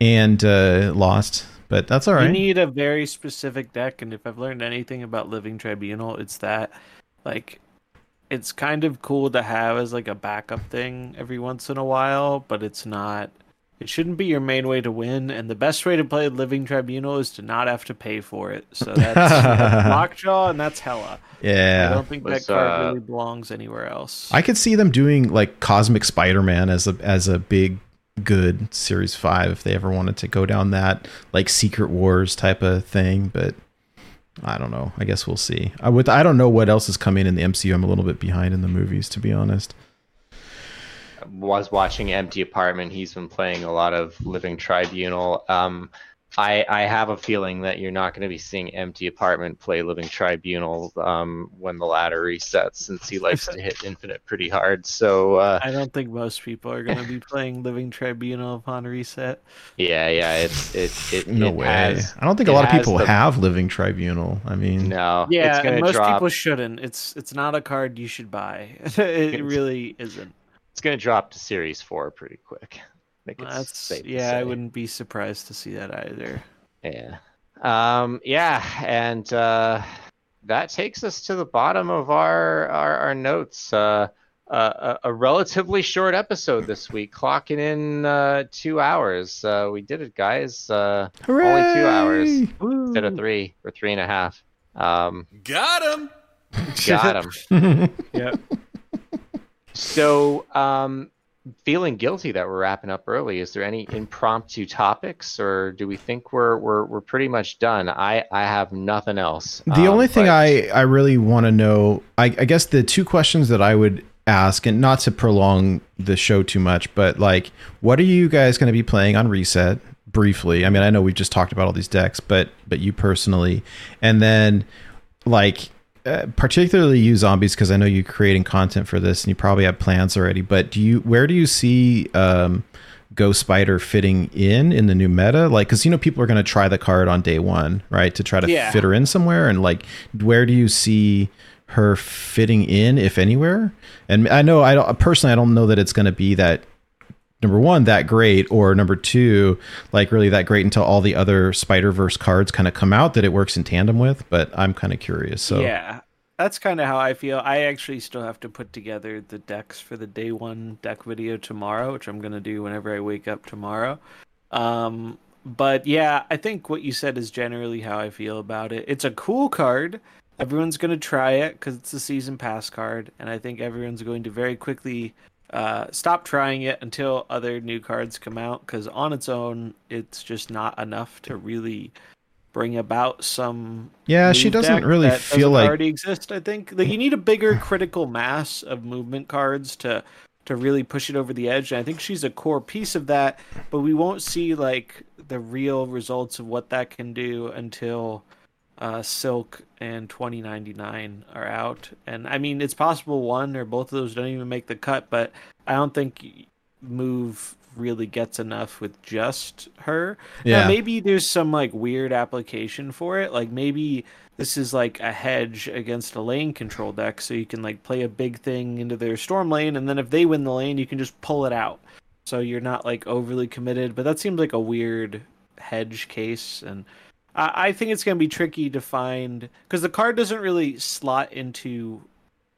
And uh lost, but that's all right.
You need a very specific deck, and if I've learned anything about Living Tribunal, it's that like it's kind of cool to have as like a backup thing every once in a while, but it's not It shouldn't be your main way to win, and the best way to play Living Tribunal is to not have to pay for it. So that's, that's Lockjaw and that's Hela.
Yeah.
I don't think
Was,
that card
uh,
really belongs anywhere else.
I could see them doing like Cosmic Spider-Man as a as a big good series 5 if they ever wanted to go down that like Secret Wars type of thing, but I don't know. I guess we'll see. I would I don't know what else is coming in the MCU. I'm a little bit behind in the movies to be honest.
Was watching Empty Apartment. He's been playing a lot of Living Tribunal. Um, I I have a feeling that you're not going to be seeing Empty Apartment play Living Tribunal um, when the ladder resets, since he likes to hit Infinite pretty hard. So uh,
I don't think most people are going to be playing Living Tribunal upon reset.
yeah, yeah, it's it it
No
it
way.
has-
I don't think a lot of people
the-
have Living Tribunal. I mean,
no.
Yeah,
it's
and most
drop.
people shouldn't. It's it's not a card you should buy. it really isn't.
It's gonna drop to Series Four pretty quick. I think it's
That's
safe
yeah. I wouldn't be surprised to see that either.
Yeah. Um, yeah, and uh, that takes us to the bottom of our our, our notes. Uh, uh, a, a relatively short episode this week, clocking in uh, two hours. Uh, we did it, guys. Uh, only two hours
Hooray!
instead of three or three and a half. Um,
Got him.
got him.
Yeah.
So, um, feeling guilty that we're wrapping up early. Is there any impromptu topics, or do we think we're we're we're pretty much done? I I have nothing else.
The
Um,
only thing
but-
I, I really want to know, I, I guess the two questions that I would ask, and not to prolong the show too much, but like, what are you guys going to be playing on Reset? Briefly, I mean, I know we've just talked about all these decks, but but you personally, and then like uh, particularly you zombies because I know you're creating content for this and you probably have plans already. But do you where do you see um, Ghost Spider fitting in in the new meta? Like, because you know people are going to try the card on day one, right, to try to
Yeah.
fit her in somewhere. And like, where do you see her fitting in, if anywhere? And I know I don't personally, I don't know that it's going to be that number one that great or number two like really that great until all the other spider verse cards kind of come out that it works in tandem with but i'm kind of curious so
Yeah, that's kind of how I feel. I actually still have to put together the decks for the day one deck video tomorrow, which I'm gonna do whenever I wake up tomorrow. Um, but yeah, I think what you said is generally how I feel about it. It's a cool card. Everyone's gonna try it because it's a season pass card, and I think everyone's going to very quickly uh, stop trying it until other new cards come out. Because on its own, it's just not enough to really bring about some
Yeah, she doesn't really feel
doesn't
like-
already exist. I think like you need a bigger critical mass of movement cards to to really push it over the edge. And I think she's a core piece of that, but we won't see like the real results of what that can do until uh, Silk and 2099 are out. And I mean, it's possible one or both of those don't even make the cut, but I don't think move really gets enough with just her. Now,
Yeah.
maybe there's some like weird application for it. Like maybe this is like a hedge against a lane control deck, so you can like play a big thing into their storm lane, and then if they win the lane, you can just pull it out. So you're not like overly committed. But that seems like a weird hedge case, and I, I think it's gonna be tricky to find because the card doesn't really slot into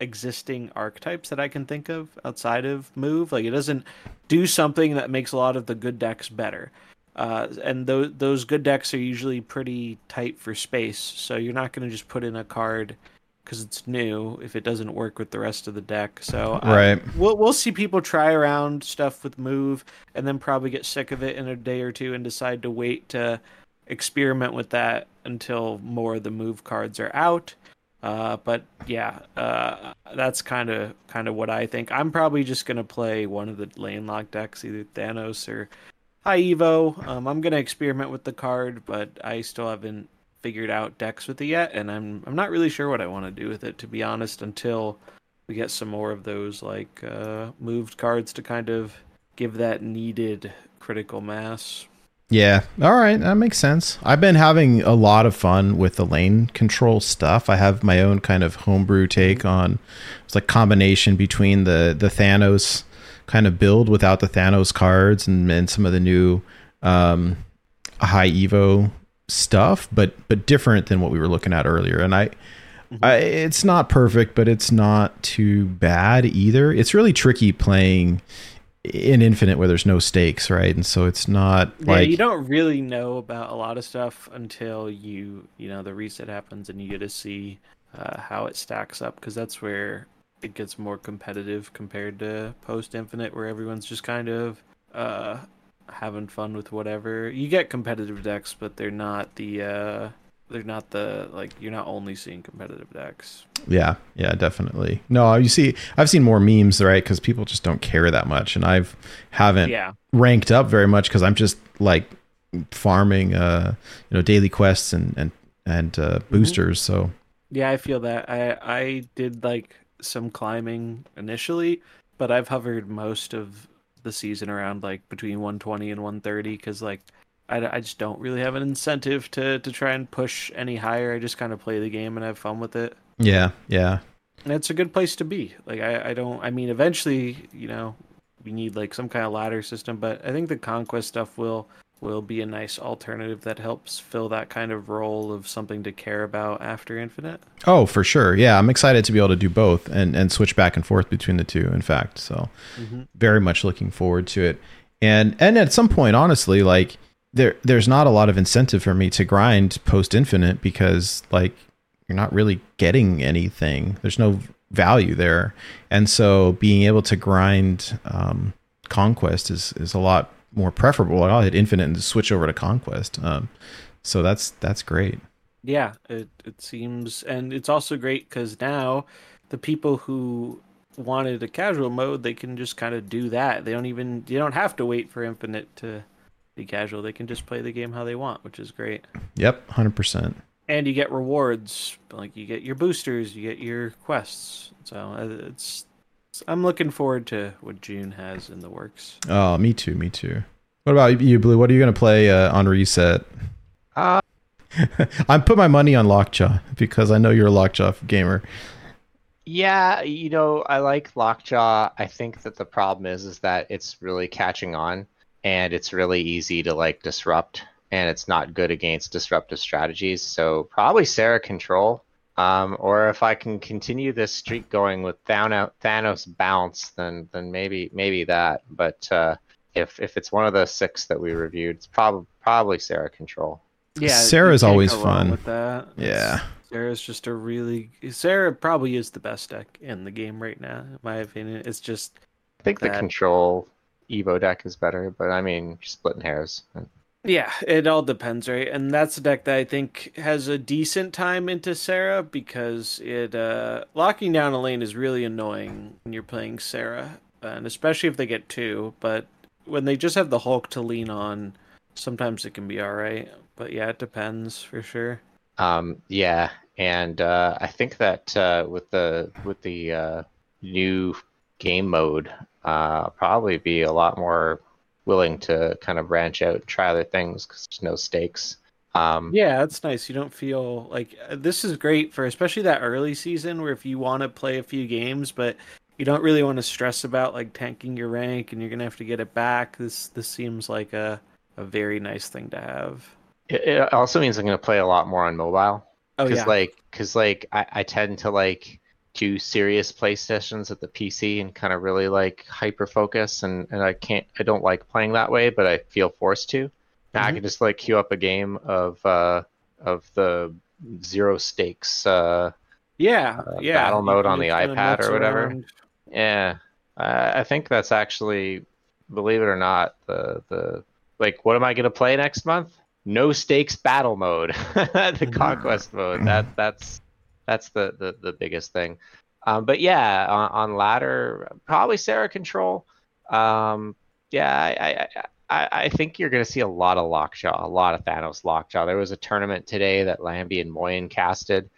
existing archetypes that I can think of outside of move. Like it doesn't do something that makes a lot of the good decks better. Uh, and those those good decks are usually pretty tight for space, so you're not going to just put in a card because it's new if it doesn't work with the rest of the deck. So
Right.
we'll we'll see people try around stuff with move, and then probably get sick of it in a day or two and decide to wait to experiment with that until more of the move cards are out. Uh, but yeah, uh, that's kind of kind of what I think. I'm probably just gonna play one of the lane lock decks, either Thanos or High Evo. Um, I'm gonna experiment with the card, but I still haven't figured out decks with it yet, and I'm I'm not really sure what I want to do with it to be honest until we get some more of those like uh, moved cards to kind of give that needed critical mass.
Yeah. All right. That makes sense. I've been having a lot of fun with the lane control stuff. I have my own kind of homebrew take on it's like combination between the the Thanos kind of build without the Thanos cards and, and some of the new um high Evo stuff, but but different than what we were looking at earlier. And I I, it's not perfect, but it's not too bad either. It's really tricky playing in Infinite where there's no stakes, right? And so it's not
Yeah,
like
you don't really know about a lot of stuff until you, you know, the reset happens and you get to see uh, how it stacks up because that's where it gets more competitive compared to post Infinite, where everyone's just kind of uh, having fun with whatever. You get competitive decks, but they're not the uh, they're not the like you're not only seeing competitive decks.
Yeah, yeah, definitely. No, you see, I've seen more memes, right? Because people just don't care that much, and I've haven't
Yeah,
ranked up very much because I'm just like farming, uh, you know, daily quests and and and uh, boosters. So
Yeah, I feel that. I I did like some climbing initially, but I've hovered most of the season around like between 120 and 130 because like I, I just don't really have an incentive to to try and push any higher. I just kind of play the game and have fun with it,
yeah, yeah,
and it's a good place to be. Like I I don't. I mean, eventually, you know, we need like some kind of ladder system, but I think the conquest stuff will will be a nice alternative that helps fill that kind of role of something to care about after Infinite.
Oh, for sure. Yeah, I'm excited to be able to do both and and switch back and forth between the two. In fact, so mm-hmm. very much looking forward to it. And and at some point, honestly, like there there's not a lot of incentive for me to grind post infinite because like you're not really getting anything. There's no value there, and so being able to grind um, conquest is is a lot more preferable. I'll hit infinite and switch over to conquest. Um, so that's that's great.
Yeah, it it seems, and it's also great because now the people who wanted a casual mode, they can just kind of do that. They don't even you don't have to wait for Infinite to be casual. They can just play the game how they want, which is great.
Yep, hundred percent.
And you get rewards, like you get your boosters, you get your quests. So uh, it's I'm looking forward to what June has in the works.
Oh, me too. Me too. What about you, Blue? What are you going to play uh, on reset?
Uh,
I put my money on Lockjaw because I know you're a Lockjaw gamer.
Yeah, you know, I like Lockjaw. I think that the problem is is that it's really catching on and it's really easy to like disrupt and it's not good against disruptive strategies. So probably Sera Control. Um, or if I can continue this streak going with Thanos, Thanos bounce, then then maybe maybe that. But uh, if if it's one of the six that we reviewed, it's probably probably Sera Control.
Yeah,
Sera's
you
always fun.
with that.
Yeah.
Sera's just a really Sera probably is the best deck in the game right now, in my opinion. It's just
I think the Control Evo deck is better, but I mean, splitting hairs.
yeah, it all depends, right? And that's a deck that I think has a decent time into Sera because it uh locking down a lane is really annoying when you're playing Sera, and especially if they get two. But when they just have the Hulk to lean on, sometimes it can be all right. But yeah, it depends for sure.
Um, yeah, and uh, I think that uh, with the with the uh, new game mode, uh, probably be a lot more willing to kind of branch out and try other things because there's no stakes. Um,
Yeah, that's nice. You don't feel like uh, this is great for especially that early season where if you want to play a few games, but you don't really want to stress about like tanking your rank and you're gonna have to get it back. This this seems like a a very nice thing to have.
It, it also means I'm going to play a lot more on mobile.
Oh yeah,
like because like I, I tend to like do serious play sessions at the PC and kind of really like hyper focus and and I can't I don't like playing that way but I feel forced to. Now I can just like queue up a game of uh of the zero stakes uh
yeah,
uh,
yeah.
battle mode
can
on the iPad or whatever.
around.
yeah I, I think that's actually believe it or not the the like what am I gonna play next month? No stakes battle mode, the conquest mode. That that's that's the the, the biggest thing. Um, but yeah, on, on ladder probably Sera control. Um, yeah, I, I I I think you're gonna see a lot of lockjaw, a lot of Thanos lockjaw. There was a tournament today that Lambie and Moyen casted,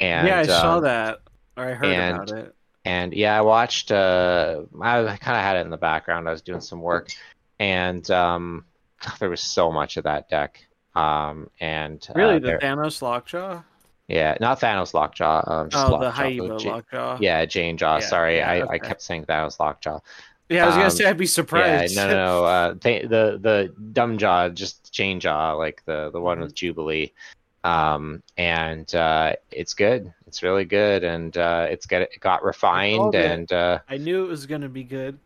and
yeah, I saw
um,
that or I heard
and-
about it.
and yeah, I watched. Uh, I kind of had it in the background. I was doing some work, and um, there was so much of that deck. Um, and uh,
Really, the
there-
Thanos Lockjaw?
Yeah, not Thanos Lockjaw. Um, just
Oh, the
Lockjaw,
Haiba
Ja-
Lockjaw.
Yeah, Jane Jaw.
Yeah,
Sorry,
yeah,
I, I kept saying Thanos Lockjaw.
Yeah, I was gonna
Um,
say I'd be surprised.
Yeah, no, no, no. Uh, they, the the dumb jaw, just Jane Jaw, like the the one with Jubilee. Um, and uh, it's good. It's really good, and uh, it's get it got refined,
it.
and uh,
I knew it was gonna be good.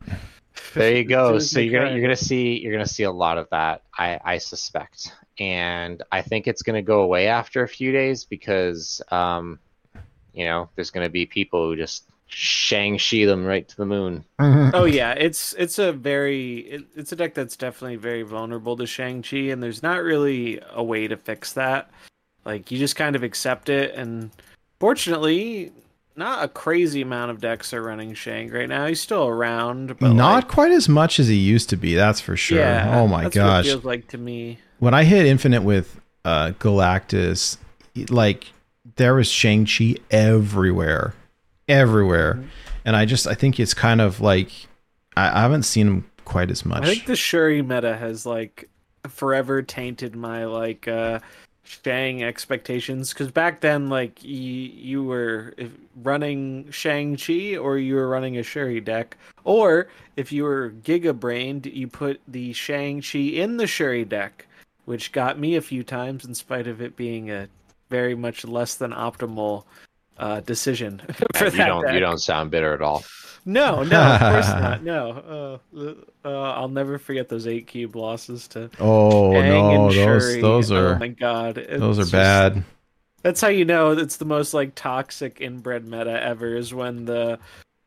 There you go. So you're gonna you're gonna see you're gonna see a lot of that. I I suspect, and I think it's gonna go away after a few days because um, you know, there's gonna be people who just Shang Chi them right to the moon.
Oh yeah, it's it's a very it, it's a deck that's definitely very vulnerable to Shang Chi, and there's not really a way to fix that. Like you just kind of accept it, and fortunately, not a crazy amount of decks are running Shang right now. He's still around, but
Not
like,
quite as much as he used to be, that's for sure.
Yeah,
oh my
that's what it
gosh.
feels like to me.
when I hit Infinite with uh, Galactus, like there was Shang Chi everywhere, everywhere,
Mm-hmm.
and I just I think it's kind of like I, I haven't seen him quite as much.
I think the Shuri meta has like forever tainted my like uh Shang expectations because back then like you you were running Shang Chi or you were running a Shuri deck, or if you were Giga Brained, you put the Shang Chi in the Shuri deck, which got me a few times in spite of it being a very much less than optimal uh decision for
you
that
don't
deck.
you don't sound bitter at all.
No, no, of course not. No, uh, uh, I'll never forget those eight cube losses to
oh
Aang
no,
and
those
Shuri.
those
Oh
are
my god, It's
those are
just-
bad.
That's how you know it's the most like toxic inbred meta ever. Is when the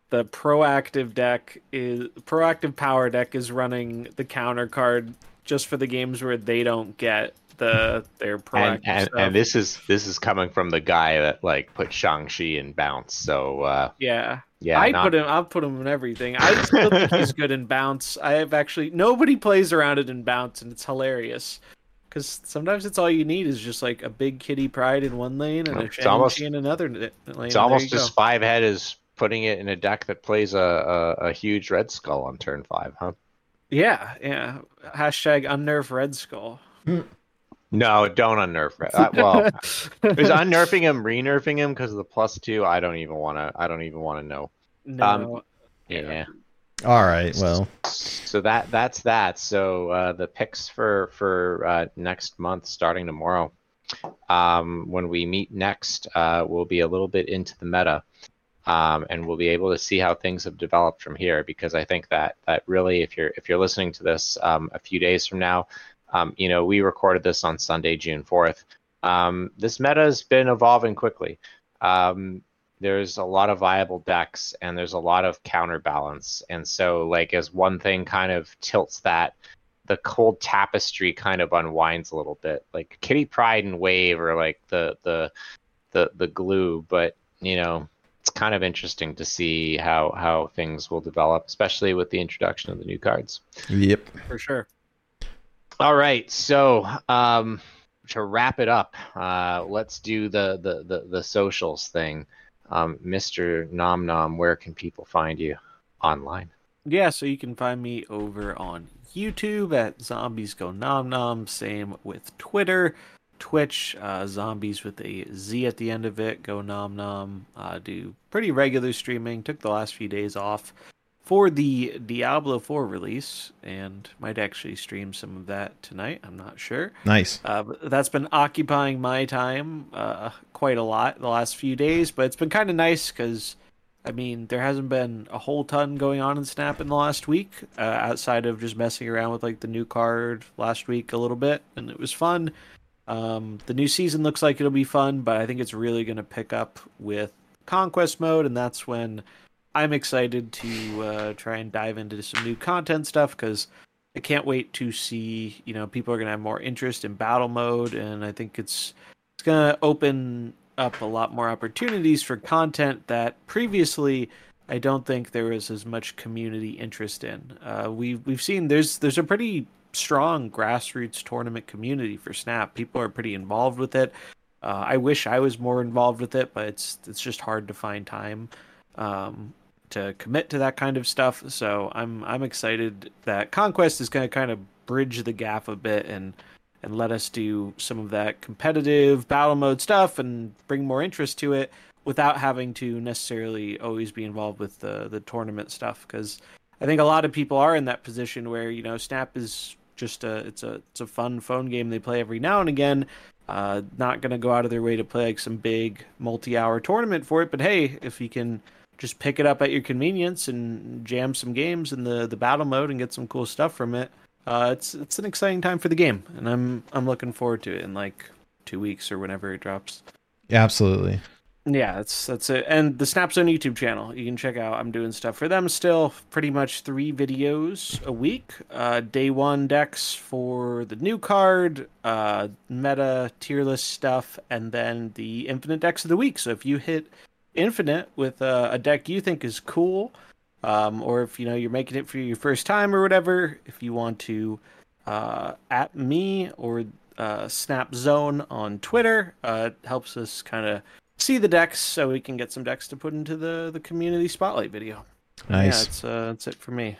the proactive deck is proactive power deck is running the counter card just for the games where they don't get the their proactive
And and,
stuff.
and this is this is coming from the guy that like put Shang Chi in bounce. So uh,
yeah.
Yeah,
I
not-
put him. I'll put him in everything. I still think he's good in bounce. I have actually nobody plays around it in bounce, and it's hilarious. Because sometimes it's all you need is just like a big Kitty Pryde in one lane and a
It's
Shang
almost-
in another lane.
It's almost as five head as putting it in a deck that plays a, a, a huge red skull on turn five, huh?
Yeah, yeah. Hashtag unnerf Red Skull.
No, don't unnerf Red. Uh, well, is unnerfing him re-nerfing him because of the plus two? I don't even want to. I don't even want to know.
No,
Um,
Yeah.
Yeah.
All right, well,
So that that's that. So uh, the picks for for uh, next month, starting tomorrow, um, when we meet next, uh, we'll be a little bit into the meta, um, and we'll be able to see how things have developed from here. Because I think that that really, if you're if you're listening to this um, a few days from now, um, you know, we recorded this on Sunday, June fourth. Um, this meta has been evolving quickly. There's a lot of viable decks and there's a lot of counterbalance. And so like as one thing kind of tilts that the cold tapestry kind of unwinds a little bit. Like Kitty Pryde and wave are like the the the, the glue but you know it's kind of interesting to see how how things will develop especially with the introduction of the new cards.
Yep.
for sure.
all right. So um to wrap it up uh let's do the the the, the socials thing um mr nom nom where can people find you online
Yeah, so you can find me over on YouTube at Zombies Go Nom Nom. Same with Twitter, Twitch, uh, Zombies with a Z at the end of it. Go Nom Nom. Uh, do pretty regular streaming. Took the last few days off for the Diablo 4 release, and might actually stream some of that tonight. I'm not sure.
Nice.
Uh, that's been occupying my time uh, quite a lot the last few days, but it's been kind of nice because, I mean, there hasn't been a whole ton going on in Snap in the last week, uh, outside of just messing around with like the new card last week a little bit, and it was fun. Um, the new season looks like it'll be fun, but I think it's really going to pick up with Conquest mode, and that's when I'm excited to uh, try and dive into some new content stuff because I can't wait to see. You know, people are going to have more interest in battle mode, and I think it's it's going to open up a lot more opportunities for content that previously I don't think there was as much community interest in. Uh, we we've seen there's there's a pretty strong grassroots tournament community for Snap. People are pretty involved with it. Uh, I wish I was more involved with it, but it's it's just hard to find time um, to commit to that kind of stuff. So I'm I'm excited that Conquest is going to kind of bridge the gap a bit and and let us do some of that competitive battle mode stuff and bring more interest to it without having to necessarily always be involved with the the tournament stuff because I think a lot of people are in that position where you know Snap is just a it's a it's a fun phone game they play every now and again. Uh, not gonna go out of their way to play like some big multi-hour tournament for it, but hey, if you can just pick it up at your convenience and jam some games in the the battle mode and get some cool stuff from it. Uh, it's it's an exciting time for the game, and I'm I'm looking forward to it in like two weeks or whenever it drops.
Yeah, absolutely.
Yeah, that's that's it. And the Snapzone YouTube channel, you can check out. I'm doing stuff for them still. Pretty much three videos a week. Uh, day one decks for the new card, uh, meta tier list stuff, and then the infinite decks of the week. So if you hit infinite with a, a deck you think is cool, um, or if you know you're making it for your first time or whatever, if you want to uh, at me or uh, Snap Zone on Twitter, uh, it helps us kind of see the decks so we can get some decks to put into the the community spotlight video. Yeah,
Nice.
that's uh, that's it for me.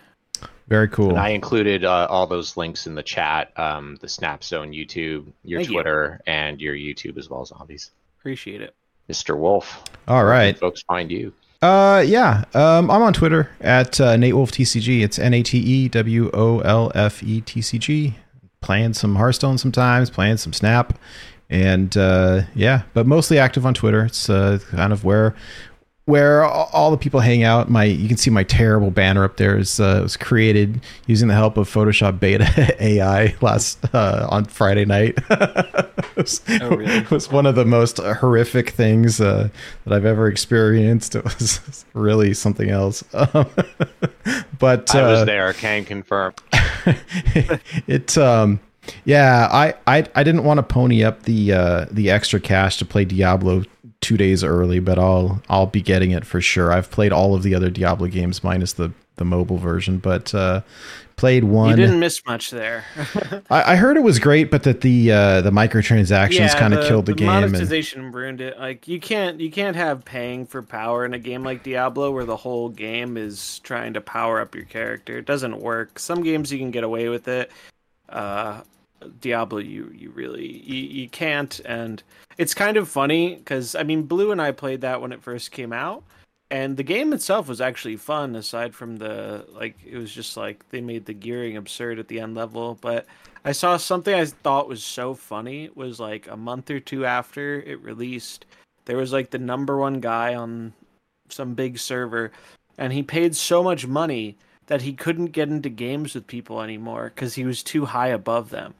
Very cool.
And I included uh, all those links in the chat, um, the Snapzone YouTube, your
Thank you.
Twitter, and your YouTube as well, as zombies.
Appreciate it.
Mr. Wolfe,
All right.
folks find you.
Uh, yeah. Um, I'm on Twitter at uh, Nate Wolfe TCG. It's N A T E W O L F E T C G. Playing some Hearthstone sometimes, playing some Snap, and uh, yeah, but mostly active on Twitter. It's uh, kind of where where all all the people hang out. My you can see my terrible banner up there is uh, was created using the help of Photoshop Beta AI last uh, on Friday night. it, was,
Oh, really?
it was one of the most horrific things uh, that I've ever experienced. It was really something else. Um, but
I was
uh,
there, can confirm.
it um yeah I, I i didn't want to pony up the uh the extra cash to play diablo two days early but i'll i'll be getting it for sure i've played all of the other diablo games minus the the mobile version but uh played one.
You didn't miss much there.
I, I heard it was great but that the uh the microtransactions kind of killed the, game and
monetization ruined it. Like you can't you can't have paying for power in a game like Diablo where the whole game is trying to power up your character. It doesn't work. Some games you can get away with it. Uh, Diablo, you you really you, you can't, and it's kind of funny because I mean, Blue and I played that when it first came out, and the game itself was actually fun. Aside from the like, it was just like they made the gearing absurd at the end level, but. I saw something I thought was so funny it was like a month or two after it released, there was like the number one guy on some big server, and he paid so much money that he couldn't get into games with people anymore because he was too high above them.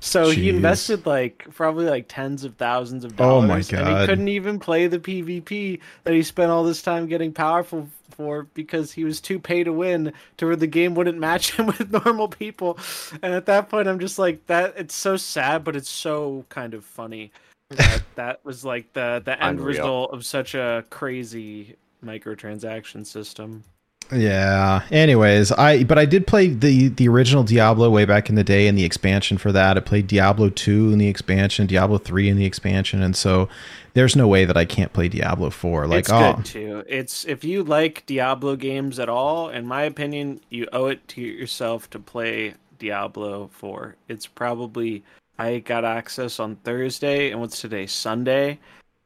So he invested like probably like tens of thousands of dollars.
Oh my
and he couldn't even play the PvP that he spent all this time getting powerful for because he was too pay to win to where the game wouldn't match him with normal people. And at that point, I'm just like that. It's so sad, but it's so kind of funny. That, that was like the the end
Unreal.
result of such a crazy microtransaction system.
Yeah. Anyways, I but I did play the the original Diablo way back in the day and the expansion for that. I played Diablo 2 in the expansion, Diablo 3 in the expansion, and so there's no way that I can't play Diablo 4. Like
it's
oh
good too. It's if you like Diablo games at all, in my opinion, you owe it to yourself to play Diablo 4. It's probably I got access on Thursday and what's today? Sunday.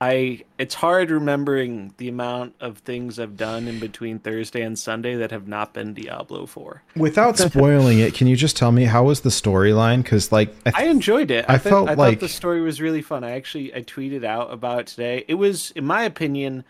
I it's hard remembering the amount of things I've done in between Thursday and Sunday that have not been Diablo 4.
without spoiling it, can you just tell me how was the storyline cuz like I,
I enjoyed it.
I
thought-
felt
I
like-
thought the story was really fun. I actually I tweeted out about it today. It was, in my opinion,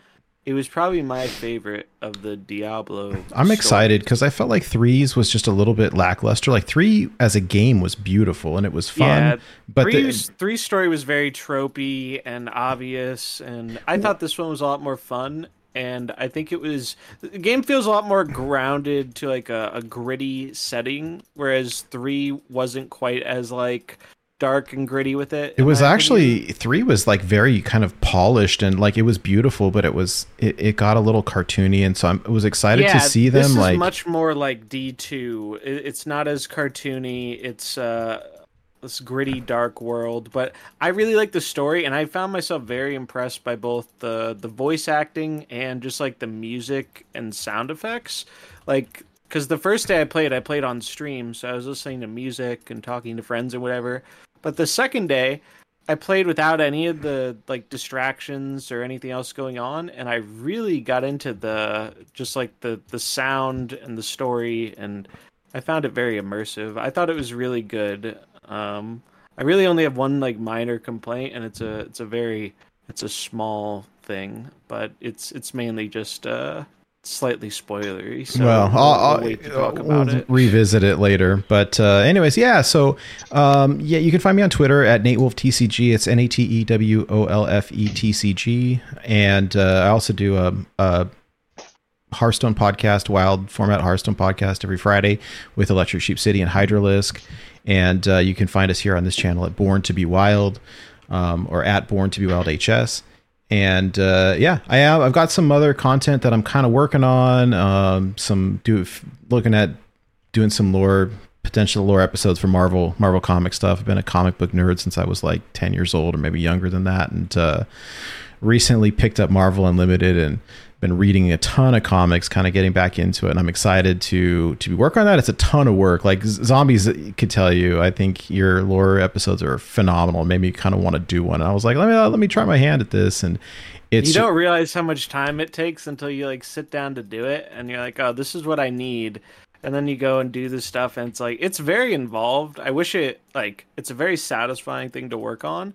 it was probably my favorite of the Diablo.
I'm excited cuz I felt like 3's was just a little bit lackluster. Like 3 as a game was beautiful and it was fun,
Yeah,
but the-
Three's, three story was very tropey and obvious, and I thought this one was a lot more fun. And I think it was the game feels a lot more grounded to like a, a gritty setting, whereas three wasn't quite as like dark and gritty with it.
It was actually
opinion.
three was like very kind of polished and like it was beautiful, but it was it, it got a little cartoony, and so I'm, I was excited to see them.
This is
like
much more like D two. It's not as cartoony. It's uh this gritty, dark world. But I really like the story, and I found myself very impressed by both the the voice acting and just like the music and sound effects. Like, because the first day I played, I played on stream, so I was listening to music and talking to friends and whatever. But the second day, I played without any of the like distractions or anything else going on, and I really got into the just like the the sound and the story, and I found it very immersive. I thought it was really good. Um, I really only have one like minor complaint, and it's a it's a very it's a small thing, but it's it's mainly just uh slightly spoilery. So
well,
we'll,
I'll, I'll,
we'll wait to talk
we'll
about it.
revisit it later. But uh, anyways, yeah. So um, yeah, you can find me on Twitter at Nate Wolfe TCG. It's N A T E W O L F E T C G, and uh, I also do a, a Hearthstone podcast, wild format Hearthstone podcast every Friday with Electric Sheep City and Hydralisk. And uh, you can find us here on this channel at Born to Be Wild um, or at Born to Be Wild HS. And uh, yeah, I have. I've got some other content that I'm kind of working on. Um, some do looking at doing some lore potential lore episodes for Marvel Marvel comic stuff. I've been a comic book nerd since I was like 10 years old or maybe younger than that and uh, recently picked up Marvel Unlimited and been reading a ton of comics kind of getting back into it and I'm excited to to work on that. It's a ton of work. Like zombies uh, could tell you, I think your lore episodes are phenomenal. It made me kind of want to do one. And I was like, let me uh, let me try my hand at this and it's
you don't realize how much time it takes until you like sit down to do it and you're like, "Oh, this is what I need." and then you go and do this stuff and it's like it's very involved i wish it like it's a very satisfying thing to work on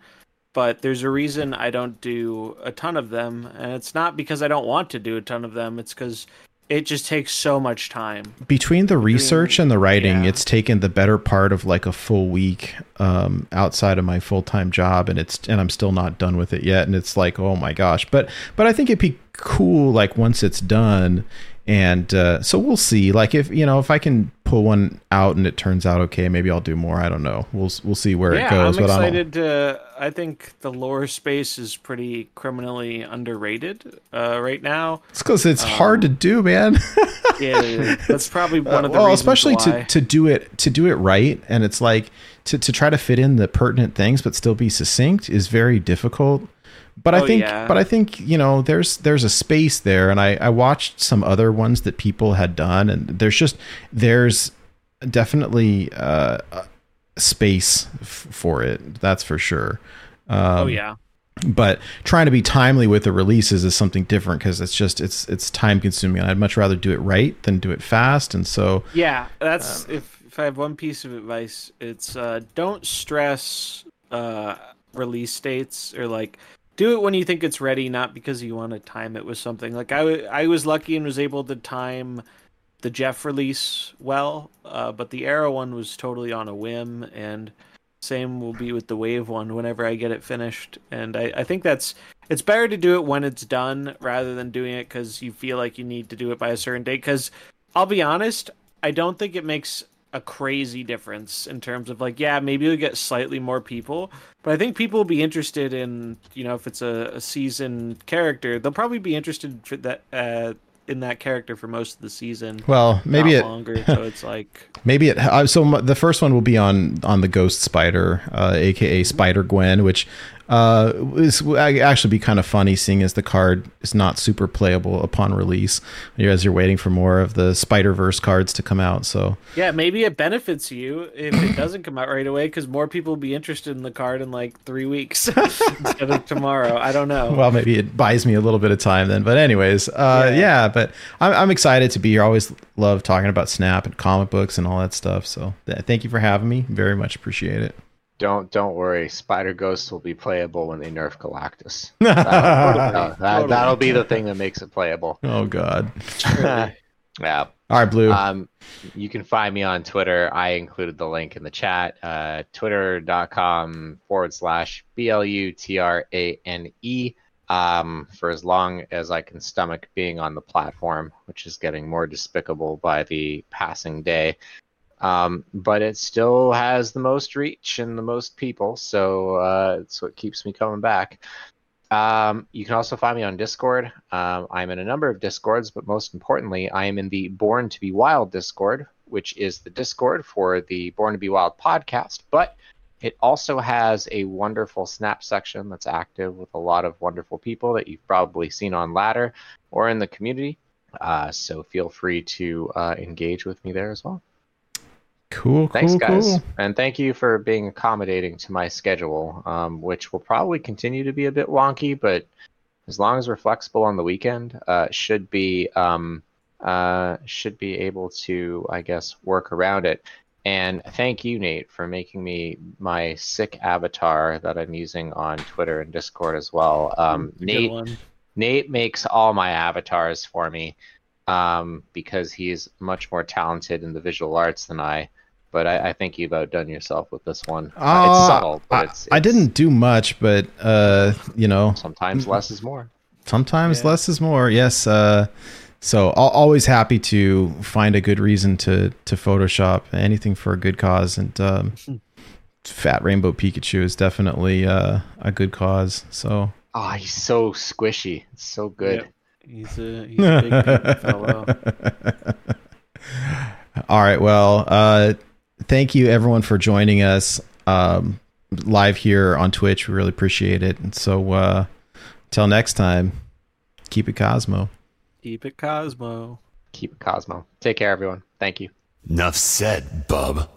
but there's a reason i don't do a ton of them and it's not because i don't want to do a ton of them it's because it just takes so much time
between the research and the writing
yeah.
it's taken the better part of like a full week um, outside of my full-time job and it's and i'm still not done with it yet and it's like oh my gosh but but i think it'd be cool like once it's done and uh, so we'll see. Like if you know if i can pull one out and it turns out okay maybe i'll do more. I don't know. We'll we'll see where
yeah,
it goes
i'm
but
excited to i think the lore space is pretty criminally underrated uh, right now.
It's because it's um, hard to do man.
Yeah that's probably one of the
well especially
why.
to to do it to do it right. And it's like to, to try to fit in the pertinent things but still be succinct is very difficult but I
Oh,
think,
yeah.
but I think you know, there's there's a space there, and I I watched some other ones that people had done, and there's just there's definitely uh, a space f- for it. That's for sure. Um,
oh yeah
but trying to be timely with the releases is something different because it's just it's it's time consuming. And I'd much rather do it right than do it fast, and so
Yeah, that's
Um,
if if I have one piece of advice, it's uh, don't stress uh, release dates or like do it when you think it's ready, not because you want to time it with something. Like I, was lucky and was able to time the Jeff release well, uh, but the Arrow one was totally on a whim, and same will be with the Wave one whenever I get it finished. And I, I think that's it's better to do it when it's done rather than doing it because you feel like you need to do it by a certain date. Because I'll be honest, I don't think it makes a crazy difference in terms of like, yeah, maybe you'll get slightly more people, but I think people will be interested in, you know, if it's a, a season character, they'll probably be interested for that uh, in that character for most of the season.
well maybe it
longer. so it's like,
Maybe it. Uh, so the first one will be on on the Ghost Spider, uh, aka Spider Gwen, which uh, will actually be kind of funny, seeing as the card is not super playable upon release, as you're waiting for more of the Spider Verse cards to come out. So
yeah, maybe it benefits you if it doesn't come out right away because more people will be interested in the card in like three weeks instead of tomorrow. I don't know.
well, maybe it buys me a little bit of time then. But anyways, uh,
Yeah.
yeah. But I'm, I'm excited to be here. I always love talking about Snap and comic books and all that stuff. So th- thank you for having me. Very much appreciate it.
Don't don't worry. Spider Ghost will be playable when they nerf Galactus. Uh, that, that'll be the thing that makes it playable.
Oh God.
yeah.
All right, Blue.
Um, you can find me on Twitter. I included the link in the chat. Uh, Twitter.com forward slash B L U T R A N E. Um, for as long as I can stomach being on the platform, which is getting more despicable by the passing day. Um, but it still has the most reach and the most people, so uh, it's what keeps me coming back. Um, you can also find me on Discord. Um, I'm in a number of Discords, but most importantly, I am in the Born to Be Wild Discord, which is the Discord for the Born to Be Wild podcast. But it also has a wonderful Snap section that's active with a lot of wonderful people that you've probably seen on Ladder or in the community. Uh, so feel free to uh, engage with me there as well.
Cool, cool,
Thanks, guys.
cool.
And thank you for being accommodating to my schedule, um, which will probably continue to be a bit wonky, but as long as we're flexible on the weekend, uh, should be um, uh, should be able to, I guess, work around it. And thank you, Nate, for making me my sick avatar that I'm using on Twitter and Discord as well. Um, Nate. Nate makes all my avatars for me. Um, because he's much more talented in the visual arts than I. But I, I think you've outdone yourself with this one. Uh,
Uh,
it's subtle, but
I,
it's,
I didn't do much, but uh, you know,
Sometimes less is more.
sometimes
Yeah.
less is more. Yes. Uh, so al always happy to find a good reason to to Photoshop anything for a good cause, and um, Fat Rainbow Pikachu is definitely uh, a good cause. So
Oh, he's so squishy. It's so good.
Yep. He's a he's a big, big fellow.
All right. Well, uh, thank you everyone for joining us um, live here on Twitch. We really appreciate it. And so, uh, till next time, keep it Cosmo.
Keep it Cosmo.
Keep it Cosmo. Take care, everyone. Thank you.
Enough said, bub.